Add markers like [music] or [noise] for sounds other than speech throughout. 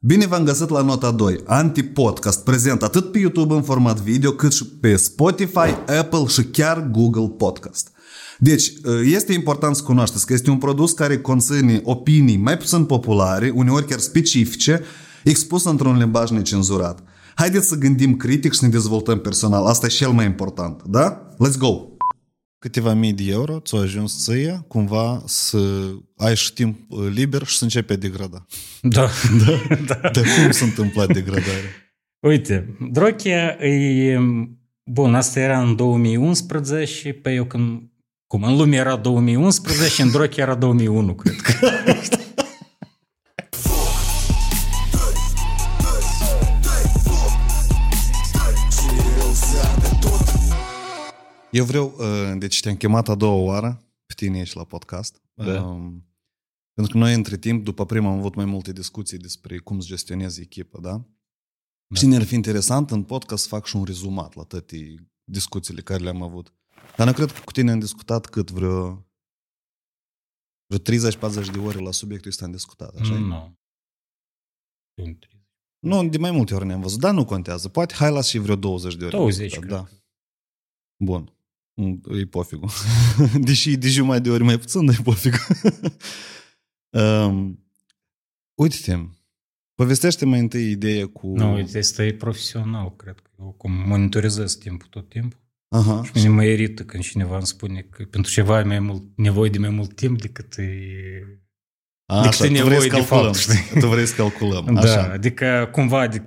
Bine v-am găsit la nota 2, Anti-Podcast, prezent atât pe YouTube în format video, cât și pe Spotify, Apple și chiar Google Podcast. Deci, este important să cunoașteți că este un produs care conține opinii mai puțin populare, uneori chiar specifice, expus într-un limbaj necenzurat. Haideți să gândim critic și să ne dezvoltăm personal. Asta e cel mai important, da? Let's go! Câteva mii de euro ți-au ajuns ție cumva să ai și timp liber și să începi a degrada. [laughs] Da. Da? [laughs] da. Dar cum s-a întâmplat degradarea? Uite, Drochia e... Bun, asta era în 2011, pe eu când... Cum, în lume era 2011, în Drochia era 2001, cred că. [laughs] Eu vreau, deci te-am chemat a doua oară pe tine aici la podcast. Da. Um, pentru că noi, între timp, după prima, am avut mai multe discuții despre cum să gestionezi echipa, da? da. Și ne-ar fi interesant în podcast să fac și un rezumat la toate discuțiile care le-am avut. Dar nu cred că cu tine am discutat cât vreo vreo 30-40 de ore la subiectul ăsta am discutat, așa Nu. Nu, de mai multe ori ne-am văzut, dar nu contează. Poate hai la și vreo 20 de ori. 20, discutat, cred. da. Bun. E pofigul. [laughs] Deși de jumătate de ori mai puțin, dar e pofigul. [laughs] um, uite-te, povestește mai întâi ideea cu... Nu, uite, asta e profesional, cred că. Eu cum monitorizez timpul tot timpul. Aha. Și mine mă irită când cineva îmi spune că pentru ceva e mai mult, nevoie de mai mult timp decât e... A, Decât așa, e tu vrei nevoie să de calculăm. fapt, știi? Tu vrei să calculăm. [laughs] Da, Așa. adică cumva de...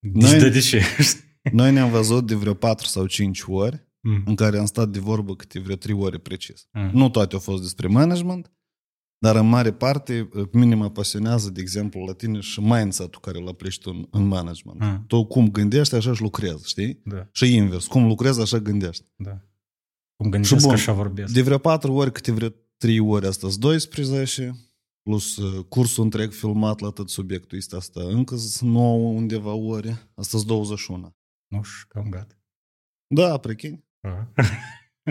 Noi- Deci de, de ce? Noi ne-am văzut de vreo 4 sau 5 ori Mm. în care am stat de vorbă câte vreo 3 ore precis. Mm. Nu toate au fost despre management, dar în mare parte, pe mine mă pasionează, de exemplu, la tine și mindset-ul care îl aplici tu în, în management. Mm. Tu cum gândești, așa și lucrezi, știi? Da, Și invers, cum lucrezi, așa gândești. da. Cum gândesc bun. așa vorbesc. De vreo 4 ori, câte vreo 3 ori, astăzi 12, plus uh, cursul întreg filmat la tot subiectul ăsta, asta încă sunt 9 undeva ore, astăzi 21. Nu știu, cam gata. Da, prechini. A.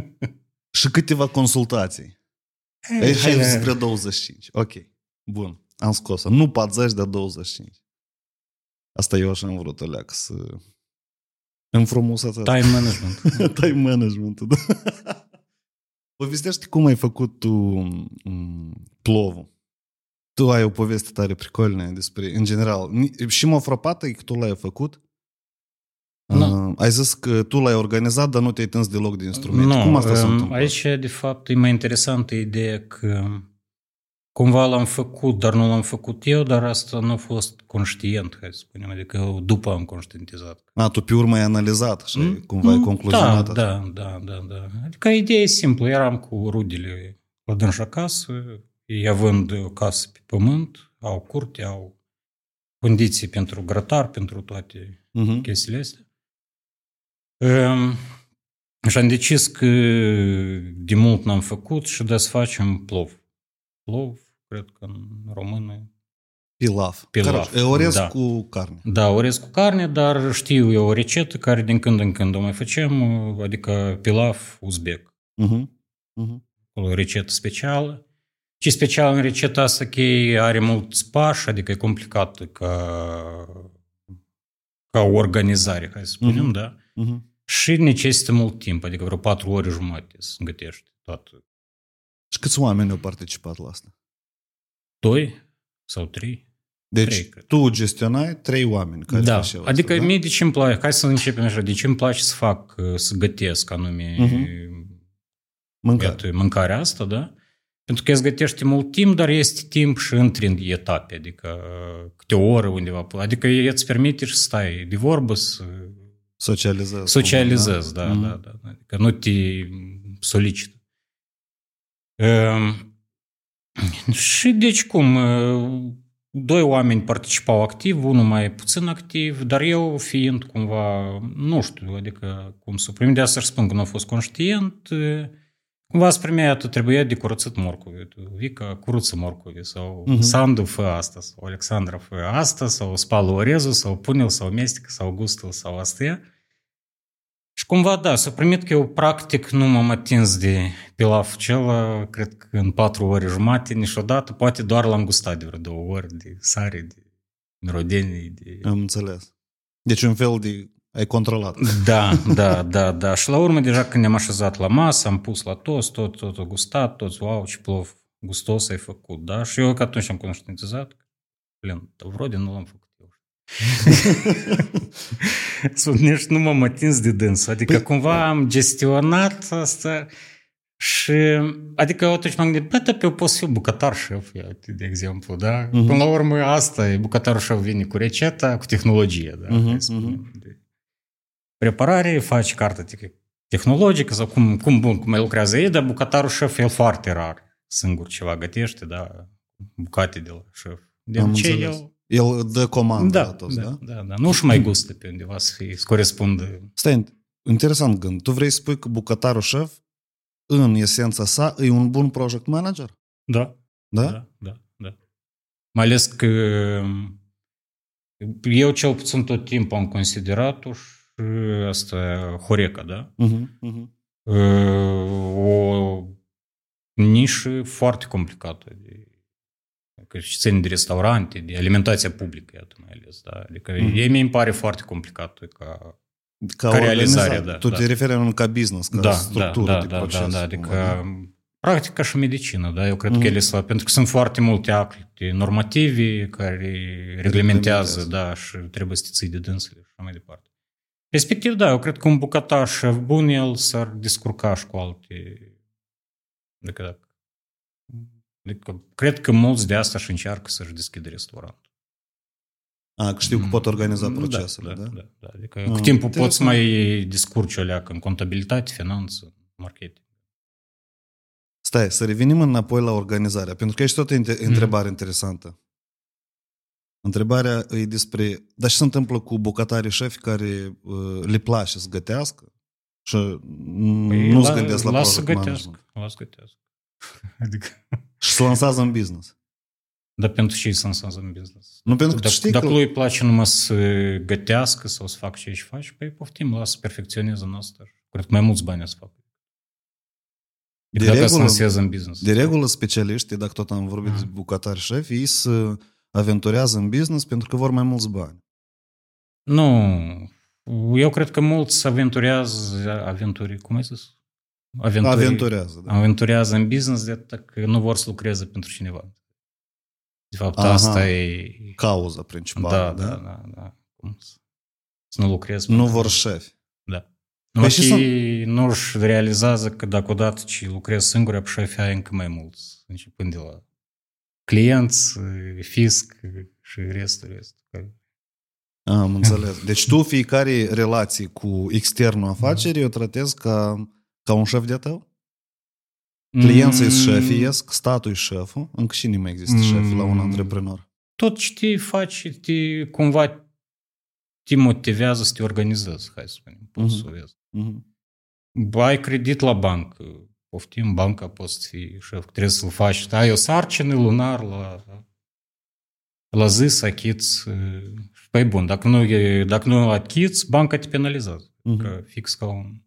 [laughs] Și câteva consultații. Ei, hai spre 25. Ok, bun. Am scos-o. Nu 40, dar 25. Asta eu așa am vrut o leacă să... Înfrumusețe. Time management. [laughs] Time management da. Povestește cum ai făcut tu mm, plovul. Tu ai o poveste tare pricolnă despre, în general, ni- și m-a frapat e că tu l-ai făcut. Nu. Uh, ai zis că tu l-ai organizat, dar nu te-ai tâns deloc de instrumente. Nu, cum asta s-a um, întâmplat? Aici, de fapt, e mai interesantă ideea că cumva l-am făcut, dar nu l-am făcut eu, dar asta nu a fost conștient, hai să spunem, adică după am conștientizat. A, tu pe urmă ai analizat și Mm, cumva ai mm, concluzionat. Da, așa. da, da, da, da. Adică ideea e simplă. Eram cu rudele la dânși acasă, ei având o casă pe pământ, au curte, au condiții pentru grătar, pentru toate Mhm. chestiile astea. Um, și am decis că de mult n-am făcut și de să facem plov. Plov, cred că în română. Pilaf. Pilaf, Care, orez da. cu carne. Da, orez cu carne, dar știu eu o rețetă care din când în când o mai facem, adică pilaf uzbek. Mhm. Mhm. o rețetă specială. Ce special în rețeta asta că are mulți pași, adică e complicată ca, ca organizare, hai să spunem, Mhm. da? Mhm. Și necesită mult timp, adică vreo patru ore jumate să gătești toată. Și câți oameni au participat la asta? Doi sau trei? Deci Trei, cred. tu gestionai trei oameni care da, făceau adică asta, da? mie de ce îmi place, hai să începem așa, de ce îmi place să fac, să gătesc anume Mâncare. Iată, mâncarea asta, da? Pentru că îți gătește mult timp, dar este timp și între etape, adică câte o oră undeva. Adică îți permite să stai de vorbă, să Socializezi. socializezi, da, Mhm. da, da. Adică nu te solicită. Um, și deci cum, uh, doi oameni participau activ, unul mai puțin activ, dar eu fiind cumva, nu știu, adică cum să primim de asta să spun că nu a fost conștient, uh, cumva spre mine atât trebuia de curățat morcovi. Tu, Vica, curăță morcovi sau Mhm. Sandu fă asta sau Alexandra fă asta sau spală orezul sau pune-l sau mestecă sau gustă sau astea. Și cumva, da, s-a primit că eu practic nu m-am atins de pilaf acela, cred că în patru ore jumate, niciodată, poate doar l-am gustat de vreo două ori de sare, de mirodenii. De... Am înțeles. Deci un fel de... Ai controlat. Da, da, da, da. Și la urmă, deja când ne-am așezat la masă, am pus la toți, tot, tot, tot gustat, toți, wow, ce plov gustos ai făcut, da? Și eu că atunci am conștientizat, blin, vrode nu l-am făcut eu. [laughs] Sunt nici nu m-am atins de dâns. Adică păi, cumva am gestionat asta și, adică atunci m-am gândit, bă, da, pe eu pot să fiu bucătar șef, de exemplu, da? Uh-huh. Până la urmă, asta e, bucătarul șef vine cu receta, cu tehnologie, da? Uh-huh, uh-huh. De preparare, faci cartă tehnologică sau cum, cum, bun, cum mai lucrează ei, dar bucătarul șef e foarte rar singur ceva gătește, da? Bucate de la șef. De Am ce el... El dă comandă da, la toți, da? Da, da, da. Nu și mai gustă pe undeva să, fie, să corespundă. Stai, interesant gând. Tu vrei să spui că bucătarul șef în esența sa, e un bun project manager. Da. Da? Da, da, da. Mai ales că eu cel puțin tot timpul am considerat-o și asta Horeca, da? Uh-huh, uh-huh. O nișă foarte complicată de că și țin de restaurante, de alimentația publică, iată mai ales. Da? Adică mm-hmm. ei mi pare foarte complicat ca ca, ca realizare, da. Tu da. te referi în ca business, ca da, structură da, de da, proces. Da, da, adică practic ca și medicină, da, eu cred mm. că ele sunt, pentru că sunt foarte multe acte normative care reglementează, da, și trebuie să te ții de dânsele și așa mai departe. Respectiv, da, eu cred că un bucătar șef bun, el s-ar descurca și cu alte... Adică, dacă... adică, cred că mulți de asta și încearcă să-și deschidă restaurant. A, că știu că pot organiza procesele, da? Da, da, da. Adică A, cu timpul poți mai discurci o leacă în contabilitate, finanță, marketing. Stai, să revenim înapoi la organizarea, pentru că ești tot întrebare mm. interesantă. Întrebarea e despre, dar ce se întâmplă cu bucătarii șefi care uh, le place să gătească și păi nu se gândesc la project management? Lasă gătească. [laughs] Adică... Și se lansează în business. Dar pentru ce să lansează în business? Nu pentru că dacă, știi dacă că... lui îi place numai să gătească sau să facă ce își faci, păi poftim, lasă să perfecționeze în asta. Cred că mai mulți bani să facă. De dacă regulă, să în business. De regulă, specialiștii, dacă tot am vorbit de bucătari șefi, ei să aventurează în business pentru că vor mai mulți bani. Nu. Eu cred că mulți aventurează, aventuri, cum ai zis? Aventuri, aventurează, da. Aventurează în business de că nu vor să lucreze pentru cineva. De fapt, Aha, asta e... Cauza principală, da? Da, da, da. da. Cum să, să nu lucrezi. Nu vor șefi. Da. Păi și sunt... nu își realizează că dacă odată ce lucrezi singur, pe șefi ai încă mai mulți, începând de la clienți, fisc și restul, restul. Am înțeles. Deci tu fiecare relație cu externul afacerii o tratezi ca, ca un șef de tău? Clienții mm. șefii iesc, statul e șeful, încă și nu mai există șef la un mm. antreprenor. Tot ce te faci, te, cumva te motivează să te organizezi, hai să spunem, poți uh-huh. să uh-huh. Ai credit la bancă, poftim, banca poți fi șef, trebuie să-l faci. Ai o sarcină lunar la, la zi să achiți. Păi bun, dacă nu, dacă nu achiți, banca te penalizează. Uh-huh. Că fix ca un...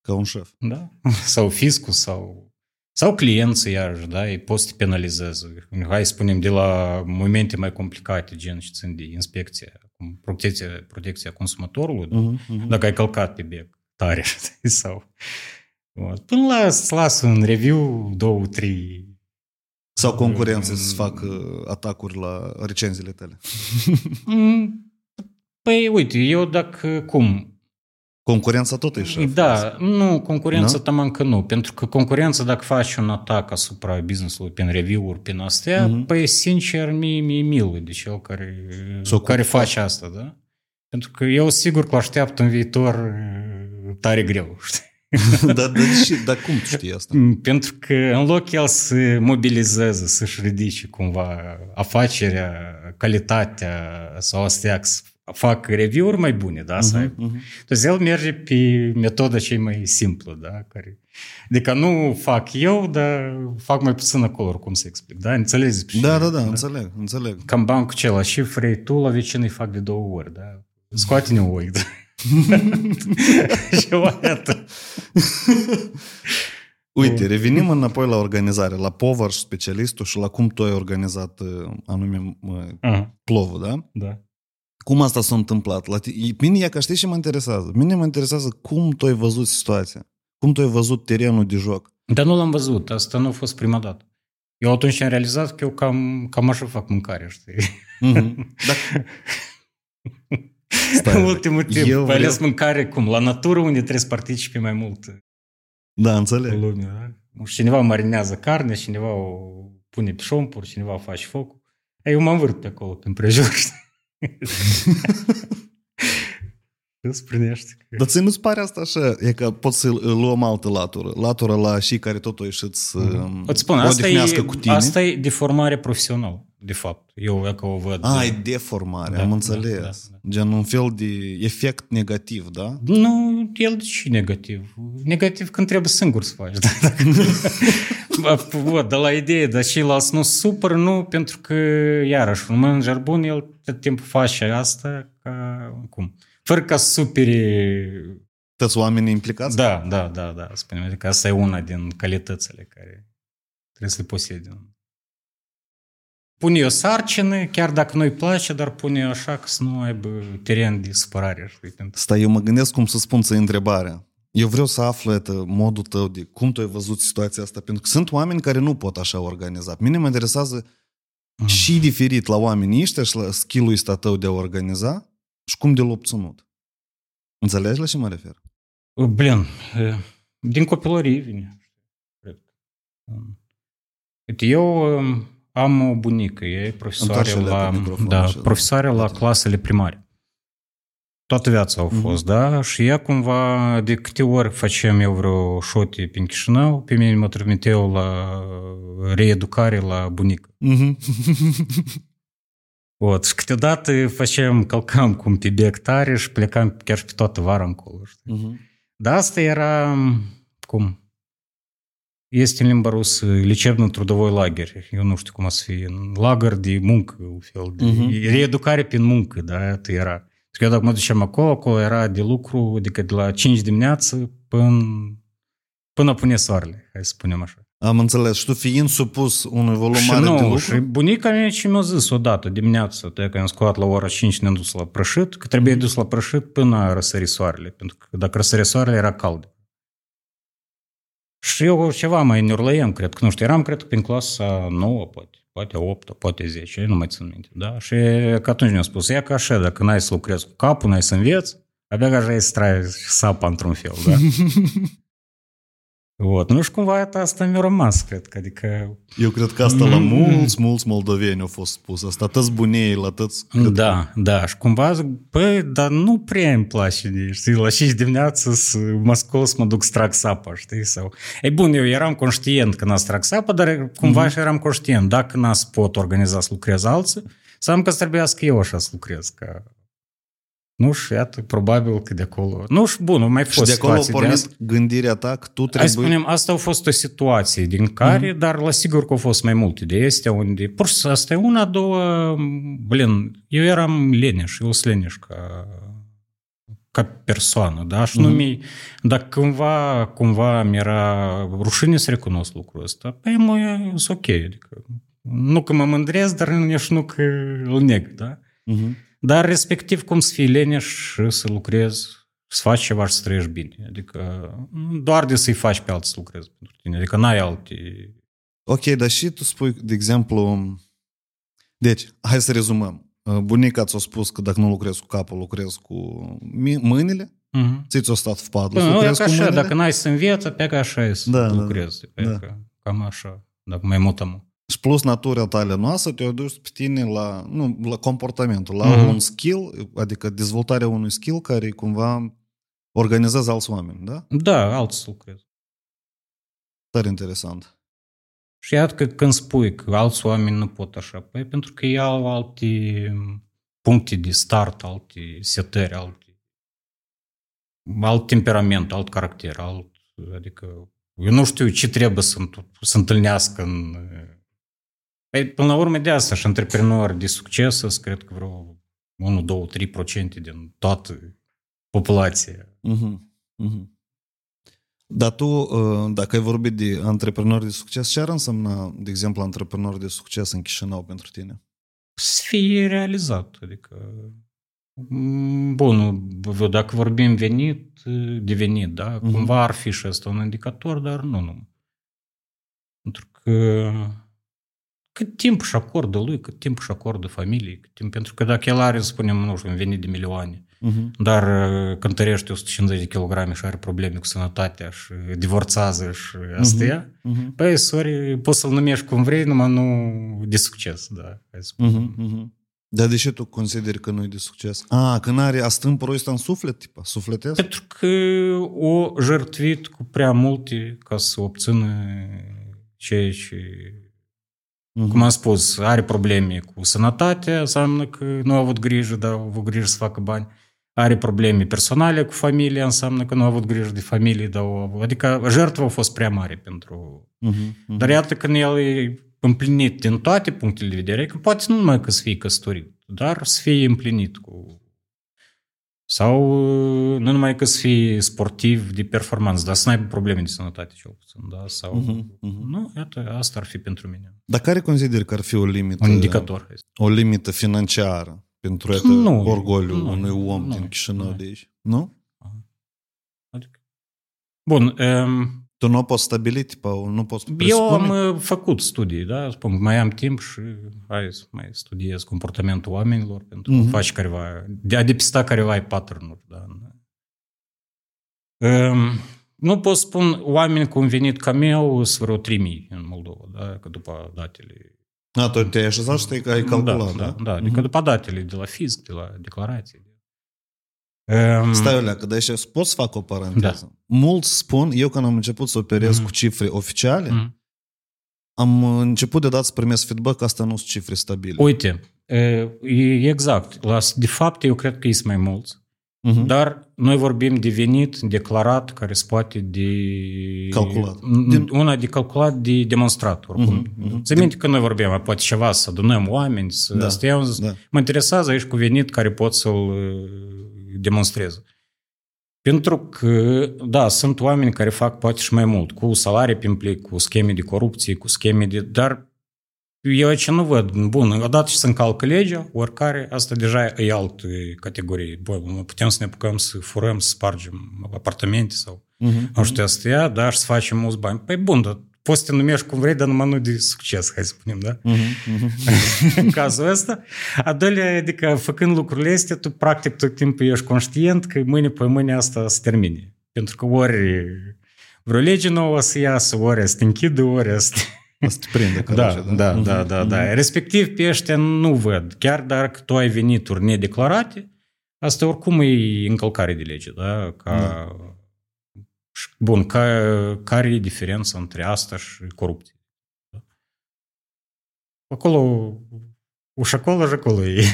Ca un șef. Da. [laughs] Sau fiscul, sau... Sau clienții, iarăși, da, ei poți să te penalizeze. Hai să spunem de la momente mai complicate, gen ce țin de inspecție, protecția, protecția consumatorului, uh-huh, uh-huh. dacă ai călcat pe bec tare [laughs] sau Până la să las un review, două, trei. Sau concurență să facă atacuri la recenziile tale. Păi, uite, eu dacă, cum, Concurența tot e șef. Da, nu, concurența no? taman că nu. Pentru că concurența, dacă faci un atac asupra business-ului prin review-uri, prin astea, uh-huh. păi, sincer, mie mi-e milă de cel care, care face asta, da? Pentru că eu sigur că așteaptă în viitor tare greu, [laughs] știi? [laughs] dar, dar, dar cum tu știi asta? Pentru că în loc el să mobilizeze, să-și ridice cumva afacerea, calitatea sau astea, să fac review-uri mai bune, da? Uh-huh, uh-huh. Deci el merge pe metoda cea mai simplă, da? Care... Adică nu fac eu, dar fac mai puțin acolo, cum să explic, da? Înțelegi? Da, da, da, da, înțeleg, înțeleg. Cam bancul acela și vrei tu la vecinii fac de două ori, da? Scoate-ne oi, da? [laughs] și o iată. Uite, revenim înapoi la organizare, la povar și specialistul și la cum tu ai organizat uh, anume uh-huh. plovul, da? Da. Cum asta s-a întâmplat? La t- mine e ca știi și mă interesează. Mine mă interesează cum tu ai văzut situația. Cum tu ai văzut terenul de joc. Dar nu l-am văzut. Asta nu a fost prima dată. Eu atunci am realizat că eu cam, cam așa fac mâncare, știi? Mm-hmm. [laughs] Dacă... Stai, În ultimul timp, eu eu vreau- ales mâncare cum? La natură unde trebuie să participe mai mult Da, înțeleg. lumea, da? Nu știu, Cineva marinează carne, cineva o pune pe șompuri, cineva face focul. Eu mă învârt pe acolo, pe împrejur, știi? [laughs] Îți prinește. că- Dar ți nu-ți pare asta așa? E că pot să luăm altă latură. Latura la și care totul ieșiți mm Îți spun, asta e, cu tine. asta e deformare profesională, de fapt. Eu e că o văd. A, e deformare, Da, am da, înțeles. da, da. Gen un fel de efect negativ, da? Nu, el de ce negativ? Negativ când trebuie singur să faci. [laughs] Da? Văd, de la idee, dar și la nu super, nu, pentru că, iarăși, un manager bun, el tot timpul face asta ca, cum? Fără ca să supere... Toți oamenii implicați? Da, da, da, da, spunem. Adică asta e una din calitățile care trebuie să le posede pune o sarcină, chiar dacă nu-i place, dar pune așa că să nu aibă teren de supărare. Știi? Stai, eu mă gândesc cum să spun să întrebarea. Eu vreau să aflu etă, modul tău de cum tu ai văzut situația asta, pentru că sunt oameni care nu pot așa organiza. Mine mă interesează mm. și diferit la oamenii ăștia și la skill-ul ăsta tău de a organiza și cum de l obținut. Înțelegi la ce mă refer? Uh, blin, uh, din copilărie vine. Cred. Um, eu um, am o bunică, e profesoară la, da, da, profesoară la clasele primare. Toată viața au fost, mm-hmm. da? Și ea cumva, de câte ori facem eu vreo șote prin Chișinău, pe mine mă trimiteau la reeducare la bunică. [laughs] Mm-hmm. От, și câteodată facem, călcam cum pe bectare și plecam chiar și pe toată vara încolo. Știi? Uh-huh. Dar asta era cum, este în limba rusă лечебно-трудовой лагерь. Eu nu știu cum o să fie. Lagăr de muncă, un fel de Mhm. reeducare prin muncă, da, asta era. Și eu dacă mă duceam acolo, acolo era de lucru, adică de la 5 dimineață până, până pune soarele, hai să spunem așa. Am înțeles. Și tu fiind supus unui volum Și mare de nu, lucru, și bunica mea ce mi-a zis odată dimineața, de că am scoat la ora 5 ne-am dus la prășit, că trebuie dus la prășit până a răsări soarele, pentru că dacă răsări soarele era cald. Și eu ceva mai nerlăiem, cred că, nu știu, eram, cred că, prin clasa 9, poate, poate 8, poate 10, nu mai țin minte, da? Și că atunci mi-a spus, ia ca așa, dacă n-ai să lucrezi cu capul, n-ai să înveți, abia că așa ai să trai sapa într-un fel, da? [laughs] От. Nu știu cumva asta mi-a rămas, cred că, adică... Eu cred că asta la mulți, mulți moldoveni au fost spus. Asta atâți bunei, la atâți... Da, că... da, și cumva zic, băi, dar nu prea îmi place, știi, la 5 dimineața să mă scol să mă duc strac sapă, știi, sau... E bun, eu eram conștient că n-a strac sapa, dar cumva mm-hmm. și eram conștient, dacă n-a pot organiza să lucrez alții, să am că trebuia să eu așa să lucrez, că nu și iată, probabil că de acolo... Nu și bun, au mai Și fost de acolo a situații de asta. pornit gândirea ta că tu Hai trebuie... să spunem, asta a fost o situație din care, mm-hmm. dar la sigur că au fost mai multe de este unde, pur și simplu, asta e una, două, blin, eu eram leneș, eu sunt leneș ca, ca persoană, da? Și mm-hmm. nu mi dacă cumva, cumva mi-era rușine să recunosc lucrul ăsta, păi mă, sunt ok, adică nu că mă mândresc, dar nici nu că îl neg, da? Mhm. Dar respectiv cum să fii leneș și să lucrezi, să faci ceva și să trăiești bine. Adică doar de să-i faci pe alții să lucrezi pentru tine. Adică n-ai alte... Ok, dar și tu spui, de exemplu... Deci, hai să rezumăm. Uh, bunica ți-a spus că dacă nu lucrezi cu capul, lucrezi cu mâinile. Uh-huh. Ți ți-a stat în padlă, da, lucrezi cu mâinile. Dacă n-ai să înveță, pe așa e să da, da, da. lucrezi. Da, da. Că, cam așa, dacă mai mutăm. Și plus natura tale noastră te-a dus pe tine la, nu, la comportamentul, la Mhm. un skill, adică dezvoltarea unui skill care cumva organizează alți oameni, da? Da, alții să lucrezi. Tare interesant. Și iată că când spui că alți oameni nu pot așa, păi pentru că ei au alte puncte de start, alte setări, alte alt temperament, alt caracter, alt, adică eu nu știu ce trebuie să, să întâlnească în... Păi, până la urmă de asta și antreprenori de succes sunt, cred că vreo 1, 2, 3% din toată populația. Mhm. Mhm. Dar tu, uh, dacă ai vorbit de antreprenori de succes, ce ar însemna, de exemplu, antreprenori de succes în Chișinău pentru tine? Să fie realizat. Adică, mm, bun, dacă vorbim venit, de venit, da? Uh-huh. Cumva ar fi și ăsta un indicator, dar nu, nu. Pentru că cât timp își acordă lui, cât timp își acordă familiei, cât timp, pentru că dacă el are, să spunem, nu știu, un venit de milioane, uh-huh. dar cântărește 150 de kilograme și are probleme cu sănătatea și divorțează și astea, uh-huh. uh-huh. păi, sorry, poți să-l numești cum vrei, numai nu de succes, da, hai să uh-huh. uh-huh. Dar de ce tu consideri că nu e de succes? A, că n-are astâmpărul ăsta în suflet, tipa, sufletesc? Pentru că o jertvit cu prea multe ca să obțină ceea ce Uh-huh. Cum am spus, are probleme cu sănătatea, înseamnă că nu a avut grijă, dar a avut grijă să facă bani. Are probleme personale cu familia, înseamnă că nu a avut grijă de familie, dar a avut... Adică jertva a fost prea mare pentru... Uh-huh. Uh-huh. Dar iată când el e împlinit din toate punctele de vedere, că poate nu numai că să fie căsătorit, dar să fie împlinit cu sau nu numai că să fii sportiv de performanță, dar să n-ai probleme de sănătate cel puțin, da? Sau, uh-huh, uh-huh. nu, iată, asta ar fi pentru mine. Dar care consideri că ar fi o limită? Un indicator. O limită financiară pentru iată, nu, orgoliul nu, unui om nu, din Chișinău nu. de aici? Nu? Adică... Bun, um, tu nu poți stabili, tipa, nu poți presupune? Eu am uh, făcut studii, da? Spun, mai am timp și hai să mai studiez comportamentul oamenilor pentru uh-huh. a mhm. face careva, de a depista careva pattern-uri, da? Um, nu pot spun oameni cu un venit ca meu sunt vreo 3000 în Moldova, da? Că după datele... A, tu te-ai așezat și te-ai da, calculat, da? Da, da, da. Adică uh-huh. după datele de la fisc, de la declarații. Um, Stai, Olea, că de aici pot să fac o paranteză. Da. Mulți spun, eu când am început să operez mm-hmm. cu cifre oficiale, mm-hmm. am început de dat să primesc feedback că asta nu sunt cifre stabile. Uite, exact. De fapt, eu cred că sunt mai mulți. Uh-huh. Dar noi vorbim de venit declarat care se poate de... Calculat. Una de calculat, de demonstrat. Oricum. Uh-huh. Uh-huh. Ți minte că noi vorbim, poate ceva să adunăm oameni, să... Da. Asta eu, da. Mă interesează aici cu venit care pot să-l demonstreze. Pentru că, da, sunt oameni care fac poate și mai mult, cu salarii pe implic, cu scheme de corupție, cu scheme de... Dar eu aici nu văd. Bun, odată ce se încalcă legea, oricare, asta deja e altă categorie. Bun, putem să ne apucăm să furăm, să spargem apartamente sau uh-huh. nu știu, asta, dar să facem mulți bani. Păi bun, dar poți să te numești cum vrei, dar numai nu de succes, hai să spunem, da? Uh-huh, în cazul ăsta. A doilea, adică făcând lucrurile astea, tu practic tot timpul ești conștient că mâine pe mâine asta se termine. Pentru că ori vreo lege nouă să iasă, ori să te închidă, ori să te... Să te prinde, da, da, da, da, da, da. Respectiv pe ăștia nu văd. Chiar dacă tu ai venituri nedeclarate, asta oricum e încălcare de lege, da? Ca da Bun, ca, care e diferența între asta și corupție? Acolo, și acolo și acolo e.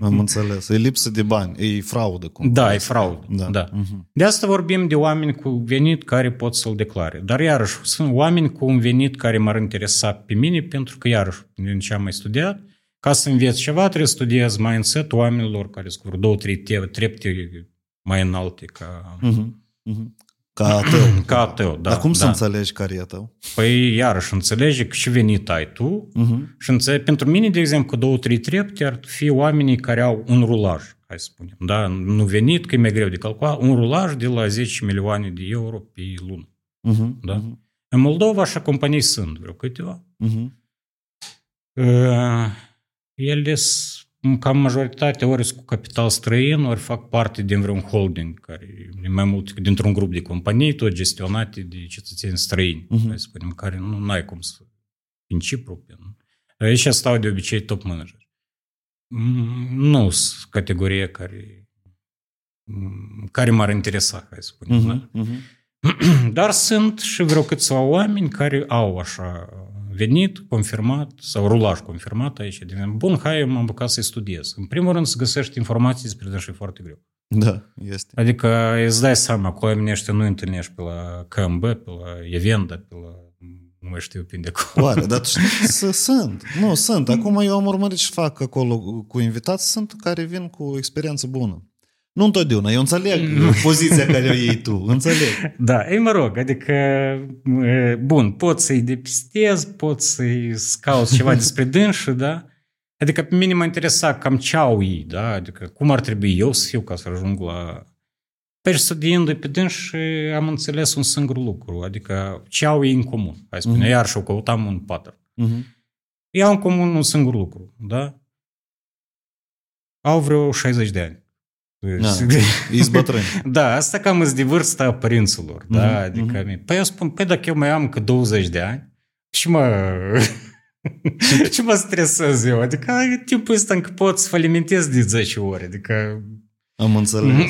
Am înțeles. E lipsă de bani, e fraudă. Cum da, e fraudă. Da. da. Uh-huh. De asta vorbim de oameni cu venit care pot să-l declare. Dar iarăși, sunt oameni cu un venit care m-ar interesa pe mine, pentru că iarăși, din ce am mai studiat, ca să înveți ceva, trebuie să studiez mindset oamenilor care sunt cu două, trei trepte mai înalte ca... Uh-huh. Uh-huh. Ca tău. [clears throat] Ca tău, da. Dar cum da. să înțelegi care e tău? Păi, iarăși, înțelegi că și venit ai tu uh-huh. și înțelegi, pentru mine, de exemplu, că două, trei trepte ar fi oamenii care au un rulaj, hai să spunem, da? Nu venit, că e mai greu de calculat, un rulaj de la 10 milioane de euro pe lună, uh-huh. da? Uh-huh. În Moldova așa companii sunt vreo câteva. Uh-huh. Uh, ele cam majoritatea ori cu capital străin, ori fac parte din vreun holding, care e mai mult dintr-un grup de companii, tot gestionate de cetățeni străini, uh-huh. să spunem, care nu ai cum să... În Cipru. Aici stau de obicei top manager. Nu sunt categorie care care m-ar interesa, hai să spunem. Uh-huh, da? uh-huh. [clears throat] Dar sunt și vreo câțiva oameni care au așa venit confirmat sau rulaj confirmat aici. Bun, hai, m-am bucat să studiez. În primul rând să găsești informații despre dânsi foarte greu. Da, este. Adică îți dai seama, cu oamenii ăștia nu întâlnești pe la KMB, pe la Evenda, pe la nu mai știu pe de acolo. Oare, dar sunt. Nu, sunt. Acum eu am urmărit și fac acolo cu invitați, sunt care vin cu experiență bună. Nu întotdeauna, eu înțeleg poziția care o iei tu, înțeleg. Da, ei mă rog, adică, e, bun, pot să-i depistez, pot să-i cauți ceva [laughs] despre dânșă, da? Adică pe mine mă interesa cam ce au ei, da? Adică cum ar trebui eu să fiu ca să ajung la... Pe studiindu-i pe dânși am înțeles un singur lucru, adică ce au ei în comun. Hai spune, mm-hmm. iar și-o căutam un pattern. Mhm. Ei au în comun un singur lucru, da? Au vreo 60 de ani. Da, ești [laughs] bătrâni. Da, asta cam îți de vârsta părinților, da? Mhm, Adică, mm-hmm. păi eu spun, păi dacă eu mai am că 20 de ani și mă... [laughs] și mă stresez eu, adică ai timpul ăsta încă pot să falimentez de 10 ore, adică... Am înțeles. [clears throat]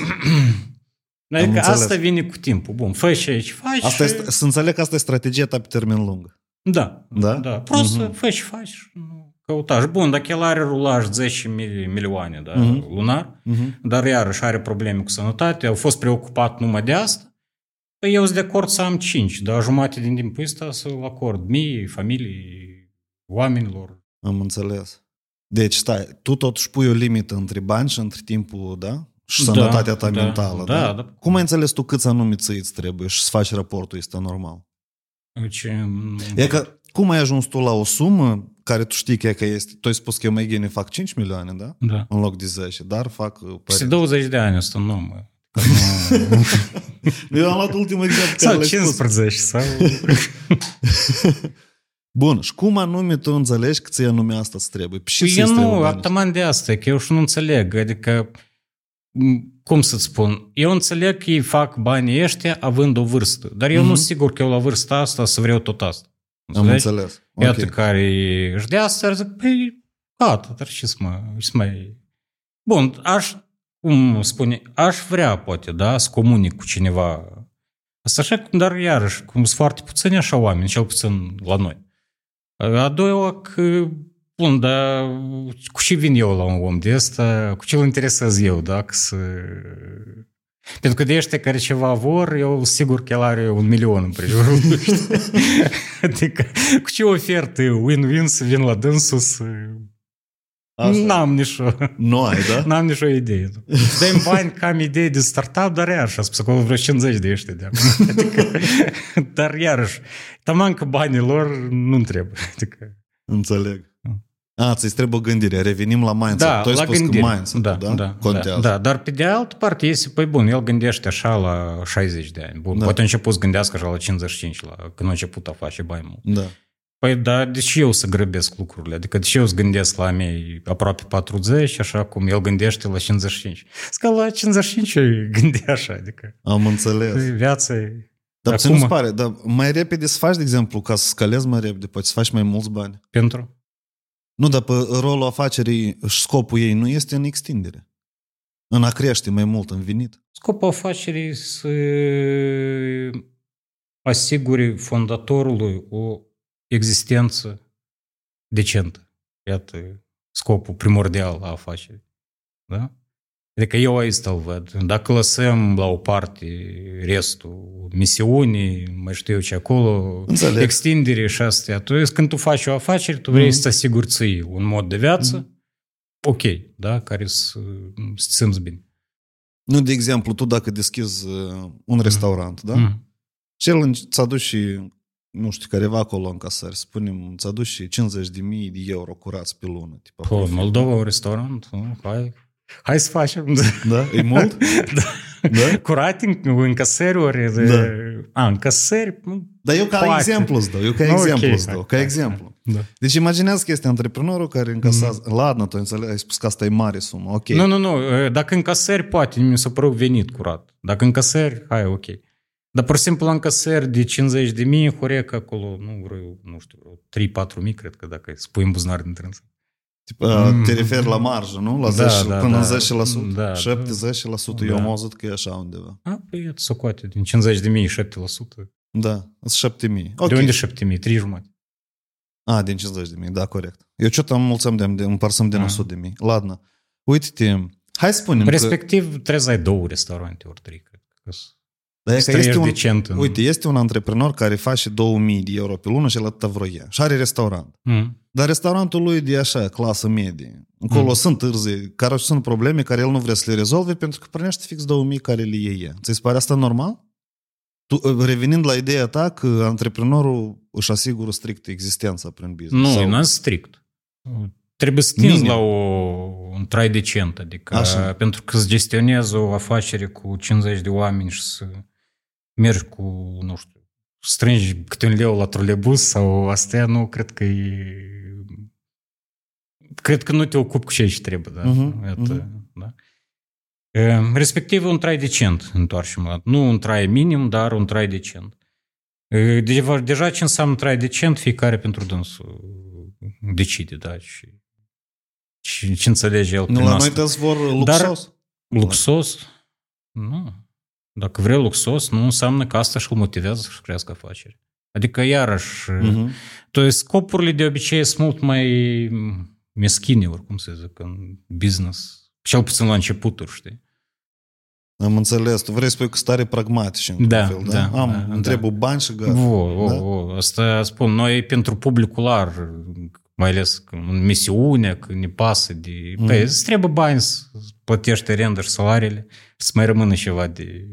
Adică înțeles. asta vine cu timpul. Bun, fă și aici, faci Asta și... este, să înțeleg că asta e strategia ta pe termen lung. Da, Da? da. Prost Mhm. să fă și faci. nu Căutași. Bun, dacă el are rulaj 10 mil- milioane da, Mhm. lunar, Mhm. dar iarăși are probleme cu sănătate, au fost preocupat numai de asta, păi eu sunt de acord să am 5, dar jumate din timpul ăsta să-l acord mie, familiei, oamenilor. Am înțeles. Deci, stai, tu totuși pui o limită între bani și între timpul, da? Și Da, sănătatea ta da, mentală, da, da? da. Cum ai înțeles tu câți anume ți îți trebuie și să faci raportul ăsta normal? Deci, E că, cum ai ajuns tu la o sumă care tu știi că, e că este, tu ai spus că eu mai gine fac 5 milioane, da? da. În loc de 10, dar fac... uh, Peste păi- 20 de ani ăsta nu, mă. [laughs] Eu am luat ultimul exemplu care Sau l-ai spus. 15, sau... [laughs] Bun, și cum anume tu înțelegi că ție anume asta îți trebuie? Și Păi ți eu trebuie nu, banii? ataman de asta, că eu și nu înțeleg. Adică, m, cum să-ți spun, eu înțeleg că ei fac banii ăștia având o vârstă, dar eu nu sunt sigur că eu la vârsta asta să vreau tot asta. Am Înțelegi? înțeles. Iată Ok. care își dea asta, zic, păi, gata, dar ce să mă, ce să mai... Bun, aș, cum spune, aș vrea, poate, da, să comunic cu cineva. Asta așa, dar iarăși, cum sunt foarte puțini așa oameni, cel puțin la noi. A doua, că, bun, dar cu ce vin eu la un om de ăsta, cu ce îl interesez eu, da, că să... Pentru că de ăștia care ceva vor, eu sigur că el are un milion în prejurul lui, știi? [laughs] Adică, cu ce ofertă win-win să vin la dânsul să... Asta. N-am nicio... Nu ai, da? N-am nicio idee. Dă-mi bani că am idee de startup, dar iarăși, a spus acolo vreo 50 de ăștia de acum. [laughs] Adică, dar iarăși, taman că banii lor nu trebuie. Adică, Înțeleg. A, ți-ți trebuie o gândire. Revenim la mindset. da, tu ai la spus gândire. că mindset da, da? da, Contează. Da, da, dar pe de altă parte este, păi bun, el gândește așa la 60 de ani. Bun, Da. da. poate a început să gândească așa la 55, la, când a început a face bani mult. Da. Păi da, de ce eu să grăbesc lucrurile? Adică de ce eu să gândesc la a mei aproape 40, așa cum el gândește la 55? Că la 55 eu gândea așa, adică Am înțeles. păi, viața e... Dar ți Acum- nu pare, dar mai repede să faci, de exemplu, ca să scalezi mai repede, poate să faci mai mulți bani. Pentru? Nu, dar pe rolul afacerii și scopul ei nu este în extindere. În a crește mai mult în venit. Scopul afacerii să asigure fondatorului o existență decentă. Iată scopul primordial a afacerii. Da? Adică eu aici îl văd. Dacă lăsăm la o parte restul, misiunii, mai știu eu ce acolo, Înțeleg. extindere și astea, tu când tu faci o afacere, tu vrei Mhm. să-ți asiguri ție un mod de viață ok, da? care să să simți bine. Nu, de exemplu, tu dacă deschizi uh, un restaurant, da? Mm. Și el ți aduci și, nu știu, careva acolo în casări, spunem, ți aduci și 50 de mii de euro curați pe lună. Tipa, Pă, în Moldova, un restaurant, nu? hai, hai să facem. Da? E mult? [laughs] da. Da? Curating, încasări ori de... Da. A, încasări? nu, Dar eu ca Poate. exemplu îți dau, eu ca Ok, exemplu îți dau, hai, ca hai, exemplu. Da. Deci imaginează că este antreprenorul care încasează, mm. ladnă, tu înțeleg, ai spus că asta e mare sumă, ok. Nu, nu, nu, dacă încasări, poate, mi s-a părut venit curat. Dacă încasări, hai, ok. Dar, pur și simplu, la încasări de 50 de mii, horec acolo, nu vreau, nu știu, vreo 3-4 mii, cred că dacă spui în buzunar din trânsă. Uh, Te referi la marjă, nu? La Da, 10, da, până da. în 10%. Da, 7-10%, eu Da. am auzit că e așa undeva. A, păi, iată, să coate, din 50 de mii, 7%. Da, sunt 7.000. Ok. De unde 7 mii? 3 jumate. A, din 50 de mii, da, corect. Eu ce am mulțăm de, de împărsăm din Ah. 100 de mii. Ladnă. Uite-te, hai să spunem că... Respectiv, trebuie să ai două restaurante ori trei, cred că. să- Dar e să că este trăiești un, decent în- Uite, este un antreprenor care face 2000 de euro pe lună și el atâta vroia. Și are restaurant. Mm. Dar restaurantul lui de așa, clasă medie. Acolo mm. sunt târzi, care sunt probleme care el nu vrea să le rezolve pentru că primește fix 2000 care le iei. Ți se pare asta normal? Tu, revenind la ideea ta că antreprenorul își asigură strict existența prin business. Nu, sau... nu strict. Trebuie să tinzi la o, un trai decent, adică Așa. pentru că să gestionezi o afacere cu 50 de oameni și să mergi cu, nu știu, strângi câte un leu la trolebus sau astea, nu cred că e... Cred că nu te ocupi cu ce trebuie, da? Uh-huh, uh-huh. da? Respectiv un trai decent, întoarcem la... Nu un trai minim, dar un trai decent. Deja, deja ce înseamnă trai decent, fiecare pentru dânsul decide, da, și ce, ce înțelege el Nu, la noi te vor luxos. Dar, luxos? Nu. Dacă vrei luxos, nu înseamnă că asta și-l motivează să-și crească afaceri. Adică, iarăși, uh-huh. to scopurile de obicei sunt mult mai meschine, oricum să zic, în business. Cel puțin la începuturi, știi? Am înțeles. Tu vrei să spui că stare pragmatici în da, fel, da? da Am, da, îmi trebuie da. bani și gata. O, o, da? o, asta spun. Noi pentru publicul larg, mai ales în misiune, că ne pasă de... Mm. Păi, îți trebuie bani să plătești renda și salariile, să mai rămână ceva de,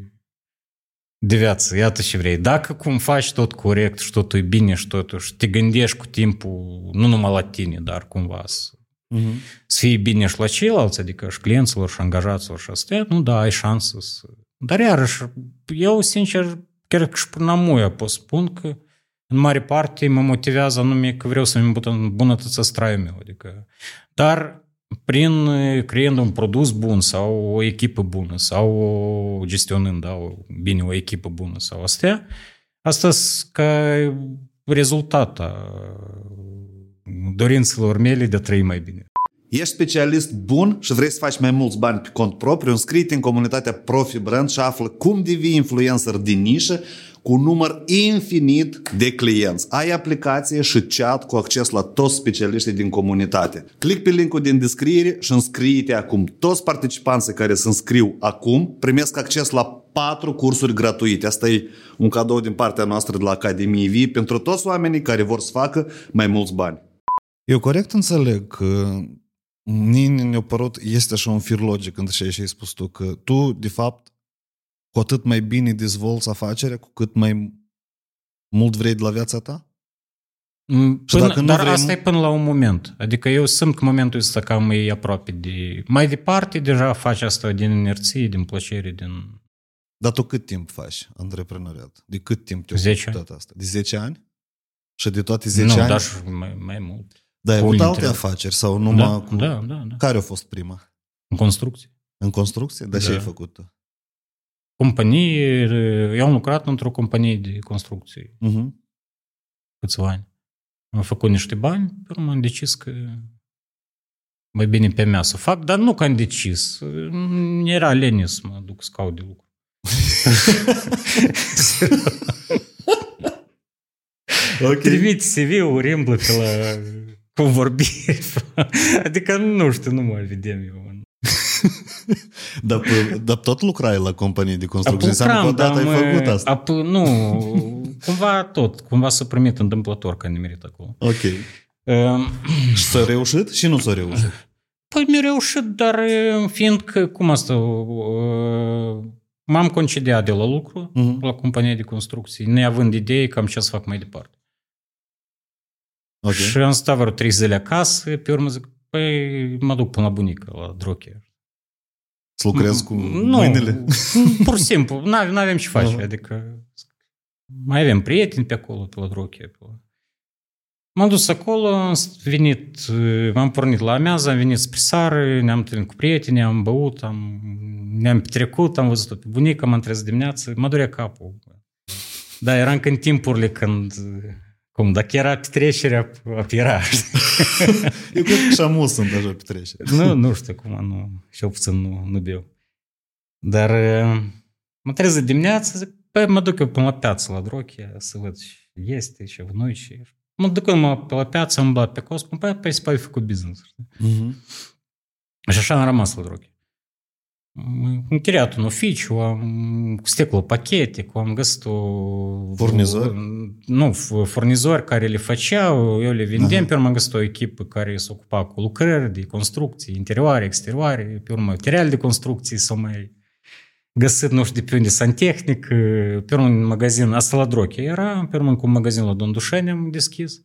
de viață. Iată ce vrei. Dacă cum faci tot corect și totul e bine și totul și te gândești cu timpul, nu numai la tine, dar cumva să, mm-hmm. să fie bine și la ceilalți, adică și clienților și angajaților și astea, nu, da, ai șansă să... Dar iarăși, eu, sincer, chiar că și până amuia pot spun că în mare parte mă motivează anume că vreau să-mi îmbunătățesc traiul meu. Adică, dar prin creând un produs bun sau o echipă bună sau gestionând da, o, bine o echipă bună sau astea, asta ca rezultat a dorințelor mele de a trăi mai bine. Ești specialist bun și vrei să faci mai mulți bani pe cont propriu, înscrie în comunitatea Profi Brand și află cum devii influencer din nișă cu un număr infinit de clienți. Ai aplicație și chat cu acces la toți specialiștii din comunitate. Click pe linkul din descriere și înscrie-te acum. Toți participanții care se înscriu acum primesc acces la patru cursuri gratuite. Asta e un cadou din partea noastră de la Academie V pentru toți oamenii care vor să facă mai mulți bani. Eu corect înțeleg că Mie ne-a părut, este așa un fir logic între ce ai spus tu, că tu, de fapt, cu atât mai bine dezvolți afacerea, cu cât mai mult vrei de la viața ta? Mm, până, dacă dar vrei, asta e până la un moment. Adică eu simt că momentul ăsta cam e aproape de... Mai departe, deja faci asta din inerție, din plăcere, din... Dar tu cât timp faci antreprenoriat? De cât timp te-ai 10 ani. asta? De 10 ani? Și de toate 10 nu, ani? dar mai, mai mult. Dar ai avut alte afaceri sau numai da, cu... Da, da, da. Care a fost prima? În construcție. În construcție? Dar da. ce ai făcut tu? Companie, eu am lucrat într-o companie de construcții. Uh-huh. Câțiva ani. Am făcut niște bani, pe urmă am decis că mai bine pe mea să fac, dar nu că am decis. Era lene să mă duc să caut de lucru. [laughs] okay. Trimit CV-ul, remblă pe la cum vorbi. [laughs] adică nu știu, nu mă vedem eu. [laughs] dar, dar tot lucrai la companie de construcție? Înseamnă că odată ai făcut asta. Ap, nu, cumva tot. Cumva s-a primit întâmplător că am nimerit acolo. Ok. Um, [clears throat] și s-a reușit și nu s-a reușit? [clears throat] Păi mi-a reușit, dar fiindcă, cum asta, m-am concediat de la lucru, uh-huh. la compania de construcții, neavând idee cam ce să fac mai departe. Okay. Și am stat vreo trei zile acasă, pe urmă zic, păi mă duc până la bunică, la Droche. Să lucrez cu nu, mâinile? [laughs] pur și simplu, nu avem ce face, uh-huh. adică mai avem prieteni pe acolo, pe la Droche. Pe la... M-am dus acolo, am venit, m-am pornit la amiază, am venit spre sară, ne-am întâlnit cu prieteni, am băut, am, ne-am petrecut, am văzut-o pe bunica, m-am trezit dimineață, mă durea capul. Da, era încă în timpurile când cum, dacă era petrecerea, era. Eu cred că și amus sunt așa petrecere. Nu, nu știu cum, nu, și puțin nu, nu beau. Dar mă treză dimineața, zic, păi mă duc eu până la piață la Drochia să văd ce este, ce noi și... Mă duc eu pe la piață, am bat pe cos, spun, păi, păi, păi, făcut business. Uh-huh. Și așa am rămas la Drochia. închiriat un oficiu, am sticlă pachetic, am găsit o... Furnizor? Nu, furnizori care le făceau, eu le vindeam, pe urmă am găsit o echipă care se ocupa cu lucrări de construcții, interioare, exterioare, pe urmă material de construcții sau mai găsit, nu știu de pe unde, santehnic, pe urmă un magazin, asta la Droche era, pe urmă cu un magazin la Dondușani am deschis.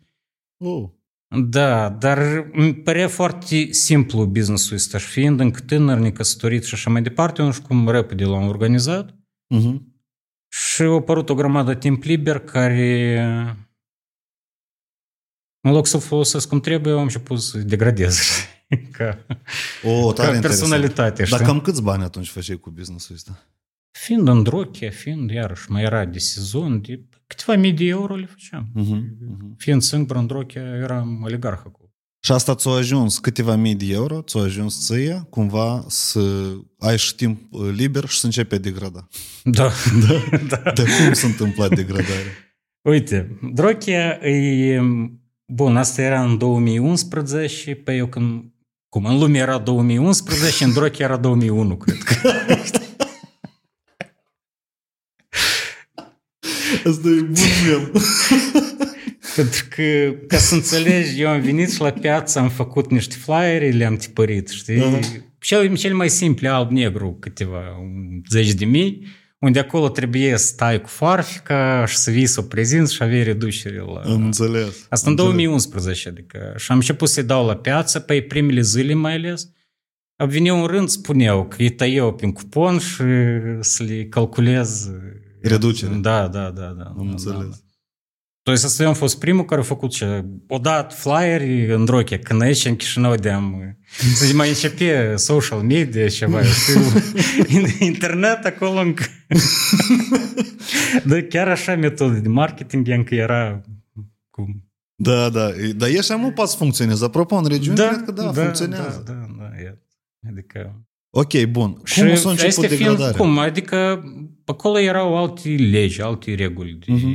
Oh. Da, dar îmi părea foarte simplu business-ul ăsta și fiind încă tânăr, necăsătorit și așa mai departe, eu nu știu cum repede l-am organizat Uh-huh. și a apărut o grămadă de timp liber care în loc să-l folosesc cum trebuie, am început să degradez [laughs] ca, O, tare ca interesant. personalitate. Dar știi? cam câți bani atunci făceai cu business-ul ăsta? Fiind în Drochia, fiind iarăși mai era de sezon, de câteva mii de euro le făceam. Uh-huh. Uh-huh. Fiind singur în Drochia, eram oligarh acolo. Și asta ți-a ajuns câteva mii de euro, ți-a ajuns ție, cumva să ai și timp uh, liber și să începi a degrada. [laughs] Da, da, [laughs] da. Dar cum s-a întâmplat degradarea? Uite, Drochia e... Bun, asta era în 2011, pe eu când... Cum, în lume era 2011, în Drochia era 2001, cred că. [laughs] Asta e bun mem. [laughs] Pentru că, ca să înțelegi, eu am venit și la piață, am făcut niște flyere, le-am tipărit, știi? Aha. Cel, cel mai simple, alb-negru, câteva zeci de mii, unde acolo trebuie să stai cu farfica și să vii să o prezinți și avei reducere la... Am înțeles. Asta în Am 2011, adică. Și am început să-i dau la piață, pe primele zile mai ales. A venit un rând, spuneau că îi tăiau prin cupon și să le calculez. Reducere. Da, da, da. da Am da, înțeles. Da, da. Doi să am fost primul care a făcut ce? O dat flyeri în roche, când aici în Chișinău de-am... Să mai începe social media ceva, știu, [laughs] internet acolo încă... Da, chiar așa metodă de marketing încă era cum... Da, da, dar e și amul pas funcționează. Apropo, în regiune, da, cred că da, da funcționează. Da, da, da. Adică... Ok, bun. Cum și s-a început degradarea? Film, cum? Adică acolo erau alte legi, alte reguli. De, Mhm.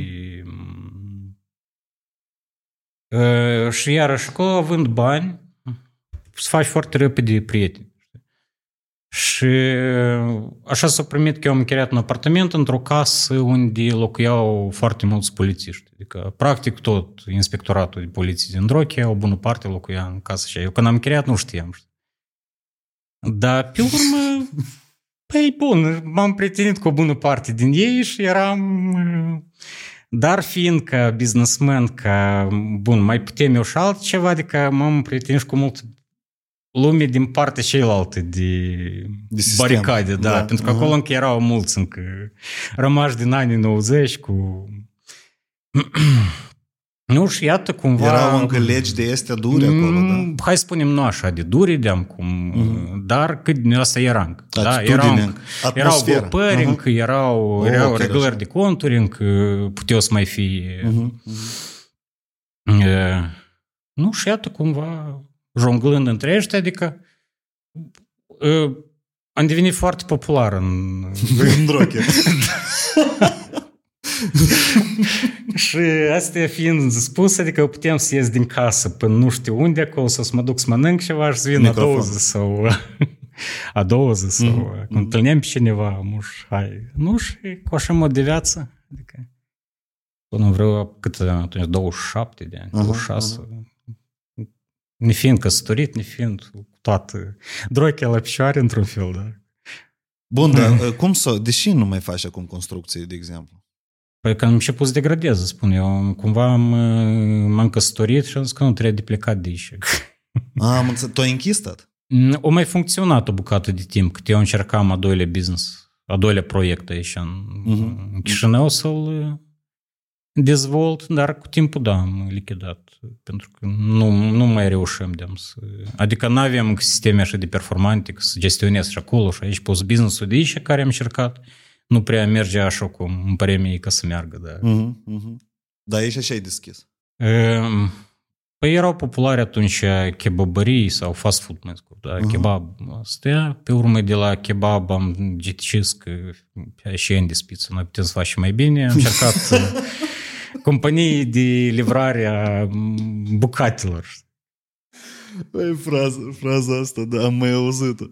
uh, și iarăși acolo, având bani, să faci foarte repede prieteni. Și uh, așa s-a primit că eu am închiriat un apartament într-o casă unde locuiau foarte mulți polițiști. Adică, practic, tot inspectoratul de poliție din Drochia, o bună parte locuia în casă și eu când am închiriat nu știam. știi. Dar pe urmă, [laughs] păi bun, m-am prietenit cu o bună parte din ei și eram... uh, Dar fiind ca businessman, ca, bun, mai putem eu și altceva, adică m-am prietenit și cu mult lume din partea cealaltă de, De sistem. baricade, da, Da, pentru că aha. acolo încă erau mulți încă rămași din anii 90 cu... nu, și iată cumva... Erau încă legi de astea dure acolo, da? Mm, Hai să spunem, nu așa de dure, de cum, dar cât din asta era încă. Da, Atitudine erau, încă, încă- erau atmosferă. grupări, Aha. încă erau, Oh, erau chiar reglări așa. de conturi, încă puteau să mai fie... Mhm. E, nu, și iată cumva jonglând între ăștia, adică e, am devenit foarte popular în... [laughs] În droche. [laughs] și astea fiind spus, adică putem să ies din casă până nu știu unde acolo, să mă duc să mănânc ceva și să vin a Microfon. doua zi sau a doua zi sau Mhm, mm-hmm. când întâlneam pe cineva, muș, hai, nu, și cu așa mod de viață, adică până vreo, cât atunci, 27 de ani, Aha, 26, ne fiind căsătorit, ne fiind cu toată drochea la picioare într-un fel, da. Bun, dar cum să... Deși nu mai faci acum construcții, de exemplu? Păi că am început să degradez, spun eu. Cumva am, m-am căsătorit și am zis că nu trebuie de plecat de aici. [laughs] A, am înțeles. Tu ai închis tot? O mai funcționat o bucată de timp, cât eu încercam a doilea business, a doilea proiect aici în, Mhm. în Chișinău să-l uh, dezvolt, dar cu timpul, da, am lichidat. Pentru că nu, nu mai reușim de să... Adică nu avem încă sisteme așa de performante că să gestionez și acolo și aici poți business-ul de aici care am încercat nu prea merge așa cum îmi pare mie că să meargă, da. Mhm, mhm. Dar aici așa ai deschis. Ehm, Păi erau populare atunci kebabării sau fast food, mai scurt, da, Mhm. kebab astea. Pe urmă de la kebab am decis că și în despiță, noi putem să facem mai bine. Am încercat uh, [laughs] companii de livrare a mm, bucatelor. Păi, fraza, fraza asta, da, am mai auzit-o.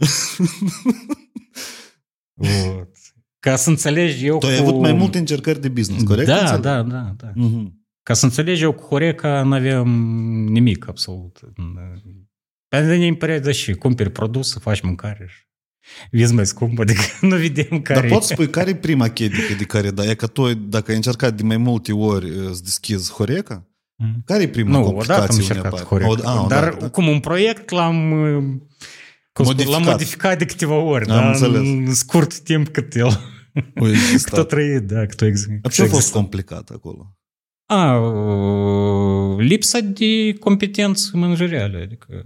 Ca să înțelegi eu Tu cu... ai avut mai multe încercări de business, corect? Da, Înțeleg? da, da, da. Mhm. Ca să înțelegi eu cu Horeca n-aveam nimic absolut. Pentru ne părea, da și cumperi produs, să faci mâncare și vezi mai scump, adică [laughs] nu vedem care Dar poți spui care e prima chedică de care dai? E că tu, dacă ai încercat de mai multe ori uh, să deschizi Horeca, Mm. care e prima Nu, complicație? odată am unei încercat apare? Horeca. O, a, Dar odată, da? cum un proiect l-am uh, cum spun, Modificat. l-am modificat de câteva ori, Am da, înțeles. în scurt timp cât el, O existat. cât a trăit, da, cât a ex- Dar cât ce a fost existat. complicat acolo? A, uh, lipsa de competențe manageriale, adică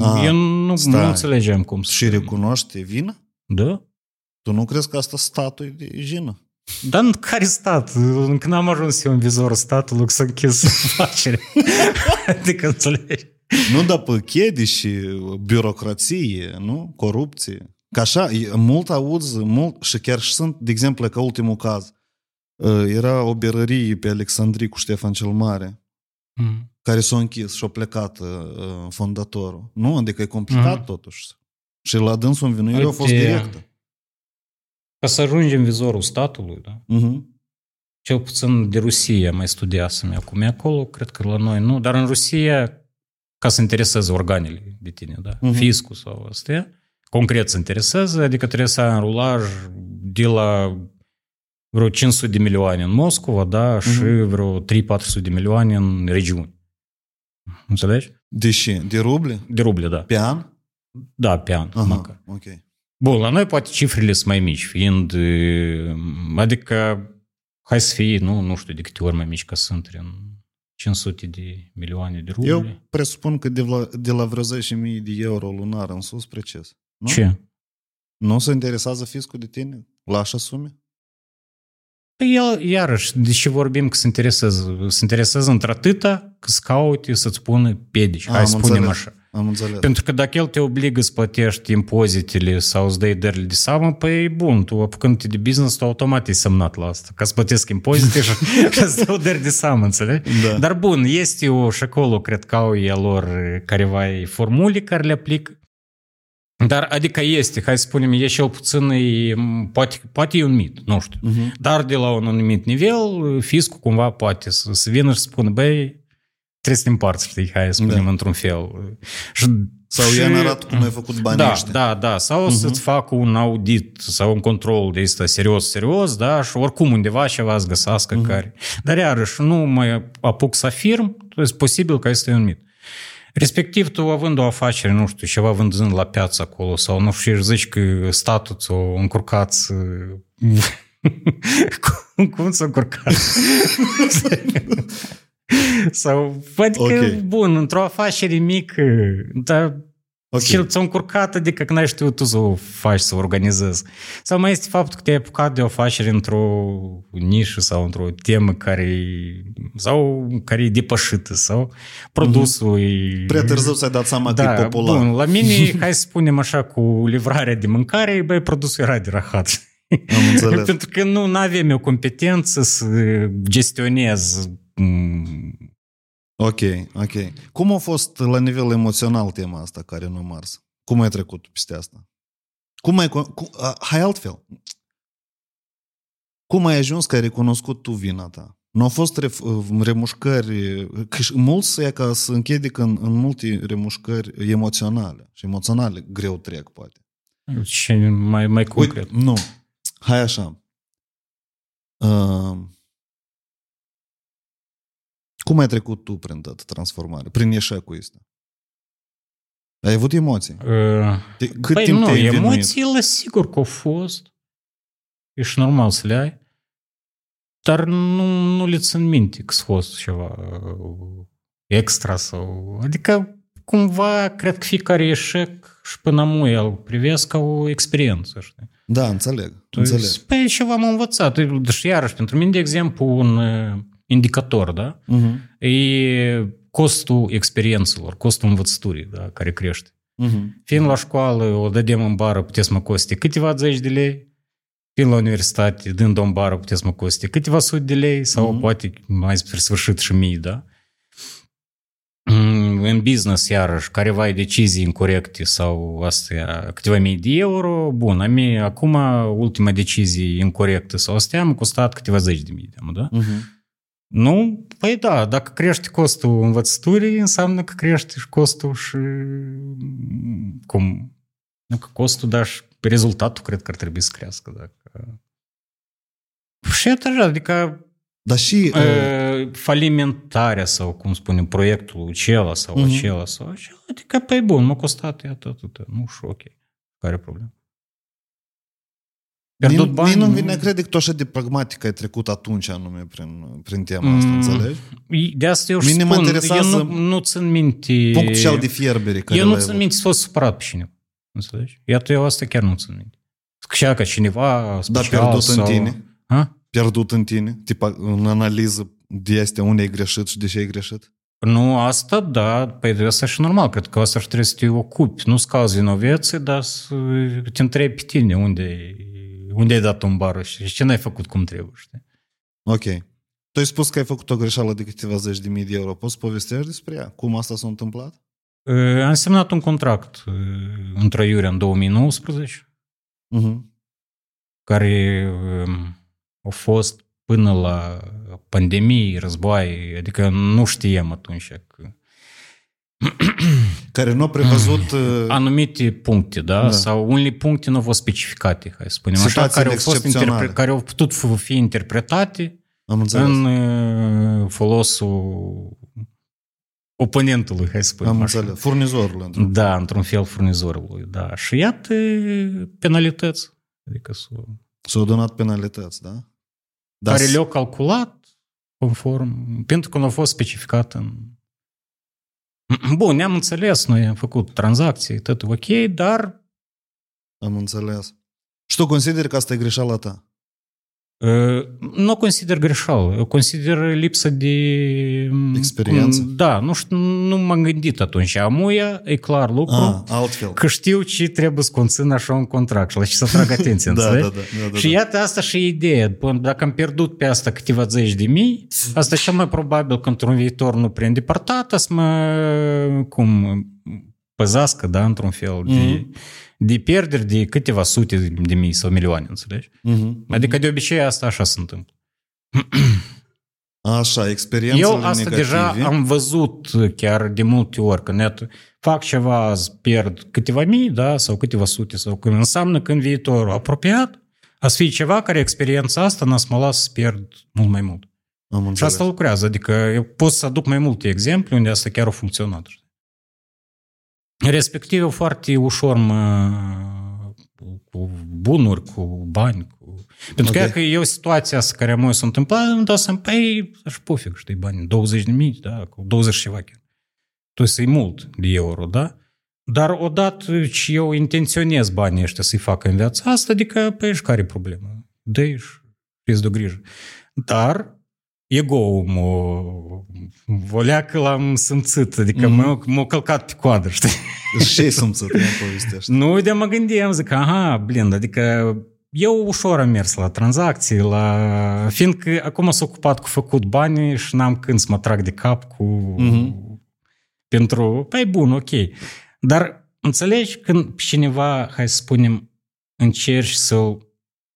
Ah, eu nu, stai. nu înțelegeam cum să... Și recunoaște vină? Da? Tu nu crezi că asta statul e de jină? Dar în care stat? Încă n-am ajuns eu în vizorul statului să închis [laughs] afacere. adică înțelegi? Nu, dar pe chedi și birocrație, nu? Corupție. Că așa, e- mult auzi, mult, și chiar și sunt, de exemplu, ca ultimul caz, uh, era o berărie pe Alexandrii cu Ștefan cel Mare, Mm. care s-a închis și a plecat uh, fondatorul. Nu? Adică e complicat Mhm. totuși. Și la dânsul învinuirea a fost Uite, directă. Ca să ajungem în vizorul statului, da? Mhm. Cel puțin de Rusia mai studiasem eu acum e acolo, cred că la noi nu, dar în Rusia, ca să intereseze organele de tine, da? Mhm. Fiscul sau astea, concret să intereseze, adică trebuie să ai un rulaj de la vreo 500 de milioane în Moscova, da, și Mhm. vreo 3-400 de milioane în regiuni. Înțelegi? Deși, de ruble? De ruble, da. Pe an? Da, pe an, Aha, măcar. ok. Bun, la noi poate cifrele sunt mai mici, fiind, e, adică, hai să fie, nu, nu știu de câte ori mai mici ca sunt în 500 de milioane de ruble. Eu presupun că de la, de la vreo 10.000 de euro lunar în sus preces. Nu? Ce? Nu se interesează fiscul de tine? La așa sume? Păi el, iarăși, de ce vorbim că se interesează? Se interesează într-atâta că să caute să-ți pună piedici, Am hai să spunem înțeles. așa. Am înțeles. Pentru că dacă el te obligă să plătești impozitele sau îți dai dările de seamă, păi bun, tu apucându-te de business, tu automat e semnat la asta. Ca să plătesc impozite și, [laughs] [laughs] și să dau dări de seamă, înțelegi? Da. Dar bun, este o, și acolo, cred că au ei lor careva formule care le aplic. Dar, adică este, hai să spunem, e cel puțin, e, poate, poate e un mit, nu știu. Mhm. Dar de la un anumit nivel, fiscul cumva poate să, să vină și să spună, băi, trebuie să te împarți, știi, hai să spunem Da. într-un fel. Și, Sau și- i-a arătat cum ai făcut banii da, ăștia. da, da. Sau uh-huh. să-ți facă un audit sau un control de asta serios, serios, da, și oricum undeva ceva să găsească uh-huh. care. Dar iarăși, nu mai apuc să afirm, este posibil că este un mit. Respectiv, tu având o afacere, nu știu, ceva vânzând la piață acolo sau nu știu, și zici că statul ți-o încurcat să... cum, cum s-a încurcat? sau, adică, Ok. okay. bun, într-o afacere mică, dar Ok. și ți-a încurcat, adică că n-ai știut tu să o faci, să o organizezi. Sau mai este faptul că te-ai apucat de o afacere într-o nișă sau într-o temă care sau care e depășită sau produsul e... Prea târziu ți-ai dat seama că e popular. Da, Bun, la mine, [laughs] hai să spunem așa, cu livrarea de mâncare, băi, produsul era de rahat. Am înțeles. [laughs] Pentru că nu avem eu competență să gestionez mm, Ok, ok. Cum a fost la nivel emoțional tema asta care nu a mars? Cum ai trecut peste asta? Cum ai... Cum, uh, hai altfel. Cum ai ajuns că ai recunoscut tu vina ta? Nu au fost ref, uh, remușcări... Că și mulți e ca să închedică în, în multe remușcări emoționale. Și emoționale greu trec, poate. și mai, mai concret. Uite, nu. Hai așa. Uh, cum ai trecut tu prin toată transformare? Prin eșecul ăsta? Ai avut emoții? Uh, De, cât Păi timp nu, te-ai învinuit? emoțiile sigur că au fost. Ești normal să le ai. Dar nu, nu le țin minte că s-a fost ceva uh, extra sau... Adică cumva cred că fiecare eșec și până amu el privesc ca o experiență, știi? Da, înțeleg. Tu înțeleg. Păi ceva am învățat. Și iarăși, pentru mine, de exemplu, un uh, indicator, da? Uh-huh. E costul experiențelor, costul învățăturii, da? care crește. Uh-huh. Fiind la școală, o dădem în bară, puteți mă coste câteva zeci de lei. Fiind la universitate, dând-o în bară, puteți mă coste câteva sute de lei sau Mhm. poate mai spre sfârșit și mii, da? mm, în business, iarăși, careva decizii incorrecte sau astea, câteva mii de euro, bun, a mie, acum, ultima decizie incorrectă sau astea am costat câteva zeci de mii, da? Mhm. Nu, păi da, dacă crește costul învățăturii, înseamnă că crește și costul și cum, nu că costul, dar și rezultatul cred că ar trebui să crească. Dacă... Și atât, adică Dar și... uh, uh, falimentarea sau, cum spunem, proiectul acela sau Mhm. acela sau acela, adică, pe bun, m-a costat, iată, atât, nu și ok. Care problemă? Pierdut Mie, bani, mie nu-mi vine crede că tu așa de pragmatic ai trecut atunci anume prin, prin tema asta, Mm. înțelegi? De asta eu și Mine mă spun, eu interesează nu, nu țin minte... Punctul și de fierbere care Eu nu l-ai țin avut. minte să fost supărat pe cineva. Înțelegi? Iată, eu asta chiar nu țin minte. Că că cineva Dar special pierdut sau... în tine? Ha? Pierdut în tine? Tipa, în analiză de astea unde ai greșit și de ce ai greșit? Nu, asta da, păi asta și normal, cred că asta și trebuie să te ocupi. Nu scazi vinoveții, dar să te întrebi pe tine unde, unde ai dat un bară și ce n-ai făcut cum trebuie, știi? Ok. Tu ai spus că ai făcut o greșeală de câteva zeci de mii de euro. Poți să povestești despre ea? Cum asta s-a întâmplat? Uh, Am semnat un contract uh, într-o iurea în 2019, Mhm. care um, a fost până la pandemie, război, adică nu știam atunci că Care nu a prevăzut... uh, anumite puncte, da? Da. da? Sau unele puncte nu au fost specificate, hai să spunem așa, Situațiile care au, fost excepționale. interpre- care au putut f- fi interpretate Am înțeles. în uh, folosul oponentului, hai să spunem Am așa. înțeles. Furnizorul. într-un- Da, într-un fel furnizorului, da. Și iată penalități, adică s-o, S-au donat penalități, da? Da, care le-au calculat conform, pentru că nu au fost specificat în... [clears throat] Bun, ne-am înțeles, noi am făcut tranzacții, tot ok, dar Am înțeles. Și tu consideri că asta e greșeala ta? Uh, Nu o consider greșeală, eu consider lipsă de... Experiență? cum- Da, nu știu, nu m-am gândit atunci. Amuia, e clar lucru, Ah, altfel. că știu ce trebuie să conțin așa un contract și la ce să trag atenție, Da, înțelegi? da, da, da, da, Și da. iată asta și e ideea. Bun, Dacă am pierdut pe asta câteva zeci de mii, asta cel mai probabil că într-un viitor nu prin departată să mă, cum, păzească, da, într-un fel, de, Mhm. De pierderi de câteva sute de mii sau milioane, înțelegi? Mhm. Adică de obicei asta așa se întâmplă. [clears throat] Așa, experiențele Eu asta negative. deja am văzut chiar de multe ori, că net fac ceva, azi pierd câteva mii, da, sau câteva sute, sau când înseamnă că în viitorul apropiat a să fie ceva care experiența asta n-a să mă las să pierd mult mai mult. Am Și înțeles. asta lucrează, adică eu pot să aduc mai multe exemple unde asta chiar a funcționat. Știi? Respectiv, eu foarte ușor mă cu bunuri, cu bani, cu... Pentru că, Ok. okay. că eu situația asta care mă s-a întâmplat, îmi dau să-mi, păi, și pofig, știi, bani, 20 de mii, da, cu 20 și ceva chiar. Tu să e mult de euro, da? Dar odată ce eu intenționez banii ăștia să-i fac în viața asta, adică, păi, și care e problema? Dă-i și fiți de grijă. Dar ego-ul mă, o leacă l-am simțit, adică Mhm. mm-hmm. m-a călcat pe coadă, știi? Și ce ai simțit? Ia povestește. Nu, de mă gândeam, zic, aha, blin, adică eu ușor am mers la tranzacții, la... fiindcă acum s-a ocupat cu făcut bani și n-am când să mă trag de cap cu... Mhm. Pentru... Păi bun, ok. Dar înțelegi când cineva, hai să spunem, încerci să-l...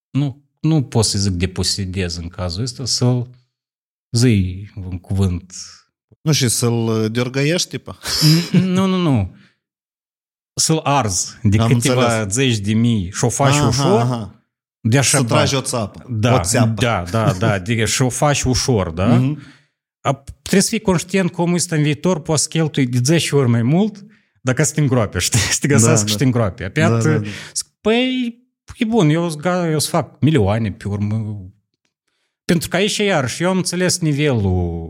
Nu, nu pot să zic deposedez în cazul ăsta, să-l zii un cuvânt Nu, și să-l deorgăiești, tipa? nu, nu, nu. Să-l arzi de Am câteva înțeles. zeci de mii și o faci Aha, ușor, aha. de așa Să bani. tragi o țapă. da, o țeapă. da, da, da, [laughs] adică și o faci ușor, da? Mhm. A, trebuie să fii conștient că omul ăsta în viitor poate să cheltui de 10 ori mai mult dacă să te îngroape, [laughs] știi? Să te găsească Da, și da. te îngroape. Pe Da, da, da, da. Păi, e bun, eu, îți ga- eu să fac milioane pe urmă. Pentru că aici, iarăși, eu am înțeles nivelul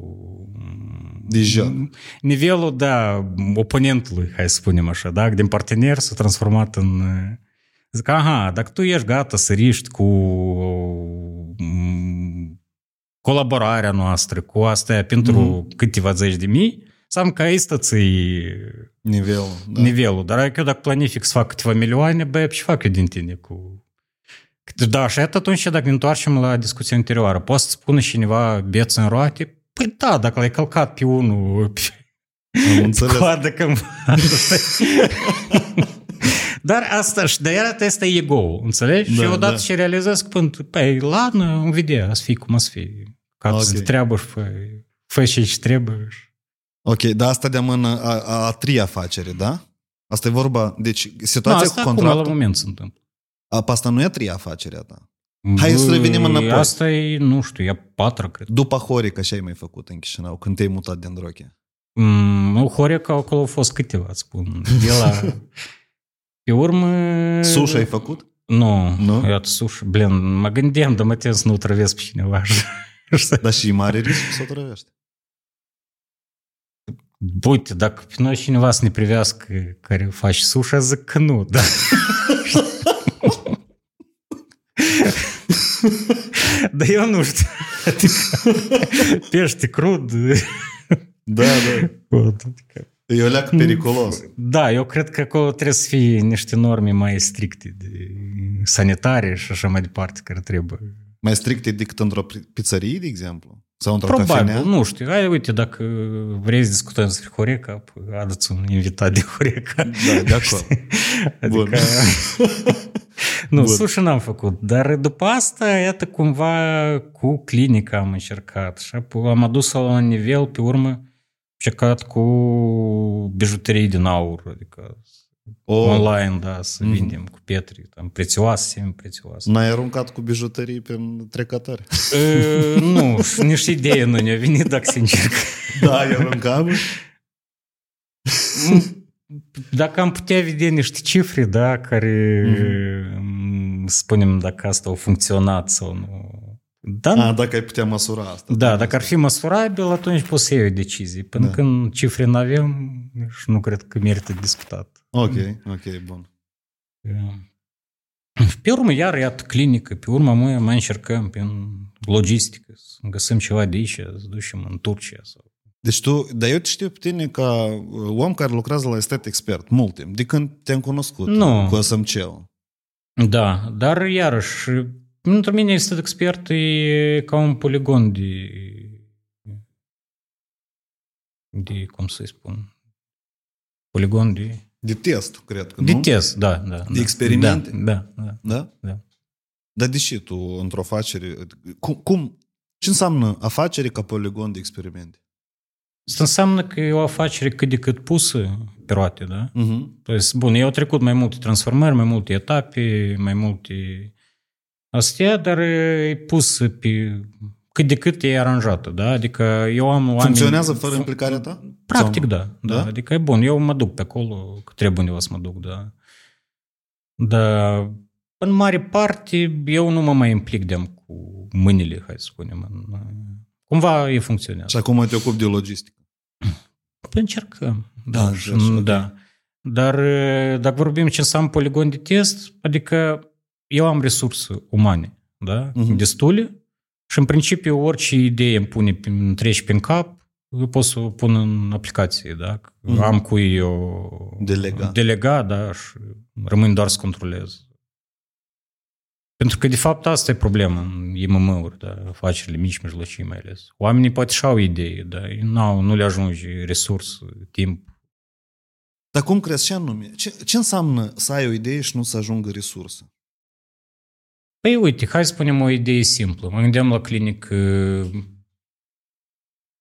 De joc. Nivelul, da, oponentului, hai să spunem așa, da, din partener s-a transformat în... Zic, aha, dacă tu ești gata să riști cu mm, colaborarea noastră, cu asta pentru Mhm. câteva zeci de mii, înseamnă că aici ți Nivelul. Da. nivelul. Dar eu dacă planific să fac câteva milioane, bă, ce fac eu din tine cu... Da, și atunci, dacă ne întoarcem la discuția anterioară, poți să spună cineva beț în roate? Păi da, dacă l-ai călcat pe unul, [laughs] pe, Am înțeles. Coadă cândva. [laughs] Dar asta, și de iar asta ego înțelegi? Da, și odată da. ce realizez că, păi, ladă, îmi vedea, să fii cum să fii. Ca Ok. să treabă și fă, fă și ce trebuie. Ok, dar asta de mână a, a, a trei afacere, da? Asta e vorba, deci Nu, situația asta cu acum, la contractul, moment se întâmplă. a, asta nu e a trei afacerea ta. Hai să Bă, revenim înapoi. Asta e, nu știu, e a patra, cred. După Horica, ce ai mai făcut în Chișinău, când te-ai mutat din Droche? Mm, nu, Horeca acolo au fost câteva, îți spun. De [laughs] la... Pe urmă... Sushi ai făcut? Nu, Nu? nu? iată sushi. Blin, mă gândeam, dar mă tem să nu trăvesc pe cineva. [laughs] Dar și e mare risc să o trăvești. Uite, dacă pe noi cineva să ne privească care faci sushi, zic că nu, da. [laughs] [laughs] Dar eu nu știu. Adică, pește crud. Da, da. Вот, adică, E o leacă periculos. Da, eu cred că acolo trebuie să fie niște norme mai stricte de sanitare și așa mai departe care trebuie. Mai stricte decât într-o pizzerie, de exemplu? Sau într-o Probabil, cafenea? nu știu. Hai, uite, dacă vrei să discutăm despre Horeca, adați un invitat de Horeca. Da, de acord. [laughs] Bun. Adică... [laughs] nu, Bun. sushi n-am făcut, dar după asta, iată, cumva cu clinica am încercat și apoi am adus la un nivel, pe urmă, am încercat cu bijuterii din aur, adică O, online, da, să Mhm. vindem cu pietre, tam, prețioase, semi-prețioase. N-ai aruncat cu bijuterii pe trecători? E, nu, nici idee nu ne-a venit, dacă sincer. Da, ai aruncat? bă? Dacă am putea vedea niște cifre, da, care mm, spunem dacă asta a funcționat sau nu. Da, A, dacă ai putea măsura asta. da, dacă ar fi măsurabil, atunci poți să iei o decizie. Până Da. când cifre nu avem, nici nu cred că merită discutat. Ok, ok, bun. Pe urmă, iar iată clinică, pe urmă mai, mai încercăm prin logistică, să găsim ceva de aici, să ducem în Turcia. Sau... Deci tu, dar eu te știu pe tine ca uh, om care lucrează la estet expert mult timp, de când te-am cunoscut Nu. cu SMC-ul. Da, dar iarăși, pentru mine este expert e ca un poligon de, de cum să-i spun, poligon de, De test, cred că, de nu? test, da, da. De da, experimente? Da, da, da. Da? Da. Dar de ce tu, într-o afacere, cum, cum, ce înseamnă afacere ca poligon de experimente? Asta înseamnă că e o afacere cât de cât pusă pe roate, da? Uh-huh. Deci, bun, eu au trecut mai multe transformări, mai multe etape, mai multe astea, dar e pus pe cât de cât e aranjată, da? Adică eu am oameni... Funcționează fără implicarea ta? Practic, Sau- da, da. Da? Adică e bun, eu mă duc pe acolo, că trebuie undeva să mă duc, da. Dar în mare parte eu nu mă mai implic de cu mâinile, hai să spunem. În, cumva e funcționează. Și acum te ocupi de logistică. Păi încercăm. Da, Da, deci, ok. da. Dar e, dacă vorbim ce înseamnă poligon de test, adică eu am resurse umane, da? Mhm. Destule și în principiu orice idee îmi pune, pe- îmi trece prin cap, eu pot să o pun în aplicație, da? Mhm. Am cu eu Delega. delega, da, și rămân doar să controlez. Pentru că, de fapt, asta e problema în IMM-uri, da, afacerile mici, mijlocii mai ales. Oamenii poate și-au idei, dar nu, nu le ajunge resurs, timp. Dar cum crezi, ce anume? Ce, ce înseamnă să ai o idee și nu să ajungă resursă? Păi uite, hai să spunem o idee simplă. Mă gândeam la clinic, uh,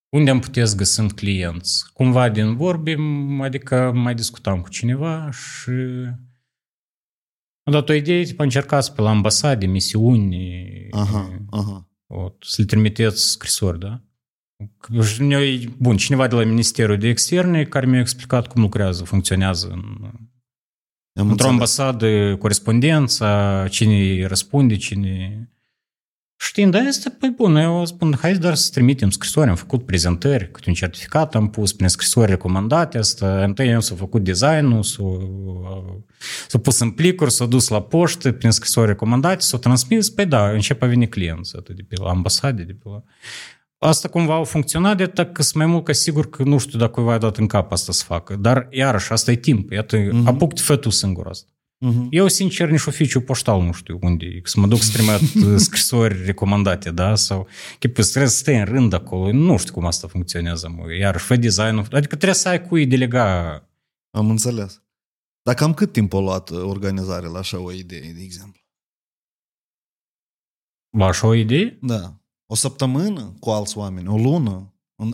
unde am putea să găsim clienți. Cumva din vorbi, adică mai discutam cu cineva și am dat o idee, tipa, încercați pe la ambasade, misiuni, aha, aha. O, să le trimiteți scrisori, da? Bun, cineva de la Ministerul de Externe care mi-a explicat cum lucrează, funcționează în într-o înțeles. ambasadă corespondența, cine răspunde, cine... Știind asta, păi bun, eu spun, hai dar să trimitem scrisori, am făcut prezentări, câte un certificat am pus prin scrisori recomandate, asta, întâi eu s-a făcut designul, s-a, s-a pus în plicuri, s-a dus la poștă, prin scrisori recomandate, s-a transmis, păi da, începe a veni clienți, atât de pe la ambasade, de pe la... Asta cumva a funcționat, de atât că sunt mai mult ca sigur că nu știu dacă cuiva a dat în cap asta să facă. Dar, iarăși, asta e timp. Iată, Mhm. mm-hmm. apuc de fă tu singur asta. Mhm. Eu, sincer, nici oficiu poștal nu știu unde e. Să mă duc să trimit [laughs] uh, scrisori recomandate, da? Sau chipul, trebuie să stai în rând acolo. Nu știu cum asta funcționează, mă. Iar fă designul. Adică trebuie să ai cui delega. Am înțeles. Dar cam cât timp a luat uh, organizarea la așa o idee, de exemplu? Ba, așa o idee? Da. O săptămână cu alți oameni, o lună? Un...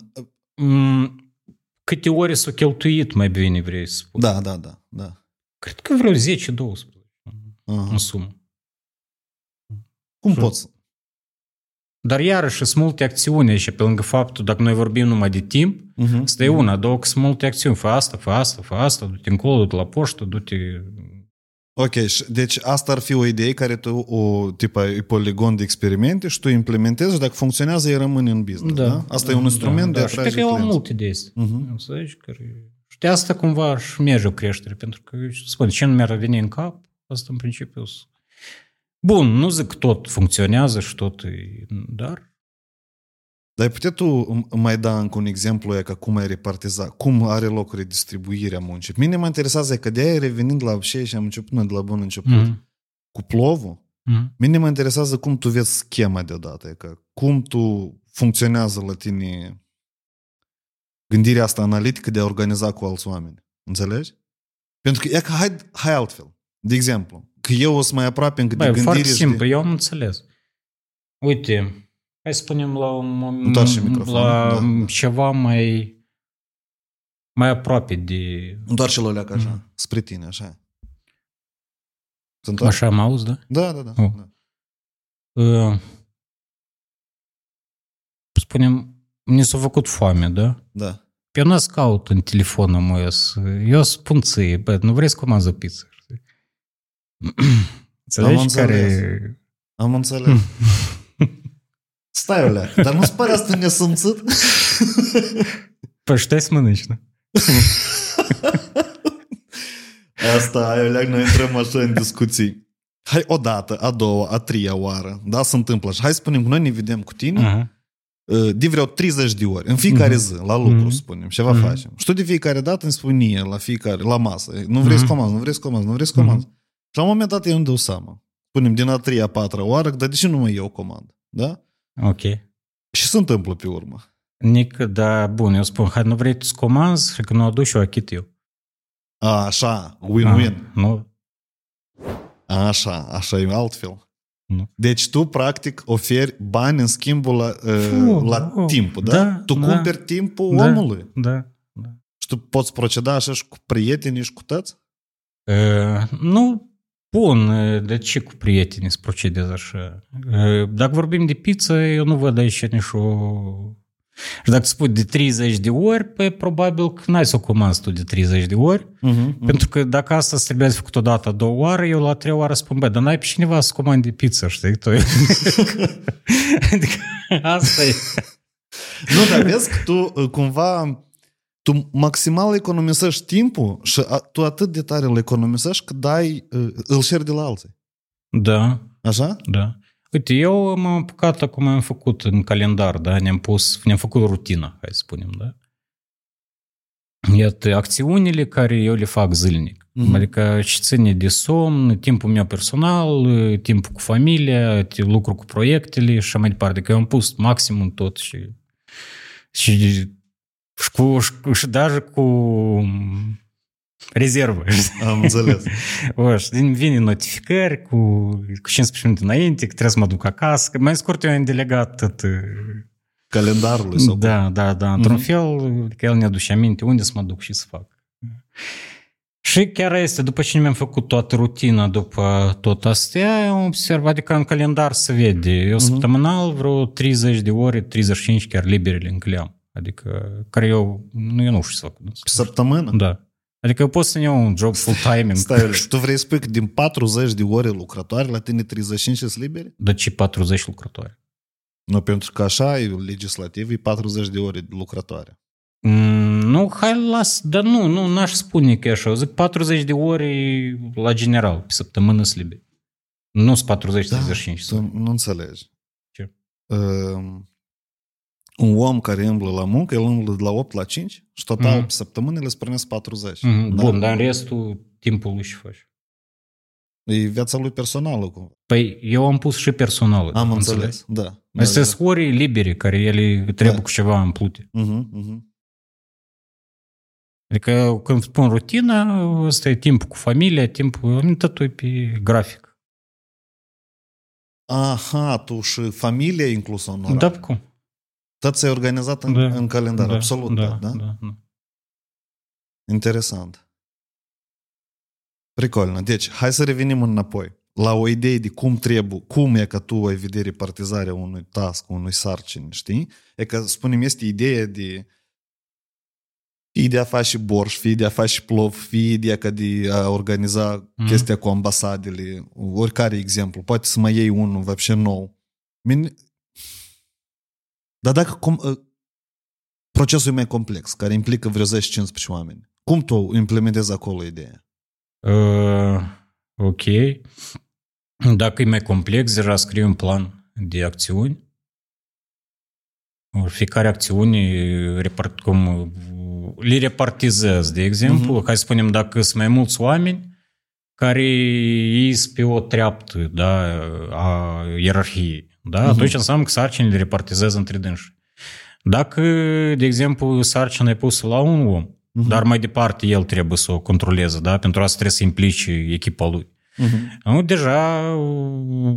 Mm, câte ore s-au cheltuit, mai bine vrei să spun. Da, da, da, da. Cred că vreo 10-12 Aha. în sumă. Cum Și- poți? Dar iarăși sunt multe acțiuni și pe lângă faptul, dacă noi vorbim numai de timp, Uh-huh. asta e una, două, că sunt multe acțiuni. Fă asta, fă asta, fă asta, du-te încolo, du-te la poștă, du-te... Ok, și- deci asta ar fi o idee care tu o, tipa, e poligon de experimente și tu implementezi și dacă funcționează, ei rămâne în business, da? Asta e un instrument de da. Și cred atrage că eu am clienți. multe de astea. Mhm. Înțelegi? Care... Și de asta cumva și merge o creștere, pentru că, spun, ce nu mi-ar veni în cap, asta în principiu s- Bun, nu zic că tot funcționează și tot e, dar Dar ai putea tu îmi mai da încă un exemplu e ca cum ai repartiza, cum are loc redistribuirea muncii. Pe Mine mă interesează că de-aia revenind la ce și am început noi de la bun început, Mhm. cu plovul, Mhm. Mine mă interesează cum tu vezi schema deodată, că cum tu funcționează la tine gândirea asta analitică de a organiza cu alți oameni. Înțelegi? Pentru că, e că hai, hai altfel. De exemplu, că eu o să mai aproape încă de Băi, gândire foarte și simplu, de... eu am înțeles. Uite, hai să spunem la, un, Întoarce microfonul, la da, da. ceva mai mai aproape de... Întoarce-l alea ca așa, Mhm. spre tine, așa. Se întoarce? Așa mă auzi, da? Da, da, da. Oh. da. Uh, spunem, mi s-a făcut foame, da? Da. Pe eu n-ați caut în telefonul meu, să- eu spun ție, bă, nu vrei să comandă pizza, știi? Înțelegi? înțeles. Care... Am înțeles. [laughs] Stai, Olea, dar nu-ți pare asta nesămțit? Păi știi să mănânci, da? Asta, ai, Oleag, noi intrăm așa în discuții. Hai o dată, a doua, a treia oară, da, se întâmplă și hai să spunem că noi ne vedem cu tine Uh-huh. uh, de vreo 30 de ori, în fiecare Mhm. zi, la lucru, Mhm. spunem, ceva Mhm. facem. Și tu de fiecare dată îmi spui nie, la fiecare, la masă, nu vrei să Mhm. comanzi, nu vrei să comanzi, nu vrei să comanzi. Și la un moment dat eu îmi dau seama. Spunem, din a treia, a patra oară, dar de ce nu mai eu comand? Da? Ok. Și se întâmplă pe urmă. Nici, da, bun, eu spun, hai, nu vrei tu să comanzi și că nu aduci, eu achit eu. A, așa, win-win. Ah, nu? Așa, așa e altfel. Nu. Deci tu, practic, oferi bani în schimbul la, uh, Fu, la oh, timp, da? da, tu da. cumperi timpul Da. omului. Da. da. Și tu poți proceda așa și cu prietenii și cu tăți? Uh, nu, bun, uh, de ce cu prietenii să procedez așa? Uh, Dacă vorbim de pizza, eu nu văd aici nici o... Și dacă spui de 30 de ori, pe probabil că n-ai să o comanzi tu de 30 de ori, Uh-huh. pentru că dacă asta îți trebuie să făcut odată, două oară, eu la trei oară spun, bă, dar n-ai pe cineva să comande pizza, știi? Tu? adică asta e. Nu, dar vezi că tu uh, cumva tu maximal economisești timpul și a, tu atât de tare îl economisești că dai, uh, îl șeri de la alții. Da, Așa? Da. Uite, eu m-am apucat acum, am făcut în calendar, da, ne-am pus, ne-am făcut rutina, hai să spunem, da. Iată, acțiunile care eu le fac zilnic. Mhm. Adică ce ține de somn, timpul meu personal, timpul cu familia, lucru cu proiectele și așa mai departe. Adică eu am pus maximum tot și și, și, cu, și, și даже cu rezervă. Am înțeles. O, și [laughs] din vine notificări cu, cu 15 minute înainte, că trebuie să mă duc acasă. Că mai scurt, eu am delegat tot. Calendarului sau Da, da, da. Într-un Mhm. fel, că el ne aduce aminte unde să mă duc și să fac. Și chiar este, după ce mi-am făcut toată rutina, după tot astea, am observat, adică în calendar se vede. Eu Mhm. săptămânal vreo 30 de ore, 35 chiar libere încă le am. Adică, care eu, nu, eu nu știu să fac. Pe săptămână? Da. Adică eu pot să iau un job full-time. în- Stai, și tu vrei să spui că din 40 de ore lucrătoare la tine 35 sunt libere? De ce 40 lucrători? Nu, pentru că așa e legislativ, e 40 de ore lucrătoare. Mm, nu, hai las, dar nu, nu, n-aș spune că e așa. Eu zic 40 de ore la general, pe săptămână sunt liberi. Nu sunt 40-35. Tu nu înțelegi. Ce? Uh, un om care îmblă la muncă, el îmblă de la 8 la 5 și total Mhm. pe săptămână le sprănesc 40. Mhm, Da? Bun, dar în restul timpului și faci. E viața lui personală. Cumva. Păi eu am pus și personal. Am înțeles, da. Astea sunt ori libere, care ele trebuie da. cu ceva împlute. Uh-huh, uh-huh. Adică când spun rutina, ăsta e timpul cu familia, timpul, totul e pe grafic. Aha, tu și familia e inclusă în orar. Da, cum? Tot e organizat în, da, în calendar, da, absolut, da, da, da, da? da. Interesant. Pricolnă. Deci, hai să revenim înapoi la o idee de cum trebuie, cum e că tu ai vedere partizarea unui task, unui sarcini, știi? E că, spunem, este ideea de fie de a face borș, fie de a face plov, fie de a, că de a organiza mm. chestia cu ambasadele, oricare exemplu, poate să mai iei unul, văpșe nou. Mine... Dar dacă cum, ă, procesul e mai complex, care implică vreo 10-15 oameni, cum tu implementezi acolo ideea? Uh, ok. Dacă e mai complex, deja scriu un plan de acțiuni. Fiecare acțiune repart, cum, le repartizez, de exemplu. Mhm. Uh-huh. Hai să spunem, dacă sunt mai mulți oameni care ies pe o treaptă da, a ierarhiei, da? Mhm. atunci înseamnă că sarcinile le repartizez între dânsi. Dacă, de exemplu, sarcina e pusă la un om, Mhm. dar mai departe el trebuie să o controleze, da? Pentru asta trebuie să implice echipa lui. Uh-huh. Nu, deja,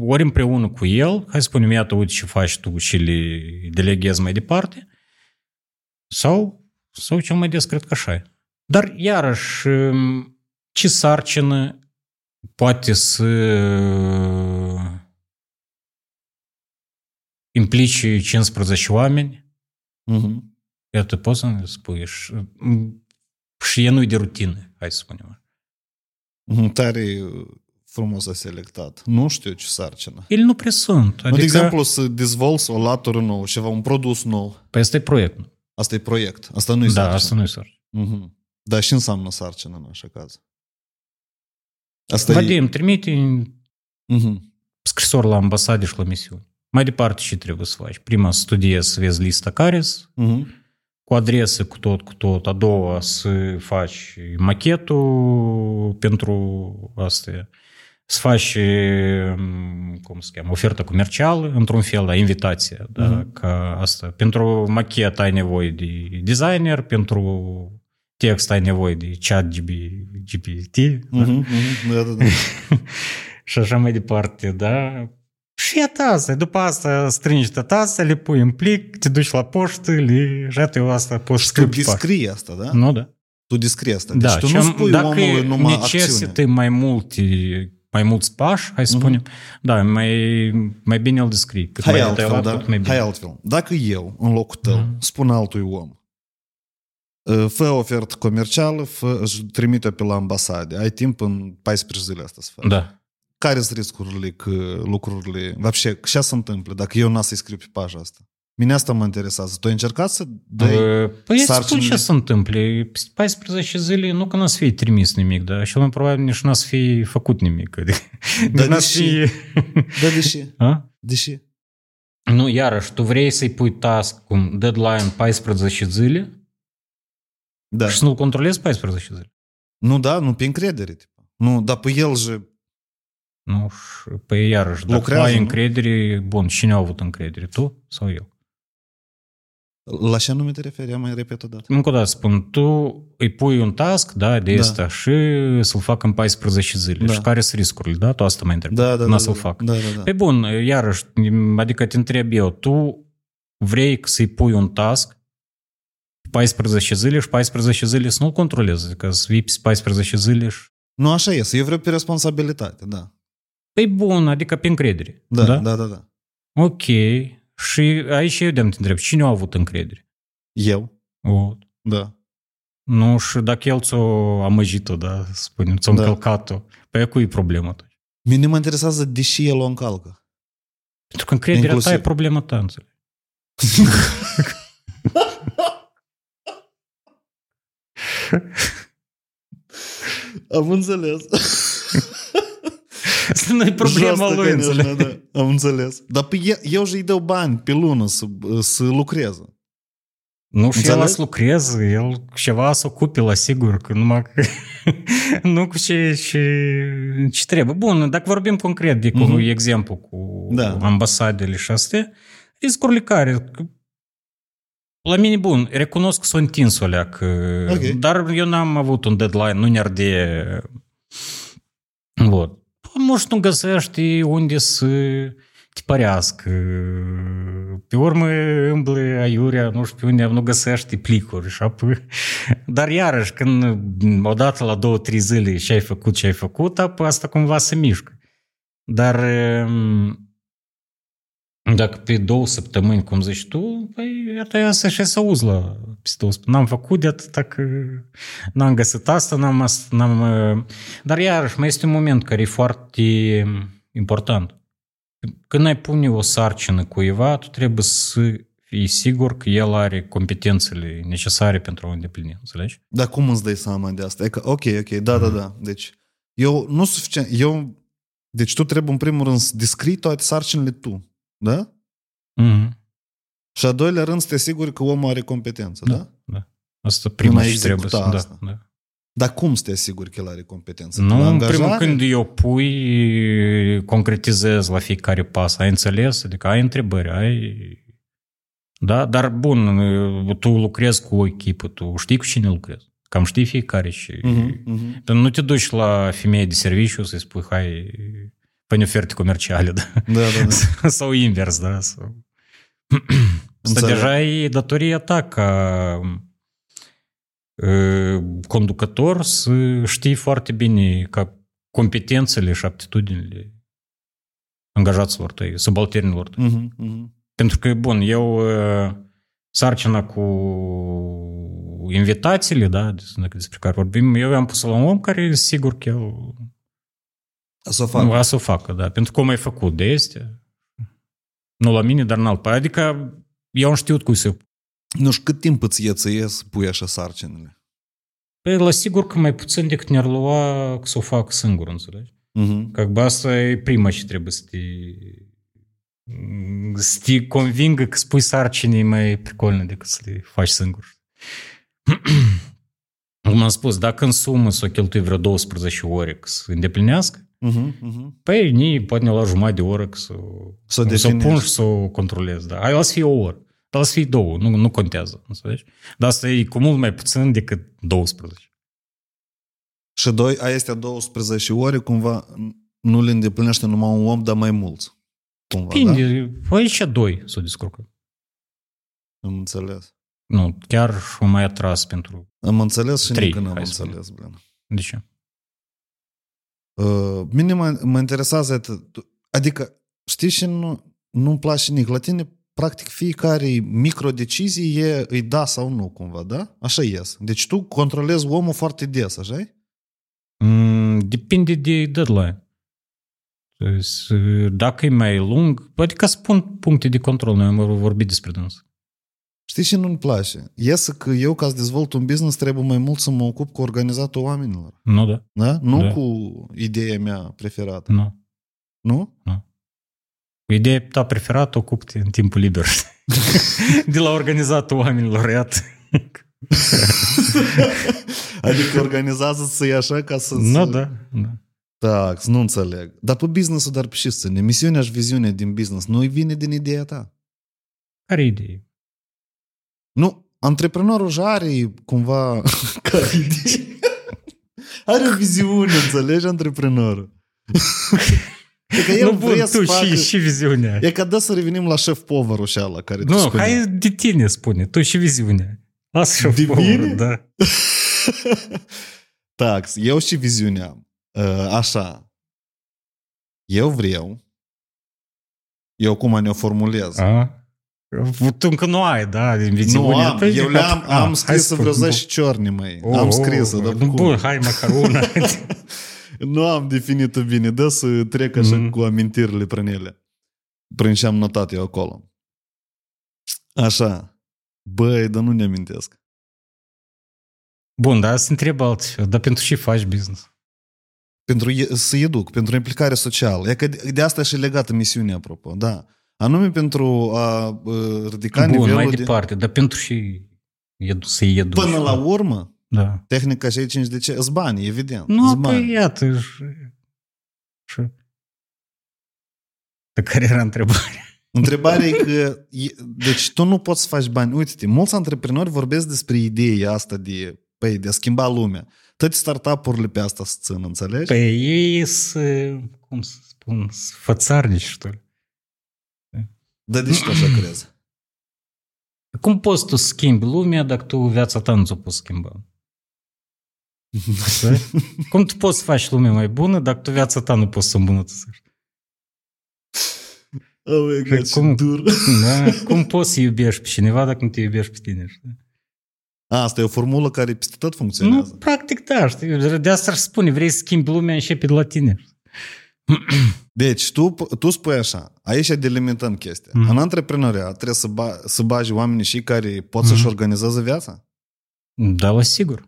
ori împreună cu el, hai să spunem, iată, uite ce faci tu și le deleghezi mai departe, sau, sau cel mai des cred că așa e. Dar, iarăși, ce sarcină poate să implice 15 oameni, Uh-huh. Iată, poți să-mi spui. Și, și e nu de rutină, hai să spunem. Uh-huh. Tare frumos a selectat. Nu știu ce sarcină. Ele nu prea sunt. Adică... De exemplu, să dezvolți o latură nouă, ceva, un produs nou. Păi asta e proiectul. Asta e proiect. Asta nu e Da, sarcină. asta nu e sarcină. Uh-huh. Dar și înseamnă sarcină în așa caz. Asta Vadim, trimite e... Uh-huh. scrisori la ambasade și la misiuni. Mai departe ce trebuie să faci? Prima să studiezi, să vezi lista care Uh-huh. cu adrese, cu tot, cu tot. A doua să faci machetul pentru asta. Să faci, cum se cheamă, oferta comercială, într-un fel, da, invitația. Da, Mhm. ca asta. Pentru machet ai nevoie de designer, pentru text ai nevoie de chat GB, GPT. Da? Uh-huh. Uh-huh. Da, da, da. [laughs] și așa mai departe, da? Și e asta, după asta strângi tot asta, le pui în plic, te duci la poștă, le... și eu asta poți Și tu scrie pe pași. descrii asta, da? Nu, da. Tu descrii asta. Deci Da, tu și nu am- spui dacă omului numai necesită acțiune. mai multe, mai mulți pași, hai să Mhm. spunem, da, mai, mai bine îl descrii. Cât Hai mai altfel, detaliat, da? cât mai bine. Hai altfel. Dacă eu, în locul tău, Mhm. spun altui om, "Uh, fă ofertă comercială, fă, își trimite pe la ambasade. Ai timp în 14 zile asta să faci. Da Care sunt riscurile că lucrurile... Вообще, ce se întâmplă dacă eu n-am să-i scriu pe paja asta? Mine asta mă interesează. Tu ai încercat să dai... Uh, Păi îți spun sarcinile? ce se întâmplă. Peste 14 zile nu că n-a să fie trimis nimic, dar și mai probabil nici n-a să fie făcut nimic. Adică, Dar nici [laughs] n-a să deși- fie... [laughs] Da, deși? [laughs] A? Deși? Nu, iarăși, tu vrei să-i pui task cu deadline 14 zile Da. și să nu-l controlezi 14 zile. Nu, da, nu pe încredere. Tipa. Nu, dar pe el же... nu, și, păi iarăși, dacă Lucrează, ai nu? încredere, bun, cine a avut încredere, tu sau eu? La ce anume te referi? Mai repet o dată. Încă o dată spun, tu îi pui un task, da, de Da. asta și să-l facă în 14 zile. Da. Și care sunt riscurile, da? Tu asta mă întrebi. Da, da, N-a da. să-l da, fac. Da, da, da. Pe bun, iarăși, adică te întreb eu, tu vrei să-i pui un task 14 zile și 14 zile să nu-l controlezi, adică să vii pe 14 zile și... Nu, așa este. Eu vreau pe responsabilitate, da. Păi bun, adică pe încredere. Da, da, da, da. da. Ok. Și aici eu de-am te întreb, cine a avut încredere? Eu? O, Da. nu, și dacă el ți-o amăjit-o, da, să spunem, ți-o Da. încălcat-o, păi cu e problema atunci? Mine mă interesează deși el o încalcă. Pentru că încrederea Inclusiv. ta e problema ta, înțeleg. [laughs] Am înțeles. Asta nu e problema Jos, lui, конечно, înțeleg. Da, am înțeles. Dar pe eu, eu și îi dau bani pe lună să, să lucreze. Nu, și el Înțelegi? să lucreze, el ceva să ocupe la sigur, că numai că nu [laughs] cu ce, ce, ce trebuie. Bun, dacă vorbim concret de cu Mhm. exemplu cu Da. ambasadele și astea, riscurile care că la mine, bun, recunosc că s-o întins o leacă, Ok. dar eu n-am avut un deadline, nu ne arde... Вот. Păi, nu știu, găsești unde să te. Pe urmă îmblă aiurea, nu știu unde, nu găsești plicuri. Și. Dar iarăși, când odată la două, trei zile ce ai făcut, ce ai făcut, apoi asta cumva se mișcă. Dar dacă pe două săptămâni, cum zici tu, păi iată ia să și să auzi la peste două săptămâni. N-am făcut de atâta că n-am găsit asta, n-am, as- n-am... uh, Dar iarăși mai este un moment care e foarte important. Când ai pune o sarcină cuiva, tu trebuie să fii sigur că el are competențele necesare pentru a o îndeplini, înțelegi? Dar cum îți dai seama de asta? E că, ok, ok, da, da, da. Deci, eu nu suficient, eu, deci tu trebuie în primul rând să descrii toate sarcinile tu, da? Mm-hmm. Și a doilea rând să te asiguri că omul are competență, da? da? Asta prima a ce trebuie executa să... Da, asta. da. Dar cum să te asiguri că el are competență? Nu, La în primul angajare? când eu pui, concretizez la fiecare pas. Ai înțeles? Adică ai întrebări, ai... Da, dar bun, tu lucrezi cu o echipă, tu știi cu cine lucrezi. Cam știi fiecare și... Mhm, mhm. Pentru Nu te duci la femeie de serviciu să-i spui, hai, pune oferte comerciale, da? Da, da, da. Sau invers, da? Sau... Asta [clears throat] Înțeleg. deja e datoria ta ca uh, conducător să știi foarte bine ca competențele și aptitudinile angajaților tăi, subalternilor tăi. Mhm, mhm. Pentru că, bun, eu uh, sarcina cu invitațiile, da, dacă despre care vorbim, eu am pus la un om care e sigur că el Să o fac. nu, a să o facă, da. Pentru că o mai făcut de este. Nu la mine, dar în alt. Adică eu am știut cum să... Nu știu cât timp îți e să ies să pui așa sarcinile. Păi, la sigur că mai puțin decât ne-ar lua să o fac singur, înțelegi? Mhm. Că bă, asta e prima ce trebuie să te... să te convingă că spui sarcinii mai pricolne decât să le faci singur. [clears throat] Cum am spus, dacă în sumă să o cheltui vreo 12 ore ca să îndeplinească, Mhm, mhm. Păi, ni, poate ne lua jumătate de oră să, Să o să o pun definești. și să o controlez. Da. Aia o să fie o oră. Dar o să fie două, nu, nu contează. Înțelegi? Dar asta e cu mult mai puțin decât 12. Și doi, a este 12 ore, cumva nu le îndeplinește numai un om, dar mai mulți. Cumva, da? Bine, păi și doi să o descurcă. Am înțeles. Nu, chiar o mai atras pentru... Am înțeles și Trei, nici n-am hai să înțeles, Blen. De ce? Uh, mine mă, mă interesează atât. Adică, știi și nu, nu-mi place nici. La tine, practic, fiecare microdecizie e, îi da sau nu, cumva, da? Așa ies. Deci tu controlezi omul foarte des, așa Mm, depinde de deadline. Deci, Dacă e mai lung, adică spun puncte de control, noi am vorbit despre dâns. Știi ce nu-mi place? Iese că eu, ca să dezvolt un business, trebuie mai mult să mă ocup cu organizatul oamenilor. Nu, da? Da? Nu Da. cu ideea mea preferată. Nu. Nu? Ideea ta preferată ocupi în timpul liber. [laughs] de la organizatul oamenilor, iată. adică organizează să e așa ca să... Nu, să... da, da. Tax, nu înțeleg. Dar pe business-ul, dar pe și să Misiunea și viziunea din business nu vine din ideea ta. Care idee? Nu, antreprenorul și are cumva... [laughs] care idee? are o viziune, înțelegi, antreprenorul. e că el nu, bun, vrea să tu facă... și, și viziunea. E ca da să revenim la șef povărul și ala care tu Nu, spuneai. hai de tine spune, tu și viziunea. Lasă și De mine? povărul, da. [laughs] Tax, eu și viziunea. Uh, Așa. Eu vreau. Eu cum ne-o formulez. A? Tu încă nu ai, da, din viziune. Nu am, Păi, eu le-am, a, am hai scris spun, vreo bun. 10 ciorni, măi. Oh, am scris dar nu, cum? Bun, hai măcar una. Nu am definit-o bine, dă să trec așa Mhm. cu amintirile prin ele. Prin ce am notat eu acolo. Așa. Băi, dar nu ne amintesc. Bun, dar să întreb altceva, dar pentru ce faci business? Pentru e- să educ, pentru implicare socială. E că de de asta și legată misiunea, apropo, da. Anume pentru a uh, ridica Bun, nivelul mai de... departe, dar pentru și edu, să-i educi. Până la urmă, Da. tehnica cei 5 de ce? Îți bani, evident. Nu, îți bani. păi iată. Și... și... De care era întrebarea? Întrebarea e că, e- deci tu nu poți să faci bani. Uite-te, mulți antreprenori vorbesc despre ideea asta de, păi, de a schimba lumea. Toate startup-urile pe asta se țin, înțelegi? Păi ei sunt, cum să spun, sunt fățarnici, știu. Dar de ce tu așa [clears throat] crezi? Cum poți tu să schimbi lumea dacă tu viața ta nu ți-o poți schimba? [laughs] Da? Cum tu poți să faci lumea mai bună dacă tu viața ta nu poți să o îmbunătățești? Oh my God, ce Cum? dur. [laughs] Da? [laughs] Cum poți să iubești pe cineva dacă nu te iubești pe tine? Știi? A, asta e o formulă care peste tot Nu, funcționează. practic da, știi? De asta aș spune, vrei să schimbi lumea, începe de la tine. [clears throat] Deci, tu, tu spui așa, aici delimităm chestia. Mhm. În antreprenoriat trebuie să, ba, să bagi oamenii și care pot să-și Mhm. organizeze viața? Da, la sigur.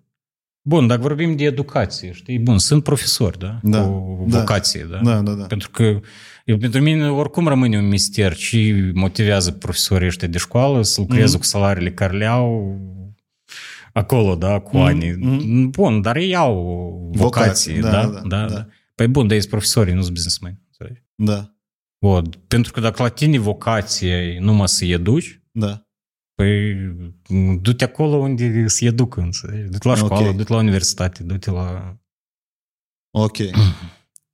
Bun, dacă vorbim de educație, știi? Bun, sunt profesori, da? Da, Cu da. vocație, da? Da, da, da. Pentru că eu, pentru mine oricum rămâne un mister ce motivează profesorii ăștia de școală să lucreze Mhm. cu salariile care le au acolo, da, cu Mhm, ani. mhm. Bun, dar ei au vocație, Vocație, da, da, da, da, da. da. Păi bun, dar ești profesorii, nu sunt businessmen. Înțelegi? Da, Bun, pentru că dacă la tine vocația e numai să-i educi, da. Păi du-te acolo unde se educă, înțelegi? Du-te la școală, Ok. du-te la universitate, du-te la... Ok. [clears throat]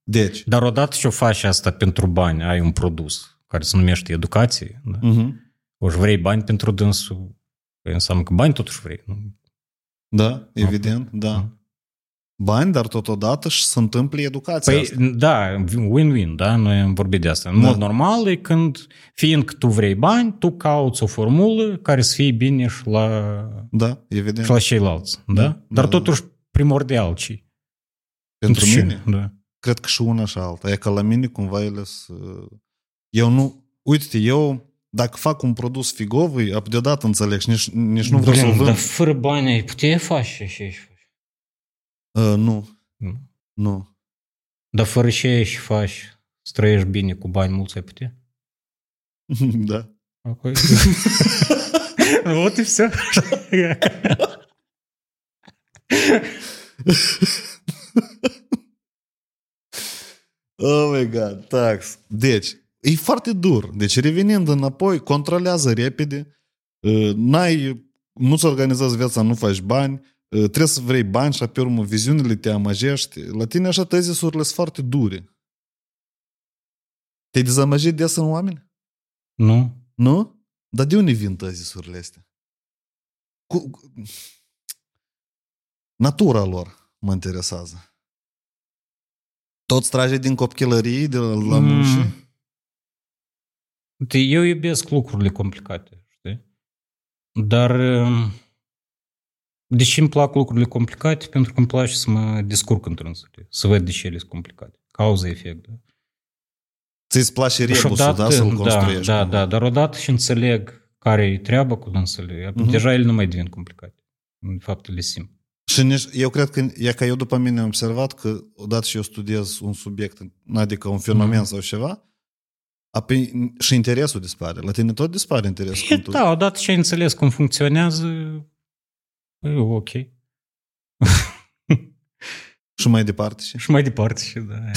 Deci, Dar odată ce o faci asta pentru bani, ai un produs care se numește educație, da? mhm. o și vrei bani pentru dânsul, păi înseamnă că bani totuși vrei. Nu? da, evident, da. Mhm. Bani, dar totodată și se întâmplă educația Păi, asta. da, win-win, da? Noi am vorbit de asta. În Da. mod normal e când, fiind că tu vrei bani, tu cauți o formulă care să fie bine și la, Da, evident. și la ceilalți, da? Da, Dar da, totuși primordial ce Pentru ce? mine, Da. cred că și una și alta. E ca la mine cumva ele să... Eu nu... Uite, eu dacă fac un produs figovui, deodată înțeleg și nici, nici nu vreau să-l Blin, vând. Dar fără bani ai putea face și și faci. Uh, nu, Nu. nu. Dar fără ce și faci, să trăiești bine cu bani mulți ai putea? [laughs] da. Apoi... вот и все. Oh my god, tax. Deci, e foarte dur. Deci, revenind înapoi, controlează repede, uh, n-ai, nu-ți organizezi viața, nu faci bani, uh, trebuie să vrei bani și pe urmă viziunile te amăgești. La tine așa tezisurile sunt foarte dure. Te-ai dezamăgit des în oameni? Nu? Nu? Dar de unde vin tezisurile astea? Cu... cu- Natura lor mă interesează. Toți trage din copchilărie, de la, la Mm. mușii? Uite, eu iubesc lucrurile complicate, știi? Dar um, de ce îmi plac lucrurile complicate? Pentru că îmi place să mă descurc într-un să văd de ce ele sunt complicate. Cauză-efect, da? Ți-ți place Și rebusul, odată- da, să-l da, construiești. da, cumva. da, dar odată și înțeleg care e treaba cu dânsele, Mhm. deja ele nu mai devin complicate. De fapt, le simt. Și nici, eu cred că, e ca eu după mine am observat că odată și eu studiez un subiect, adică un fenomen Mhm. sau ceva, apoi și interesul dispare. La tine tot dispare interesul. E, când tu- da, odată ce ai înțeles cum funcționează, e ok. [laughs] Și mai departe. Și și mai departe și da. [laughs]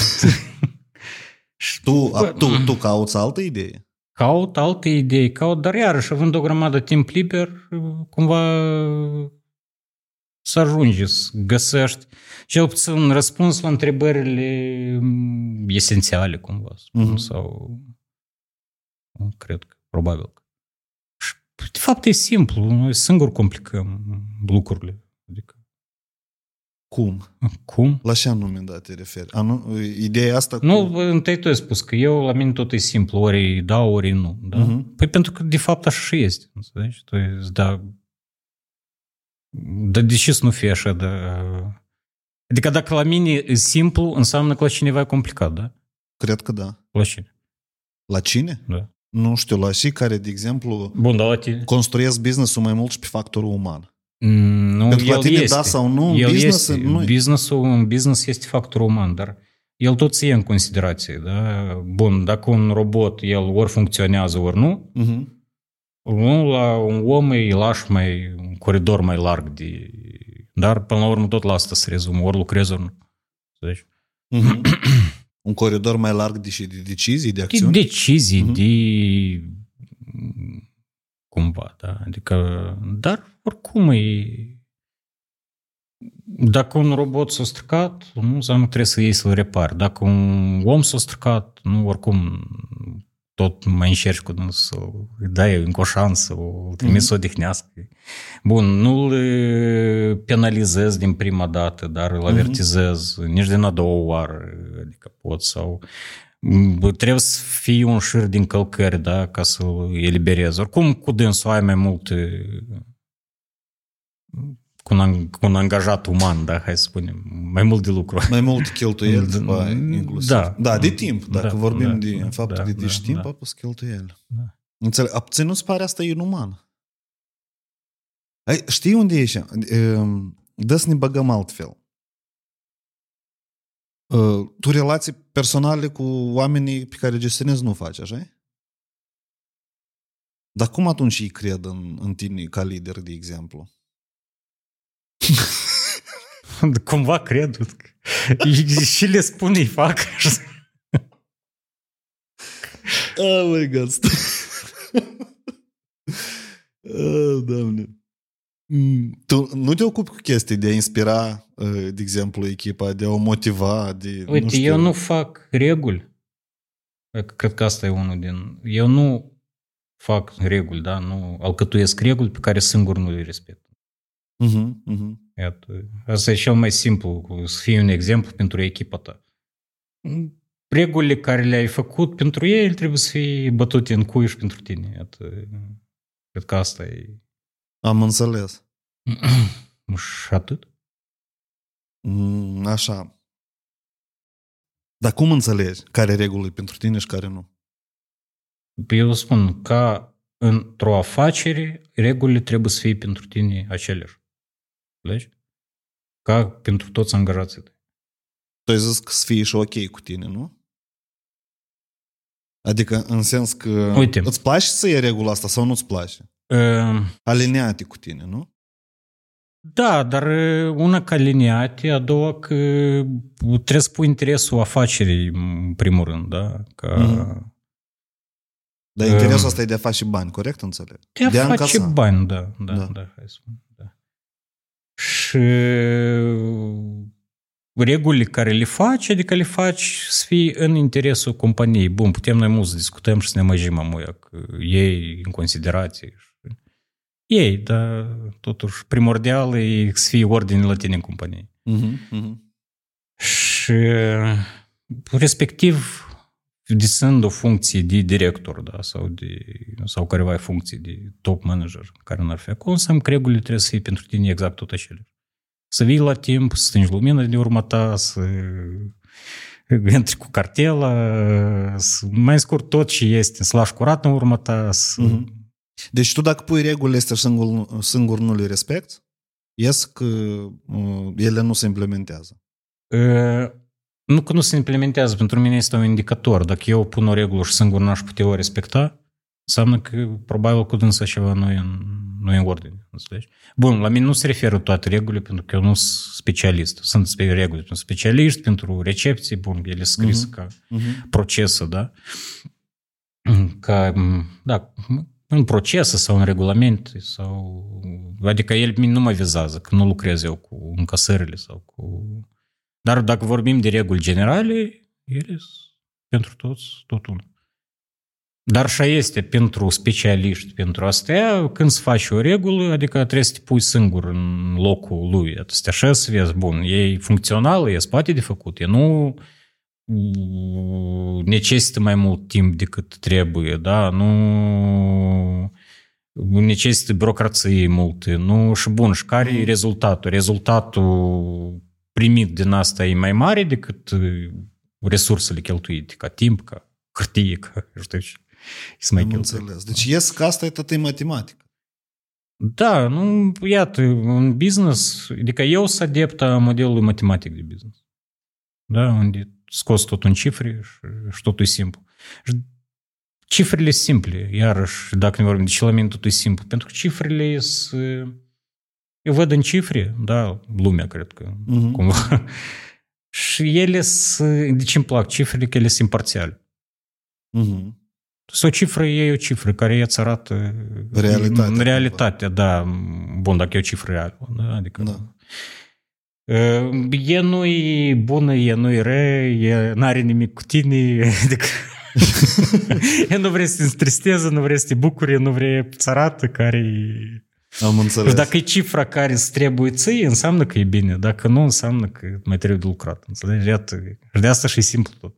Și tu, a, Bă, tu, tu cauți altă idee. caut alte idei, caut, dar iarăși, având o grămadă de timp liber, cumva să ajungi, să găsești cel puțin răspuns la întrebările mm, esențiale, cumva, spun, Mhm. sau cred că, probabil. că. Și, de fapt, e simplu, noi singuri complicăm lucrurile. Adică, Cum? cum? La ce anume, da, te referi? A, nu? Ideea asta cu... Nu, întâi tu ai spus că eu, la mine tot e simplu, ori da, ori nu. Da? Mhm. Păi pentru că, de fapt, așa și este. Înțelegi? Tu îți da... Dar de ce să nu fie așa? De... Adică dacă la mine e simplu, înseamnă că la cineva e complicat, da? Cred că da. La cine? La cine? Da. Nu știu, la și care, de exemplu, Bun, dar la tine? construiesc business-ul mai mult și pe factorul uman. Mm, Nu, Pentru că la el tine este. da sau nu, el business este. nu Business-ul, un business este factor uman, dar el tot se ia în considerație. Da? Bun, dacă un robot, el ori funcționează, ori nu, Uh-huh. Nu, la un om îi lași mai, un coridor mai larg de... Dar, până la urmă, tot la asta se rezumă. Ori lucrezi, ori nu. Deci, Mhm. [clears throat] Un coridor mai larg de, și de decizii, de de acțiuni? decizii, Mhm. de... Cumva, da? Adică... Dar, oricum, e... Dacă un robot s-a stricat, nu înseamnă că trebuie să iei să-l repari. Dacă un om s-a stricat, nu, oricum, tot mai încerci cu dânsul să dai încă o șansă, o trimis să o odihnească. Bun, nu-l e, penalizez din prima dată, dar îl avertizez nici din a doua oară, adică pot sau m, trebuie să fie un șir din călcări, da, ca să-l eliberez. Oricum, cu dânsul ai mai multe cu un, ang- cu un angajat uman, da, hai să spunem, mai mult de lucru. Mai mult cheltuieli, Da, [laughs] după aia, inclusiv. da. da, de timp. Dacă Da, vorbim da, de da, faptul da, că de da, timp, da. apus cheltuieli. Da. Înțeleg. A, ți nu-ți pare asta inuman? Ai, știi unde e așa? Ehm, Dă să ne băgăm altfel. Uh, Tu relații personale cu oamenii pe care gestionezi nu faci, așa Dar cum atunci ei cred în, în tine ca lider, de exemplu? [laughs] Cumva cred că și le spun, îi fac. Oh my god. oh, doamne. Mm, Tu nu te ocupi cu chestii de a inspira, uh, de exemplu, echipa, de a o motiva, de... Uite, știu, eu nu fac reguli. Cred că asta e unul din... Eu nu fac reguli, da? Nu alcătuiesc reguli pe care singur nu le respect. Mhm, mhm. Iată, asta e cel mai simplu, cu- să fie un exemplu pentru echipa ta. Regulile care le-ai făcut pentru ei trebuie să fie bătute în cuiș și pentru tine. Iată, cred că asta e... Am înțeles. [clears throat] Și atât. Mm, Așa. Dar cum înțelegi care regulă e pentru tine și care nu? Eu spun, ca într-o afacere, regulile trebuie să fie pentru tine aceleași. Înțelegi? Ca pentru toți angajații tăi. Tu ai zis că să fie și ok cu tine, nu? Adică în sens că Uite. îți place să iei regula asta sau nu-ți place? Uh, Alineate cu tine, nu? Da, dar uh, una ca liniate, a doua că trebuie să pui interesul afacerii în primul rând, da? Ca Mhm. Dar Um, interesul ăsta e de a face bani, corect înțeleg? de a de a face încasa. bani, da, da, Da. da, da, hai să spun, da. Și regulile care le faci, adică le faci să fie în interesul companiei. Bun, putem noi mult să discutăm și să ne măjim amuia, că ei în considerație. Ei, dar totuși primordial e să fie ordine la tine în companie. Mhm, mhm. Și respectiv disând o funcție de director da, sau, de, sau careva funcții de top manager care n-ar fi acolo, înseamnă că regulile trebuie să fie pentru tine exact tot acele. Să vii la timp, să stingi lumina de urma ta, să [laughs] intri cu cartela, să, mai scurt tot ce este, să lași curat în urma ta. Să... Mhm. Deci tu dacă pui regulile astea și singur, singur nu le respecti, ies că uh, ele nu se implementează. Uh, Nu că nu se implementează, pentru mine este un indicator. Dacă eu pun o regulă și singur n-aș putea o respecta, înseamnă că probabil cu dânsa ceva nu e în, nu e în ordine. Înțelegi? Bun, la mine nu se referă toate regulile, pentru că eu nu sunt specialist. Sunt spe- reguli pentru specialiști, pentru recepții, bun, ele sunt scrise Mhm. ca Mhm. procesă, da? Ca, da, în procesă sau în regulamente sau... Adică el nu mă vizează, că nu lucrez eu cu încasările sau cu... Dar dacă vorbim de reguli generale, ele sunt pentru toți tot unul. Dar și este pentru specialiști, pentru astea, când să faci o regulă, adică trebuie să te pui singur în locul lui. Adică să te așezi să vezi, bun, e funcțională, e spate de făcut, e nu necesită mai mult timp decât trebuie, da? Nu necesită birocrație multe, nu? Și bun, și care e rezultatul? Rezultatul primit din asta e mai mare decât resursele cheltuite, ca timp, ca hârtie, ca [laughs] știu ce. Să mai Am cheltuie. înțeles. Deci ies că asta e tot e matematică. Da, nu, iată, în business, adică eu sunt adept a modelului matematic de business. Da, unde scos tot în cifre și, și totul e simplu. Și Cifrele simple, iarăși, dacă ne vorbim de ce la mine totul e simplu, pentru că cifrele sunt... Eu văd în cifre, da, lumea, cred că, Mhm. cumva. Și ele sunt... De ce îmi plac cifrele? Că ele sunt imparțiale. Mhm. Să o cifră e o cifră care îți arată Realitatea, realitatea, da. Bun, dacă e o cifră reală. Da? Adică, Da. Uh, E nu-i bună, e nu-i rea, e n-are nimic cu tine, adică e nu vrei să te întristeze, nu vrei să te bucuri, nu vrei să arată care Am înțeles. Și dacă e cifra care îți trebuie ție, înseamnă că e bine. Dacă nu, înseamnă că mai trebuie de lucrat. Înțelegi? Iată. Și de asta și e simplu tot.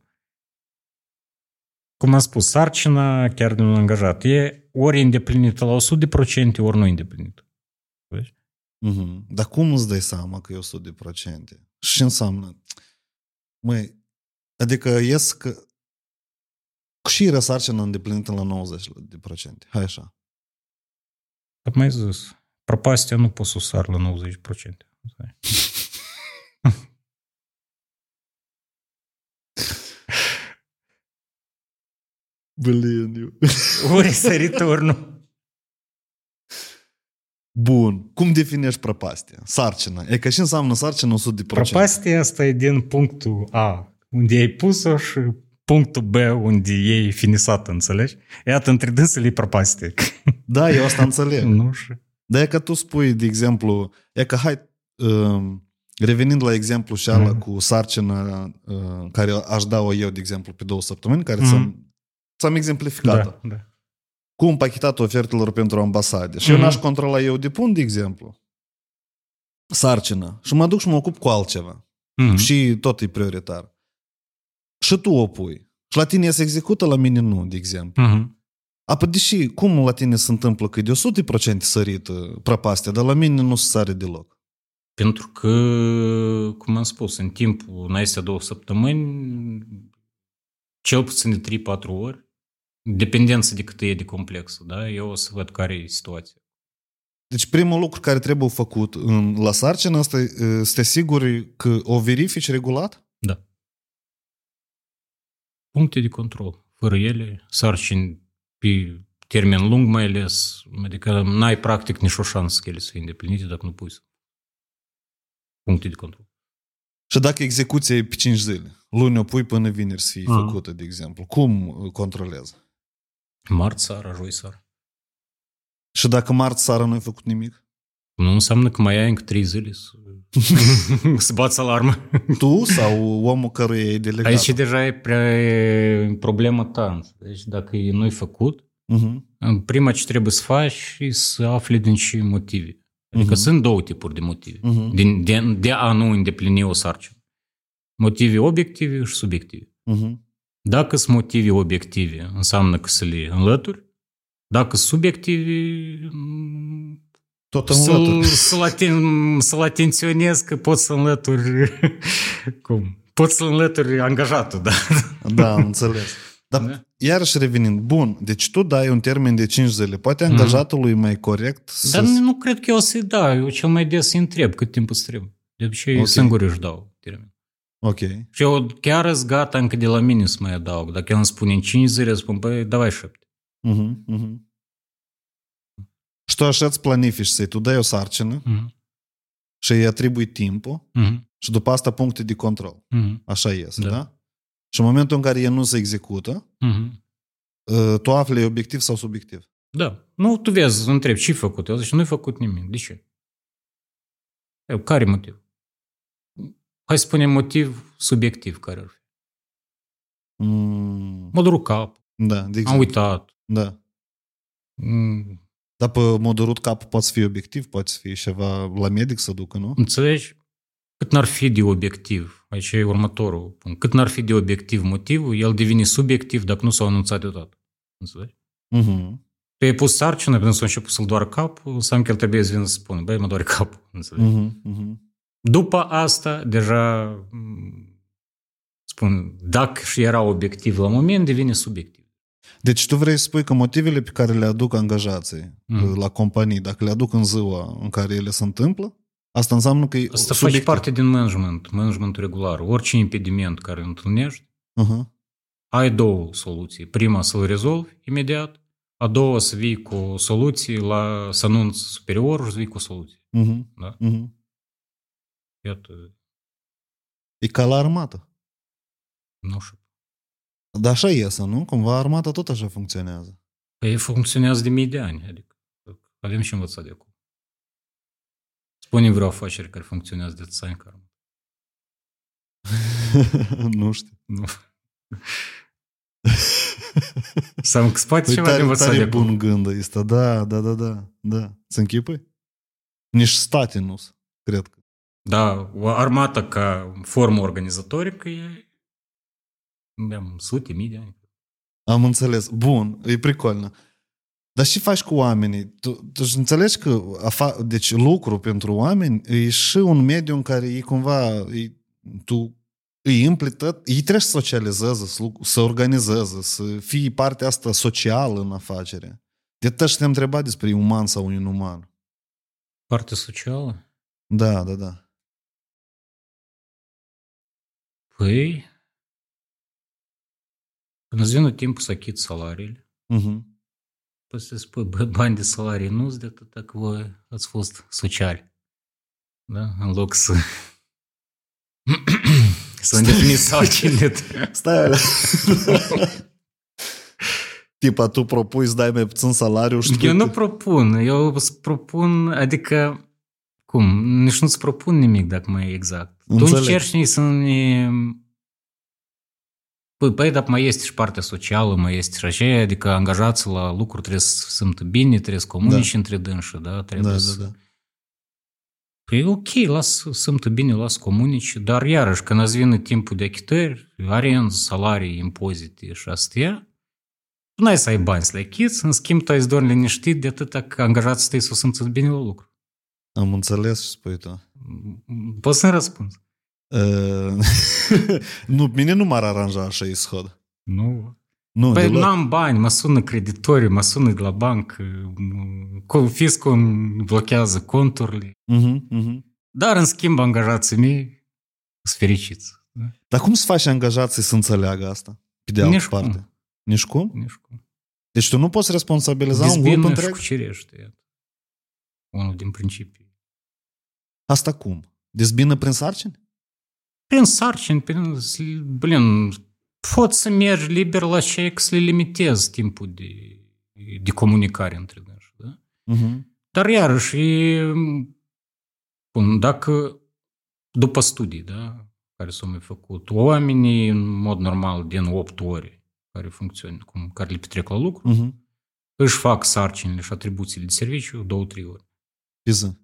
Cum am spus, sarcina chiar de un angajat e ori îndeplinită la 100%, ori nu îndeplinită. Vezi? Mhm. Dar cum îți dai seama că e 100%? Și ce înseamnă? Măi, adică ies că și era sarcina îndeplinită la 90%. Hai așa. Am mai zis, prăpastia nu poți să o sar la 90%. [laughs] Blin, eu. [laughs] Ori sărit, ori nu. Bun. Cum definești prăpastia? Sarcina. E că și înseamnă sarcina 100%. Prăpastia asta e din punctul A, unde ai pus-o și punctul B, unde e finisată, înțelegi? Iată, între dânsele e prăpastie. [laughs] Da, eu asta [laughs] înțeleg. nu și... Dar e că tu spui, de exemplu, e că hai, um, revenind la exemplu și ala Mhm. cu sarcina uh, care aș da-o eu, de exemplu, pe două săptămâni, care Mhm. ți-am, ți-am exemplificat-o. Da, da. Cu împachetatul ofertelor pentru ambasade. Și eu Mhm. n-aș controla eu de pun, de exemplu, sarcină. Și mă duc și mă ocup cu altceva. Mhm. Și tot e prioritar. Și tu o pui. Și la tine se execută, la mine nu, de exemplu. Mhm. Apoi, deși, cum la tine se întâmplă că e de 100% sărit uh, prăpastia, dar la mine nu se sare deloc. Pentru că, cum am spus, în timpul în astea două săptămâni, cel puțin de 3-4 ori, dependență de cât e de complexă, da? Eu o să văd care e situația. Deci primul lucru care trebuie făcut în, la sarcină asta e uh, să te asiguri că o verifici regulat? Da. Puncte de control. Fără ele, sarcini pe termen lung mai ales, adică n-ai practic nici o șansă că ele să fie îndeplinite dacă nu pui să- puncte de control. Și dacă execuția e pe 5 zile, luni o pui până vineri să fie Mhm. făcută, de exemplu, cum uh, controlezi? Marți seara, joi seara. Și dacă marți seara nu ai făcut nimic? Nu înseamnă că mai ai încă trei zile să, [laughs] să bați alarmă. Tu sau omul căruia e delegat? Aici deja e prea e problema ta. Deci dacă e nu-i făcut, Mhm. prima ce trebuie să faci e să afli din ce motive. Adică Mhm. sunt două tipuri de motive. Mhm. Din, de, de a nu îndeplini o sarcină. Motive obiective și subiective. Mhm. Dacă sunt motive obiective, înseamnă că să le înlături. Dacă sunt subiective, m, Tot în să-l, lături. [laughs] să-l, aten, să-l atenționez că poți să înlături [laughs] cum? Poți să înlături angajatul, da? [laughs] Da, am înțeles. Dar Da. iarăși revenind, bun, deci tu dai un termen de 5 zile. Poate angajatul e mai corect să... Dar nu cred că eu o să-i dau. Eu cel mai des îi întreb cât timp îți trebuie. De obicei, Ok. okay. singur își dau termen. Ok. Și eu chiar îți gata încă de la mine să mai adaug. Dacă el îmi spune în 5 zile, spun, băi, davai 7. Mhm, mhm. Și tu așa îți planifici să tu dai o sarcină Mhm. și îi atribui timpul Mhm. și după asta puncte de control. Mhm. Așa iese, da? Da. da? Și în momentul în care el nu se execută, Mhm. uh, tu afli e obiectiv sau subiectiv. Da. Nu, tu vezi, întreb, ce-ai făcut? Eu zic, nu-ai făcut nimic. De ce? Eu, care motiv? Hai să spunem motiv subiectiv care ar fi. Mm, Mă durut cap, da, de exemplu. am uitat. Da. Mm, Dar pe modurut cap poate fi obiectiv, poate fi ceva la medic să ducă, nu? Înțelegi? Cât n-ar fi de obiectiv, aici e următorul punct, cât n-ar fi de obiectiv motivul, el devine subiectiv dacă nu s-a anunțat deodată. Înțelegi? Mhm. Tu ai pus sarcină, până s-a început să-l doară capul, înseamnă că el trebuie să vină să spună, băi, mă doare capul. Înțelegi? Mhm. Mhm. După asta, deja m, spun, dacă și era obiectiv la moment, devine subiectiv. Deci tu vrei să spui că motivele pe care le aduc angajații Mhm. la companii, dacă le aduc în ziua în care ele se întâmplă, asta înseamnă că e Asta subiectiv. face parte din management, managementul regular. Orice impediment care îl întâlnești, Uh-huh. ai două soluții. Prima să-l rezolvi imediat, a doua să vii cu soluții, la, să anunți superiorul și să vii cu soluții. Uh-huh. Da? Uh-huh. Iată, E ca la armată. nu știu. Dar așa iese, nu? Cumva armata tot așa funcționează. Păi funcționează de mii de ani, adică avem și învățat de acum. Spune vreo afacere care funcționează de atâția ani ca nu știu. Nu. Sau că spate Păi ceva de tare, învățat de tare acum. bun gând ăsta. Da, da, da, da. da. Să închipui? Nici state nu cred că. Da, o armată ca formă organizatorică e aveam sute, mii de ani. Am înțeles. Bun, e pricolnă. Dar ce faci cu oamenii? Tu, tu își înțelegi că afa- deci lucru pentru oameni e și un mediu în care ei cumva e, tu îi împli tot, ei trebuie să socializeze, să, luc- să organizeze, să fie partea asta socială în afacere. De tot și te întreba despre uman sau un inuman. Partea socială? Da, da, da. Păi, când îți vină timpul să achiți salariile, Uh-huh. păi să spui, bă, bani de salarii nu-ți de atât că voi ați fost sociali. Da? În loc să [coughs] să îndepliniți sarcinile. Stai alea. [laughs] Tipa, tu propui să dai mai puțin salariu și tu... Eu nu propun, eu îți propun, adică, cum, nici nu-ți propun nimic, dacă mai e exact. Înțeleg. Tu încerci să ne... Păi, păi, dar mai este și partea socială, mai este și așa, adică angajații la lucru trebuie să se simtă bine, trebuie să comunici Da. între dânsă, da? Trebuie Da, să... da, da. Păi ok, las să simtă bine, las comunici, dar iarăși, când îți vine timpul de achitări, arendă, salarii, impozite și astea, tu n-ai să ai bani să le achiți, în schimb tu ai să dormi liniștit de atâta că angajații tăi să o simță bine la lucru. Am înțeles ce spui tu. Poți să-mi răspunzi? Uh, [laughs] nu, mine nu m-ar aranja așa ishod. Nu. Nu, Păi deloc. n-am bani, mă sună creditorii, mă sună de la bancă, m- fiscul îmi blochează conturile. Uh-huh, uh-huh. Dar, în schimb, angajații mei sunt fericiți. Dar cum să faci angajații să înțeleagă asta? Pe de altă Nici cum. parte. Nici cum? Nici cum. Deci tu nu poți responsabiliza un grup Dezbină și întreg? cucerește. iată. Unul din principii. Asta cum? Dezbină prin sarcini? Prin sarcini, prin, blin, poți să mergi liber la cei că să le limitezi timpul de, de comunicare între dânsi, da? Uh-huh. Dar iarăși, e, bun, dacă după studii, da, care s-au mai făcut, oamenii, în mod normal, din 8 ore care funcționează, cum, care le petrec la lucru, Uh-huh. își fac sarcinile și atribuțiile de serviciu 2-3 ore. Piză.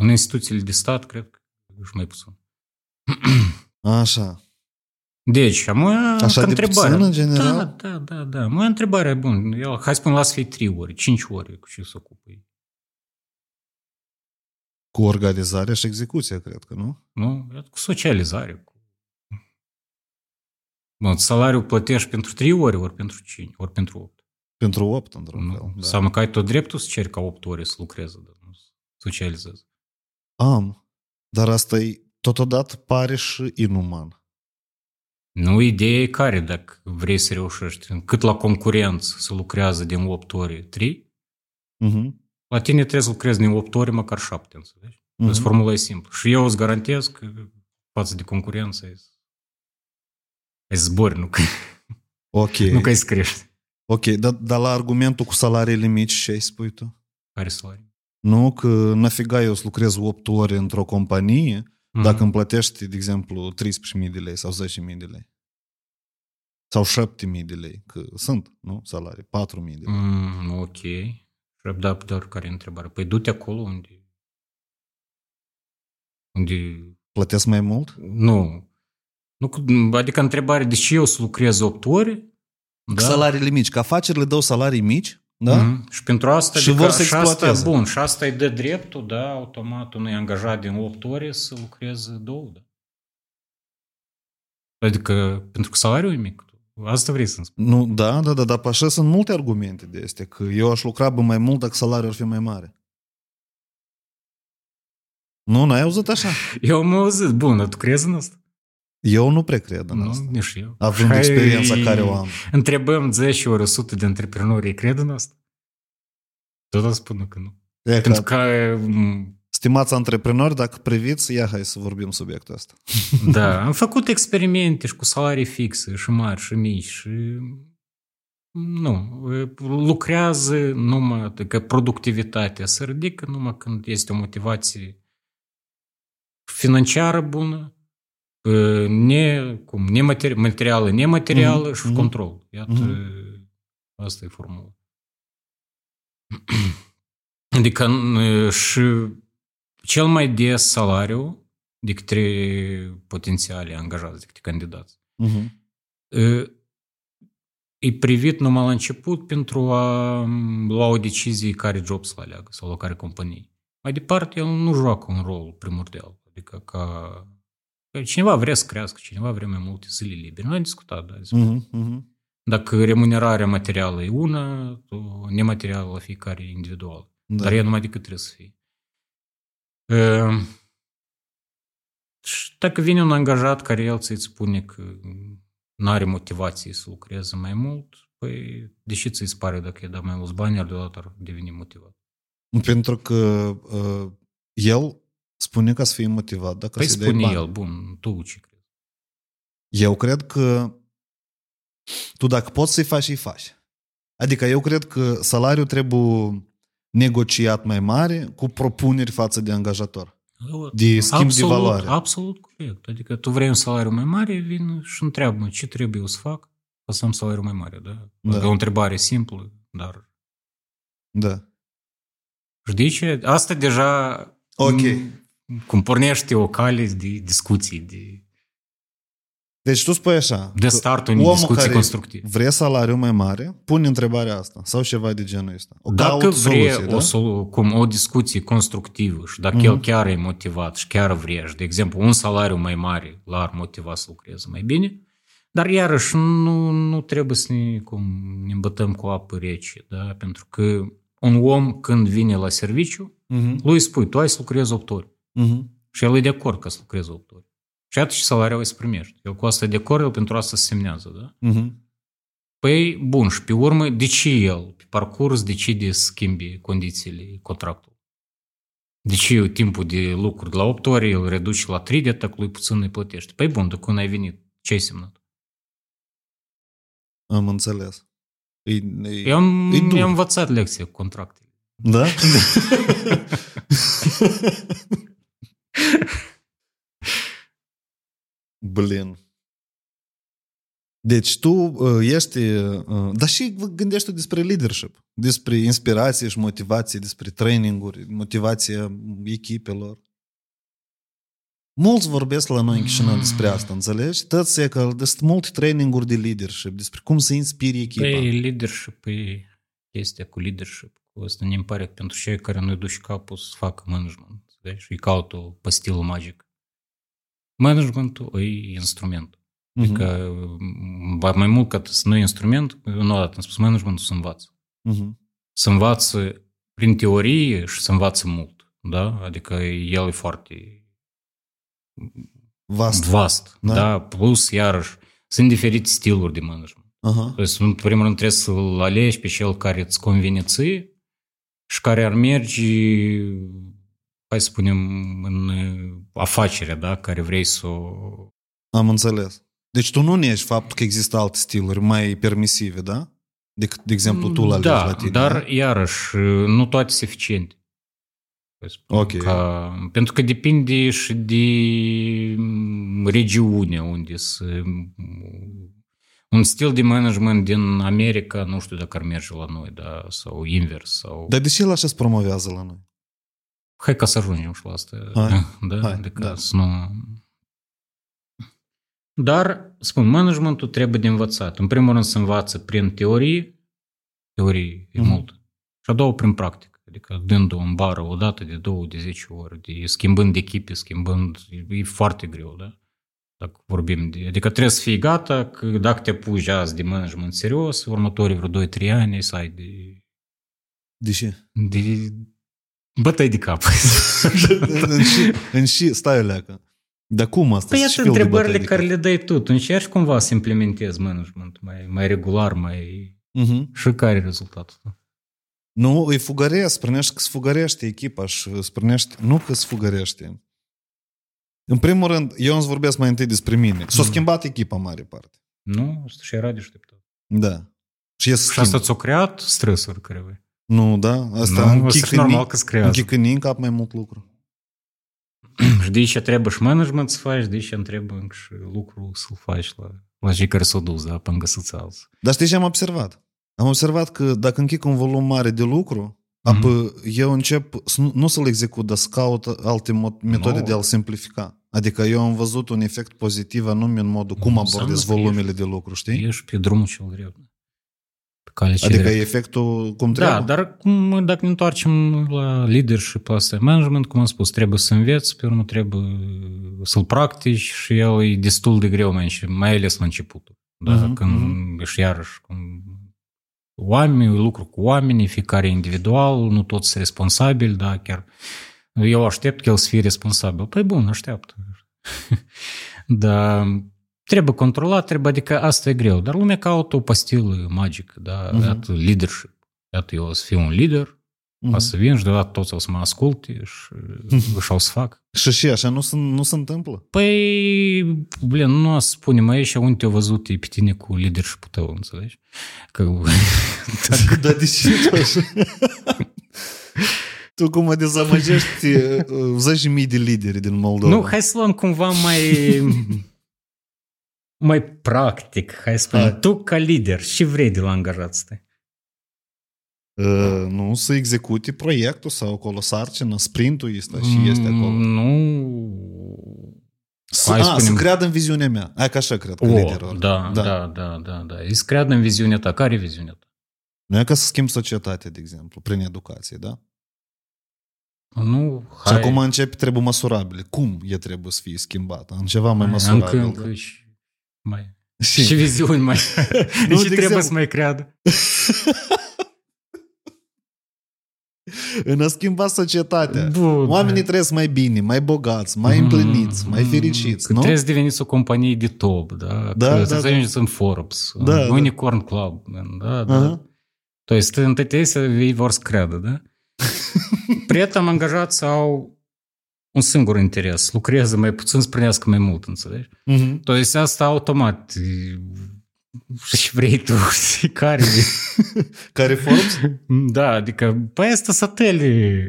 În instituțiile de stat, cred că își mai puțin. [clears throat] Așa. Deci, am Așa de întrebare. puțin, în general? Da, da, da, da. Mă întrebare, bun, eu, hai să spun, las fi 3 ore, 5 ore cu ce să ocupă ei. Cu organizarea și execuția, cred că, nu? Nu? Iată, Cu socializare. Cu... Bun, salariul plătești pentru 3 ore, ori pentru 5, ori pentru 8. Pentru 8, într-un Nu? fel. Da. Înseamnă că ai tot dreptul să ceri ca 8 ore să lucreze, dar nu să socializeze. Am. Dar asta e totodată pare și inuman. Nu, ideea e care, dacă vrei să reușești, cât la concurență să lucrează din 8 ore 3, Uh-huh. la tine trebuie să lucrezi din 8 ore măcar 7, înțelegi? Uh-huh. Deci formula e simplă. Și eu îți garantez că față de concurență ai să- ai să zbori, nu că, Ok. [laughs] nu că ai să crești. Ok, dar dar la argumentul cu salariile mici ce ai spui tu? Care salariu? Nu, că nafiga eu să lucrez 8 ore într-o companie Mhm. dacă îmi plătești, de exemplu, 13.000 de lei sau 10.000 de lei. Sau 7.000 de lei, că sunt, nu? Salarii, 4.000 de lei. Mm, ok. Da, dar care e întrebare? Păi du-te acolo unde... Unde... Plătesc mai mult? Nu. nu cu- adică întrebare, de ce eu să lucrez 8 ore? Da. Salariile mici, că afacerile dau salarii mici, da? Mhm. Și pentru asta, Și adică, vor să și asta, exploateze. bun, și asta îi dă dreptul, da, automat unui angajat din 8 ore să lucreze două, da. Adică, pentru că salariul e mic. Asta vrei să-mi spui. Nu, da, da, da, dar pe așa sunt multe argumente de astea, că eu aș lucra bă mai mult dacă salariul ar fi mai mare. Nu, n-ai auzit așa? [laughs] Eu am auzit, bun, dar tu crezi în asta? Eu nu prea cred în Nu, asta. nici eu. Având Hai, experiența care o am. Întrebăm 10 ori 100 de antreprenori, ei cred în asta? Tot îți spun că nu. E Pentru ca, că, m, stimați antreprenori, dacă priviți, ia hai să vorbim subiectul ăsta. [laughs] da, am făcut experimente și cu salarii fixe, și mari, și mici, și nu, lucrează numai, adică productivitatea se ridică numai când este o motivație financiară bună, ne, cum, nemateri- materială, nematerială Mhm, și mhm. control. Iată, Mhm. asta e formula. Adică n- și cel mai des salariu de către potențiale angajați, de către candidați, Uh-huh. e privit numai la început pentru a lua o decizie care job să aleagă sau la care companie. Mai departe, el nu joacă un rol primordial. Adică ca că cineva vrea să crească, cineva vrea mai multe zile libere. Noi am discutat, da. Uh-huh. Uh-huh. Dacă remunerarea materială e una, to nematerială la fiecare e individual. Da. Dar ea numai decât trebuie să fie. Uh, și dacă vine un angajat care el ți spune că nu are motivație să lucreze mai mult, păi de ce ți-i pare dacă îi dă mai mulți bani, el deodată ar deveni motivat? Pentru că uh, el spune ca să fie motivat. Dacă Păi să-i dai spune bani. el, bun, tu ce crezi? Eu cred că tu dacă poți să-i faci, îi faci. Adică eu cred că salariul trebuie negociat mai mare cu propuneri față de angajator. De schimb de valoare. Absolut corect. Adică tu vrei un salariu mai mare, vin și întreabă ce trebuie eu să fac ca să am salariu mai mare. Da? Da. E o întrebare simplă, dar Da. știi ce? Asta deja Ok. m, cum pornește o cale de discuții, de, Deci tu spui așa. de că start unei omul discuții care constructive. vrea salariu mai mare, pune întrebarea asta sau ceva de genul ăsta. O Dacă caut vrea soluție, o, da? solu- cum, o discuție constructivă și dacă Mhm. el chiar e motivat și chiar vrea și, de exemplu, un salariu mai mare l-ar motiva să lucreze mai bine, dar iarăși nu, nu trebuie să ne, cum, ne îmbătăm cu apă rece, da? pentru că un om când vine la serviciu, Mhm. lui îi spui, tu ai să lucrezi 8 ori. Mhm. Și el e de acord ca să lucreze 8 ori. Și atunci salariul îi să primești. El cu asta e de acord, el pentru asta se semnează, da? Mhm. Păi, bun, și pe urmă, de ce el, pe parcurs, decide să schimbi condițiile contractului? De ce eu timpul de lucru de la 8 ore îl reduce la 3 de atac, lui puțin îi plătește? Păi bun, dacă n-ai venit, ce ai semnat? Am înțeles. E, e, Eu am, e dur. mi-am învățat lecție cu contractele. Da? [laughs] [laughs] [laughs] Blin. Deci tu uh, ești... Uh, dar și gândești tu despre leadership, despre inspirație și motivație, despre traininguri, motivația echipelor. Mulți vorbesc la noi în Chișinău despre asta, înțelegi? Tăți e că sunt multe traininguri de leadership, despre cum să inspiri echipa. Păi leadership e chestia cu leadership. Cu asta ne pare că pentru cei care nu-i duci capul să facă management. Deci îi caută pe stilul magic. Managementul e instrument. Mhm. Adică, ba mai mult ca să nu e instrument, eu nu odată am spus, managementul se învață. Mhm. Se învață prin teorie și se învață mult. Da? Adică el e foarte Vast. vast. Da. Da? Plus, iarăși, sunt diferite stiluri de management. Aha. Deci, în primul rând, trebuie să-l alegi pe cel care îți convine ție și care ar merge, hai să spunem, în afacerea, da? care vrei să o... Am înțeles. Deci tu nu negi faptul că există alte stiluri mai permisive, da? Decât, de exemplu, tu la da, la tine. dar da? iarăși, nu toate sunt eficiente. Hai să spun, Ok. Ca, pentru că depinde și de regiune unde să... Un stil de management din America, nu știu dacă ar merge la noi, da, sau invers, sau... Dar de ce el așa se promovează la noi? Hai ca să ajungem și la asta. Hai, da? hai, adică da. să nu... Dar, spun, managementul trebuie de învățat. În primul rând să învață prin teorie, teorie e Mhm. mult, și a doua prin practică. Adică dându în bară o dată, de două, de zece ori, de, schimbând de echipe, schimbând, e, e foarte greu, da? Dacă vorbim de... Adică trebuie să fii gata că dacă te apuci azi de management serios, următorii vreo 2-3 ani să ai de, De ce? de bătăi de cap. [laughs] în, și, în și, stai o leacă. Dar cum asta? Păi Ce iată fel de întrebările bătălie? care le dai tu. Tu încerci cumva să implementezi management mai, mai regular, mai... Mhm. Și care e rezultatul? Nu, îi fugăresc, spunești că sfugărește echipa și spunești, nu că sfugărește. În primul rând, eu îți vorbesc mai întâi despre mine. S-a Mhm. schimbat echipa în mare parte. Nu? Asta și era deșteptat. Da. Și e să Și asta schimb. ți-a creat stresuri, cred. Nu, da? Asta nu, închică asta e normal că se creează. închică în cap mai mult lucru. Și de aici trebuie și management să faci, de aici îmi trebuie încă și lucru să-l faci la, la cei care s-au dus, da, până găsiți alții. Dar știi ce am observat? Am observat că dacă închic un volum mare de lucru, Mhm. apoi eu încep să nu, nu să-l execut, dar să caut alte mo- metode Nu. de a-l simplifica. Adică eu am văzut un efect pozitiv anume în modul cum Nu abordez înseamnă că volumele de lucru, știi? Ești pe drumul cel drept. Pe calea cea Adică dreaptă. e efectul cum Da, trebuie? dar cum, dacă ne întoarcem la leadership, la asta, management, cum am spus, trebuie să înveți, pe urmă trebuie să-l practici și el e destul de greu, mai, mai ales la începutul. Da? Mhm, Când mhm. ești iarăși cum, oameni, lucru cu oamenii, fiecare individual, nu toți sunt responsabili, da, chiar eu aștept că el să fie responsabil. Păi bun, așteaptă. [laughs] Dar trebuie controlat, trebuie, adică asta e greu. Dar lumea caută o pastilă magică, da, Mhm. iată leadership. Iată, eu o să fiu un lider, Mhm. o să vin și deodată toți o să mă asculte și, și o să fac. Și și așa nu se, nu se întâmplă. Păi, blin, nu o să spunem aici unde te-au văzut pe tine cu leadership-ul tău, înțelegi? Că, [laughs] [laughs] Dar de ce tu așa? [laughs] tu cum mă dezamăgești uh, zeci mii de lideri din Moldova. nu, hai să luăm cumva mai mai practic, hai să spunem. Hai. Tu ca lider, ce vrei de la angajați tăi? Uh, nu, să execute proiectul sau acolo sarcină, sprintul este și este acolo. Mm, Nu... Să, hai a, spunem- să creadă în viziunea mea. Hai că așa cred că O, liderul. da, da, da, da, da, da. Îi să creadă în viziunea ta. Care e viziunea ta? Nu e ca să schimb societatea, de exemplu, prin educație, da? Nu, Și hai. acum începe, trebuie măsurabile. Cum e trebuie să fie schimbată? În ceva mai Hai, măsurabil. Încă, da? încă și mai... Și, Și viziuni mai... [laughs] Nu, și de trebuie exemplu- să mai creadă. [laughs] în a schimba societatea. Bun. Oamenii trăiesc mai bine, mai bogați, mai împliniți, mai fericiți, Că nu? Trebuie să deveniți o companie de top, da? Da, Că da, să da. ajungeți în Forbes, Da, în da. Unicorn Club, da, da. Aha. То есть întâi trebuie să ei vor să creadă, da? При этом angajați au un singur interes, lucrează mai puțin, să primească mai mult, înțelegi? Mhm. То есть asta automat și vrei tu [laughs] și care Care Forbes? Da, adică pe asta satele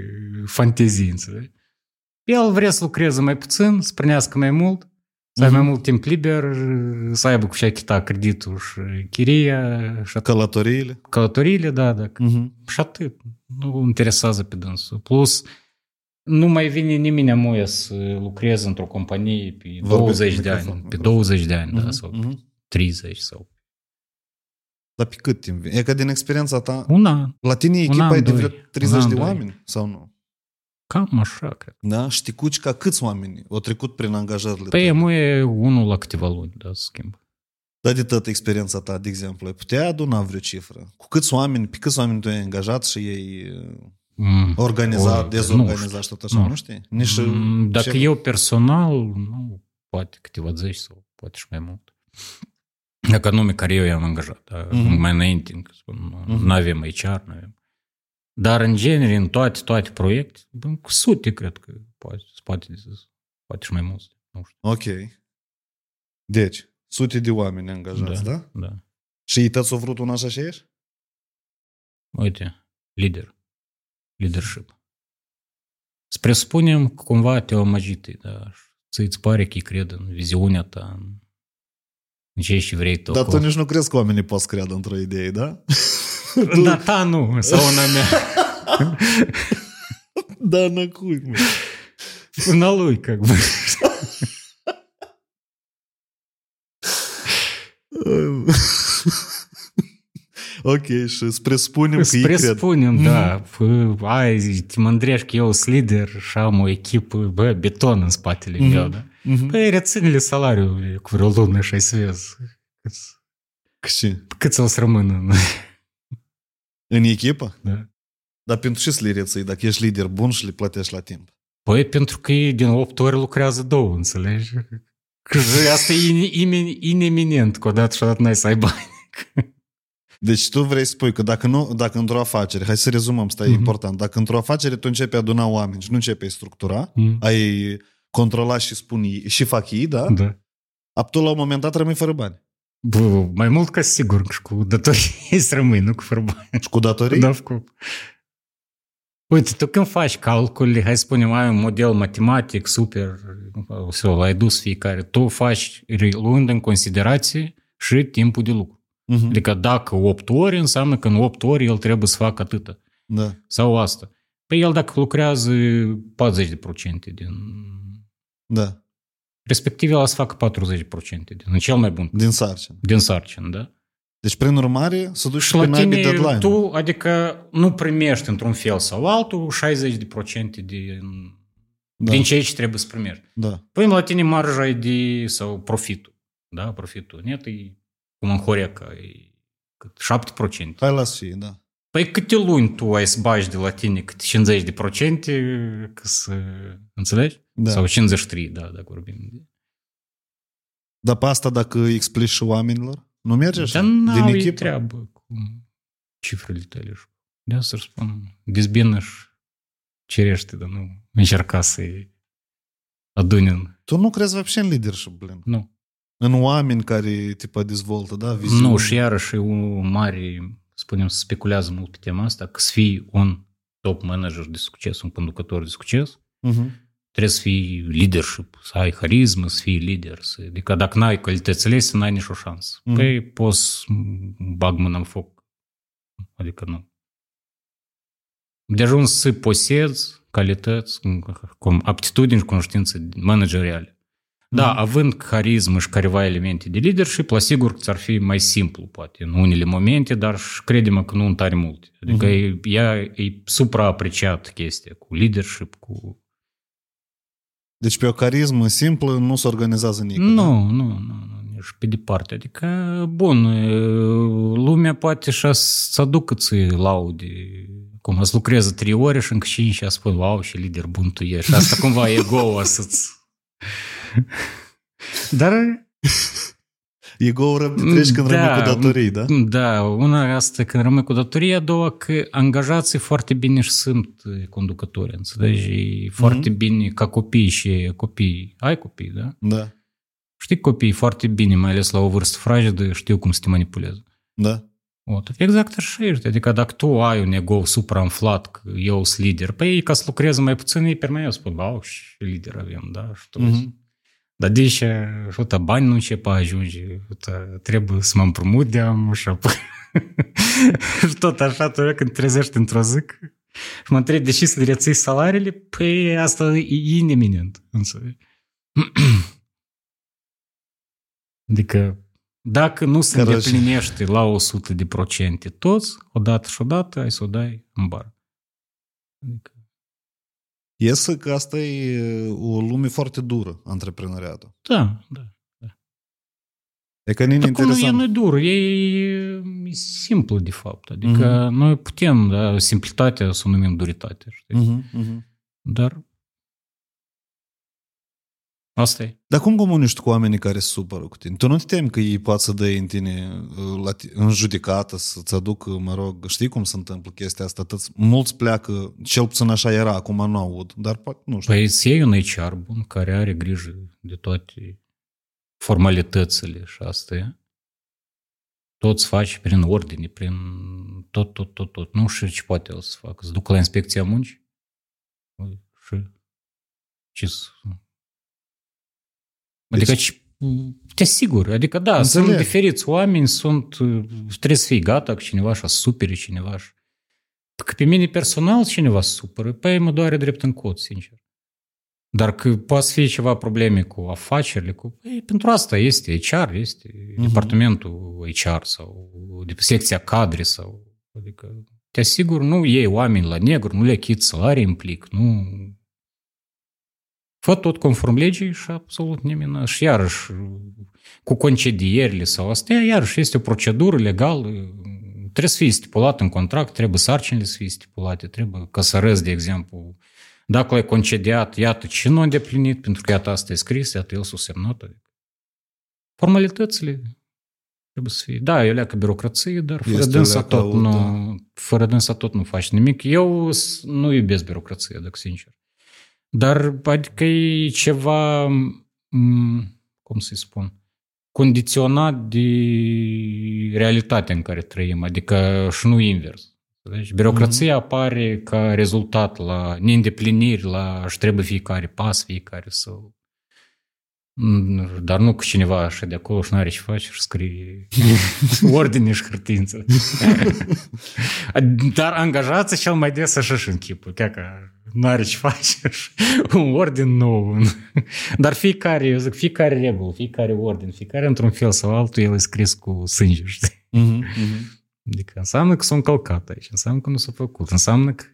fantezii, înțelegi? El vrea să lucreze mai puțin, să primească mai mult, să ai Mhm. mai mult timp liber, să aibă cu și achita creditul și chiria și atât. Călătoriile. călătoriile, da, da. Mhm. Și atât. Nu interesează pe dânsul. Plus, nu mai vine nimeni amuie să lucreze într-o companie pe Vorbește 20 de microfon, ani, pe microfon. 20 de ani, da, Mhm, sau mhm. 30 sau Dar pe cât timp? E ca din experiența ta, un an. la tine Un echipa an, e de doi. vreo 30 Un an, de doi. oameni sau nu? Cam așa, cred. Da? Știi cuci ca câți oameni au trecut prin angajările Păi tale? mu e unul la câteva luni, da, să schimb. Dar de tot experiența ta, de exemplu, ai putea aduna vreo cifră? Cu câți oameni, pe câți oameni tu ai angajat și ei uh, Mm. Organizat, Oi, dezorganizat și tot așa, Nu nu știi? Nici Mm, Dacă ce- eu personal, nu, poate câteva zeci sau poate și mai mult. Dacă nume care eu i-am angajat, da, Mhm. mai înainte, încă spun, nu Mhm. avem HR, nu avem. Dar în genere, în toate, toate proiecte, bă, cu sute, cred că poate, poate, poate și mai mult. Nu știu. Ok. Deci, sute de oameni angajați, da? Da. Și ei tăți au vrut un așa și ești? Uite, lider. Leadership. Cumva da, îți pare că cred în viziunea ta, în, în ce și vrei tu. Dar tu acolo. nici nu crezi că oamenii pot să creadă într-o idee, da? Da, ta nu, sau una mea. da, năcui, mă. Una lui, как бы. Ok, și îți presupunem că Să ei cred. presupunem, da. Pă, Ai, te mândrești că eu sunt lider și am o echipă, bă, beton în spatele Mhm. meu, da? Mhm. Păi, reține-le salariul cu vreo lună și ai să vezi cât- Și cât o să rămână. în echipă? Da. Dar pentru ce să le reții dacă ești lider bun și le plătești la timp? Păi pentru că ei din 8 ori lucrează două, înțelegi? Că asta e ineminent, că odată și odată n-ai să ai bani. Deci tu vrei să spui că dacă, nu, dacă într-o afacere, hai să rezumăm, asta e mm-hmm. important, dacă într-o afacere tu începi a aduna oameni și nu începi a structura, mm-hmm. ai controla și spuni și fac ei, da? Da. Tu la un moment dat rămâi fără bani. Bă, mai mult ca sigur, și cu datorii [laughs] să rămâi, nu cu fără bani. Și cu datorii? Da, cu... Uite, tu când faci calcule, hai să spunem, ai un model matematic super, sau l-ai dus fiecare, tu faci luând în considerație și timpul de lucru. Uh-huh. Adică dacă 8 ori, înseamnă că în 8 ori el trebuie să facă atâta. Da. Sau asta. Păi el dacă lucrează 40% din... Da. Respectiv el să facă 40% din cel mai bun. Din sarcină. Din sarcină, da. Deci, prin urmare, să duci și pe tine, deadline. tu, adică nu primești într-un fel sau altul 60% din, da. din ceea ce trebuie să primești. Da. Păi la tine marja de, sau profitul. Da, profitul net e cum în Horeca, e 7%. Hai las fi, da. Păi câte luni tu ai să bagi de la tine câte 50 de procente ca să... Înțelegi? Da. Sau 53, da, dacă vorbim. Dar pe asta dacă explici și oamenilor? Nu merge așa? Dar n-au Din echipă? treabă cu cifrele tale. De asta spun, dezbină și cerește, dar nu încerca să-i aduni Tu nu crezi вообще în leadership, blin? Nu. În oameni care tipa dezvoltă, da? Viziune. Nu, și iarăși un mare, spunem, speculează mult pe tema asta, că să fii un top manager de succes, un conducător de succes, uh-huh. trebuie să fii leadership, să ai harismă, să fii lider. Să, adică dacă n-ai calitățile să n-ai nicio șansă. Uh-huh. Păi poți bag mâna în foc. Adică nu. De ajuns să posezi calități, cum aptitudini și cunoștințe manageriale. Da, mm. având carismă și careva elemente de leadership, la sigur că ți-ar fi mai simplu, poate, în unele momente, dar credem că nu în tare multe. Adică mm-hmm. e, ea e supraapreciat chestia cu leadership, cu... Deci pe o carismă simplă nu se organizează nimic. Nu, da? nu, nu, nu, nici pe departe. Adică, bun, lumea poate și să aducă ți laude cum să lucreze trei ore și încă cinci a spun, wow, și lider bun tu ești. Asta cumva ego să-ți [laughs] Dar... E gaură treci când da, rămâi cu datorii, da? Da, una asta când rămâi cu datorii, a doua că angajații foarte bine și sunt conducători, înțelegi? Mm-hmm. Foarte mhm. bine ca copii și copii. Ai copii, da? Da. Știi copii foarte bine, mai ales la o vârstă fragedă, știu cum să te manipuleze. Da. O, exact așa ești. Adică dacă tu ai un ego supraînflat că eu sunt lider, păi ei ca să lucreze mai puțin, ei pe mine spun, au, și lider avem, da? Și tu mm-hmm. Dar de ce uite, bani nu încep a ajunge, uite, trebuie să mă împrumut de am și apoi... [laughs] și tot așa, tu când trezești într-o zi și mă întreb de ce să le reții salariile, păi asta e ineminent, înțelegi? [clears throat] adică dacă nu se îndeplinește la 100 de procente toți, odată și odată ai să o dai în bar. Adică Iesă că asta e o lume foarte dură, antreprenoriatul. Da, da. da. E că nu nu e, nu dur, e, e simplu de fapt. Adică uh-huh. noi putem, da, simplitatea să o numim duritate. Știi? Uh-huh, uh-huh. Dar Asta e. Dar cum comuniști cu oamenii care se supără cu tine? Tu nu te temi că ei pot să dă în tine uh, la, în judecată, să-ți aducă, mă rog, știi cum se întâmplă chestia asta? Tăți, mulți pleacă, cel puțin așa era, acum nu aud, dar poate, nu știu. Păi îți iei un HR bun care are grijă de toate formalitățile și asta e. Toți faci prin ordine, prin tot, tot, tot, tot. Nu știu ce poate el să facă. Să ducă la inspecția muncii și ce Adică deci, te asigur, adică da, înțeleg. sunt diferiți oameni, sunt, trebuie să fii gata cu cineva și să supere cineva. Că pe mine personal cineva supără, pe mă doare drept în cot, sincer. Dar că poate fi ceva probleme cu afacerile, cu... Ei, pentru asta este HR, este uh-huh. departamentul HR sau de secția cadre sau... Adică te asigur, nu iei oameni la negru, nu le achiți salarii implic, nu Fă tot conform legii și absolut nimeni. Și iarăși, cu concedierile sau astea, iarăși este o procedură legală. Trebuie să fie stipulat în contract, trebuie sarcinile să fie stipulate, trebuie căsărăți, de exemplu, Dacă l-ai concediat, iată ce nu a îndeplinit, pentru că iată asta e scris, iată el s-a semnat. Adică. Formalitățile trebuie să fie. Da, e leacă birocrație, dar fără Este dânsa, leacă tot aut, nu, da. fără dânsa tot nu faci nimic. Eu s- nu iubesc birocrație, dacă sincer. Dar adică e ceva, m, cum să-i spun, condiționat de realitatea în care trăim, adică și nu invers. Deci birocrația apare ca rezultat la neîndepliniri, la își trebuie fiecare pas, fiecare să... Mm, Dar nu că cineva așa de acolo și nu are ce face și scrie [laughs] ordine și hârtință. [laughs] Dar angajații cel mai des așa și închipă, chiar că nu are ce face și [laughs] un ordin nou. [laughs] Dar fiecare, eu zic, fiecare regulă, fiecare ordin, fiecare într-un fel sau altul, el e scris cu sânge, știi? Mhm, mhm. Adică înseamnă că s-a încălcat aici, înseamnă că nu s-a făcut, înseamnă că...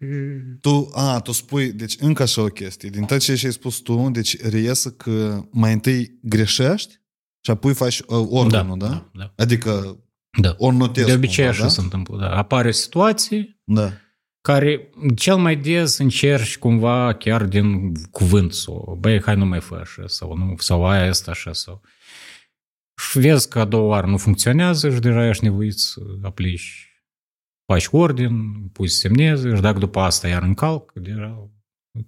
Tu, a, tu spui, deci încă așa o chestie. Din tot ce ai spus tu, deci reiese că mai întâi greșești și apoi faci uh, organul, da? da, da. Adică da. o notezi De obicei cumva, așa da? se întâmplă, da. Apare o situație Da. Care cel mai des încerci cumva chiar din cuvânt sau băi, hai nu mai fă așa sau, nu, sau aia asta așa sau și vezi că a doua oară nu funcționează și deja ești nevoit să aplici faci ordin, pui să semneze și dacă după asta iar încalc, deja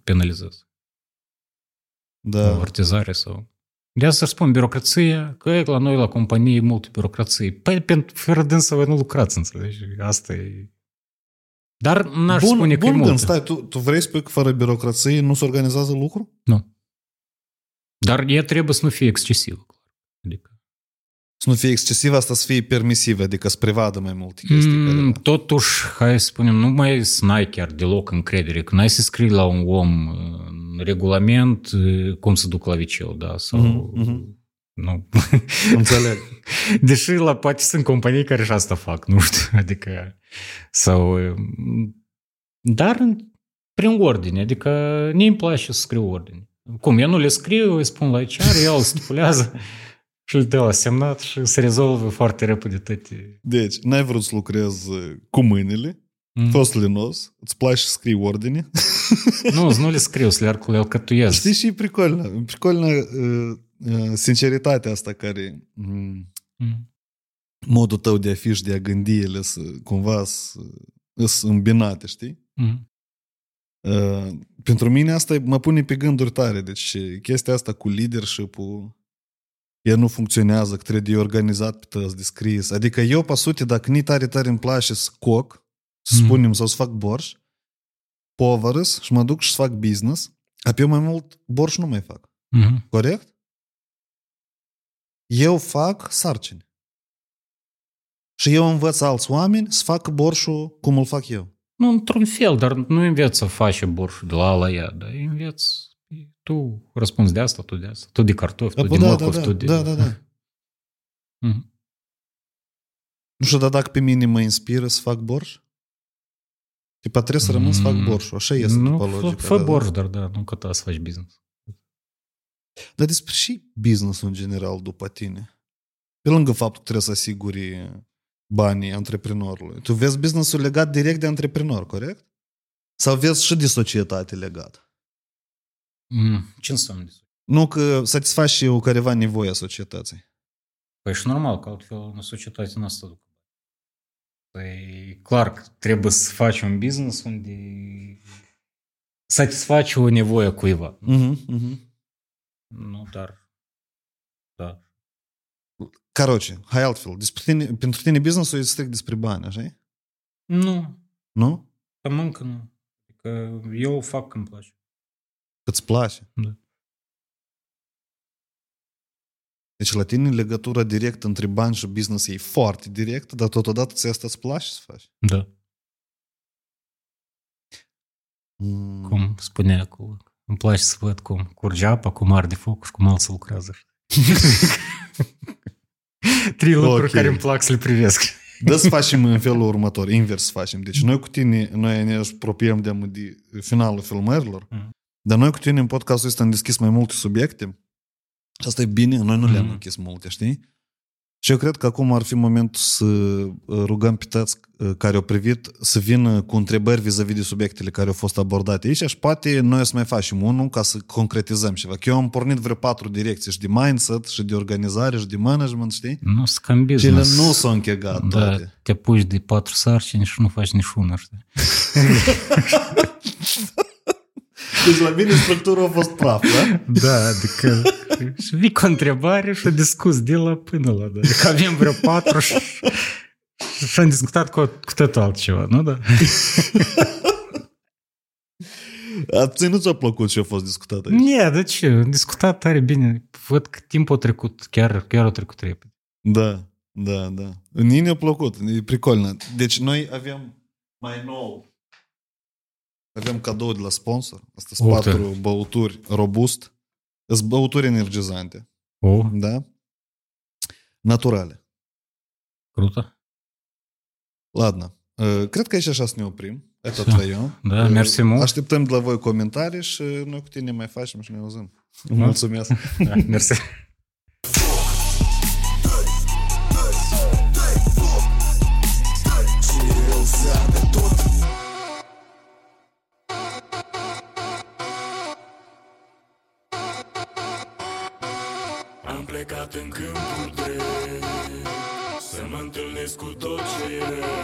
penalizezi. Da. Da. Avertizare sau... De asta spun, birocrația, că e la noi la companie e multă birocrație. Păi, pentru fără dânsă voi nu lucrați, înțelegi? Asta e... Dar n-aș Bun, spune că e bun multă. gând, stai, tu, tu vrei să spui că fără birocrație nu se organizează lucru? Dar ea trebuie să nu fie excesivă. clar. Adică, Să nu fie excesiv, asta să fie permisiv, adică să prevadă mai multe chestii. care, mm, da. totuși, hai să spunem, nu mai să n-ai chiar deloc încredere, că n-ai să scrii la un om uh, în regulament uh, cum să duc la viceu, da? Sau... Mhm, mhm. Nu. Înțeleg. [laughs] Deși la poate sunt companii care și asta fac, nu știu, [laughs] adică sau dar prin ordine, adică nu îmi place să scriu ordine. Cum, eu nu le scriu, îi spun la HR, el stipulează [laughs] și îl dă la semnat și se rezolvă foarte repede toate. Deci, n-ai vrut să lucrezi uh, cu mâinile, Mm. fost lenos, îți place să scrii ordine. Nu, nu le scriu, să le, le alcătuiesc. Știi și e pricolnă, pricolnă uh, uh, sinceritatea asta care mm, Mm. Modul tău de a fi și de a gândi ele să cumva să, să îmbinate, știi? Mm. Uh, pentru mine asta mă pune pe gânduri tare. Deci chestia asta cu leadership-ul ea nu funcționează, că trebuie de organizat pe tăți, de scris. Adică eu, pe sute, dacă ni tare tare îmi place să coc, să Mhm. spunem, sau să fac borș, povărăs și mă duc și să fac business, apoi eu mai mult borș nu mai fac. Mm. Corect? Eu fac sarcini. Și eu învăț alți oameni să facă borșul cum îl fac eu. Nu, într-un fel, dar nu înveți să faci borșul de la A la ea, dar înveți tu răspunzi de asta, tu de asta, tu de cartofi, tu Da, de da, morcovi, da, tu de... da, da, da. [laughs] Mhm. Nu știu, dar dacă pe mine mă inspiră să fac borș, tipa trebuie să rămân să fac Mm. borșul. Așa este nu, tipa fă, logica. fă da, borș, da. dar da, nu că ta să faci business. Dar despre și business în general după tine. Pe lângă faptul că trebuie să asiguri banii antreprenorului. Tu vezi businessul legat direct de antreprenor, corect? Sau vezi și de societate legat? Mm. Ce înseamnă? Nu că satisfaci și eu careva nevoia societății. Păi și normal, că altfel în societate nu asta duc. Păi clar că trebuie să faci un business unde satisfaci o nevoie a cuiva. Uh-huh, uh-huh. Nu, dar... Da. Caroce, hai altfel. Despre tine, pentru tine businessul e strict despre bani, așa Nu, Nu? pe încă nu. Adică eu fac când place. Că îți place. Da. Deci la tine legătura directă între bani și business e foarte directă, dar totodată ți asta îți place să faci. Da. Mm. Cum spunea acolo. Îmi place să văd cum curge apa, cum arde foc și cum alții lucrează. Trei lucruri Ok. care îmi plac să le privesc. [laughs] Dă să facem în felul următor, invers să facem. Deci noi cu tine, noi ne apropiem de, de finalul filmărilor, Mhm. dar noi cu tine în podcastul ăsta am deschis mai multe subiecte. Și asta e bine, noi nu le-am Mhm. închis multe, știi? Și eu cred că acum ar fi momentul să uh, rugăm pe toți uh, care au privit să vină cu întrebări vis-a-vis de subiectele care au fost abordate aici și poate noi o să mai facem unul ca să concretizăm ceva. Că eu am pornit vreo patru direcții și de mindset și de organizare și de management, știi? Nu, scam Cele business. nu s-au închegat da, toate. te apuci de patru sarcini și nu faci niciuna, știi? [laughs] Deci la mine structura a fost praf, da? Da, adică și vii cu o întrebare și discuți de la până la, da. Adică avem vreo patru și, și am discutat cu, cu totul altceva, nu da? [laughs] A ți nu ți-a plăcut ce a fost discutat aici? Nie, de ce? Am discutat tare bine. Văd că timpul a trecut, chiar, chiar a trecut repede. Da, da, da. Mie ne-a plăcut, e pricolnă. Deci noi avem mai nou avem cadou de la sponsor. Sunt Uite. patru băuturi robust. Sunt băuturi energizante, O, da? Naturale. круто. Ладно. Uh, Cred că aici așa să ne oprim. Это твое. Da, Uh, mersi mult. Așteptăm de la voi comentarii și noi cu tine mai facem și ne auzim. Mulțumesc. Da, mersi. Cu tot ce e rău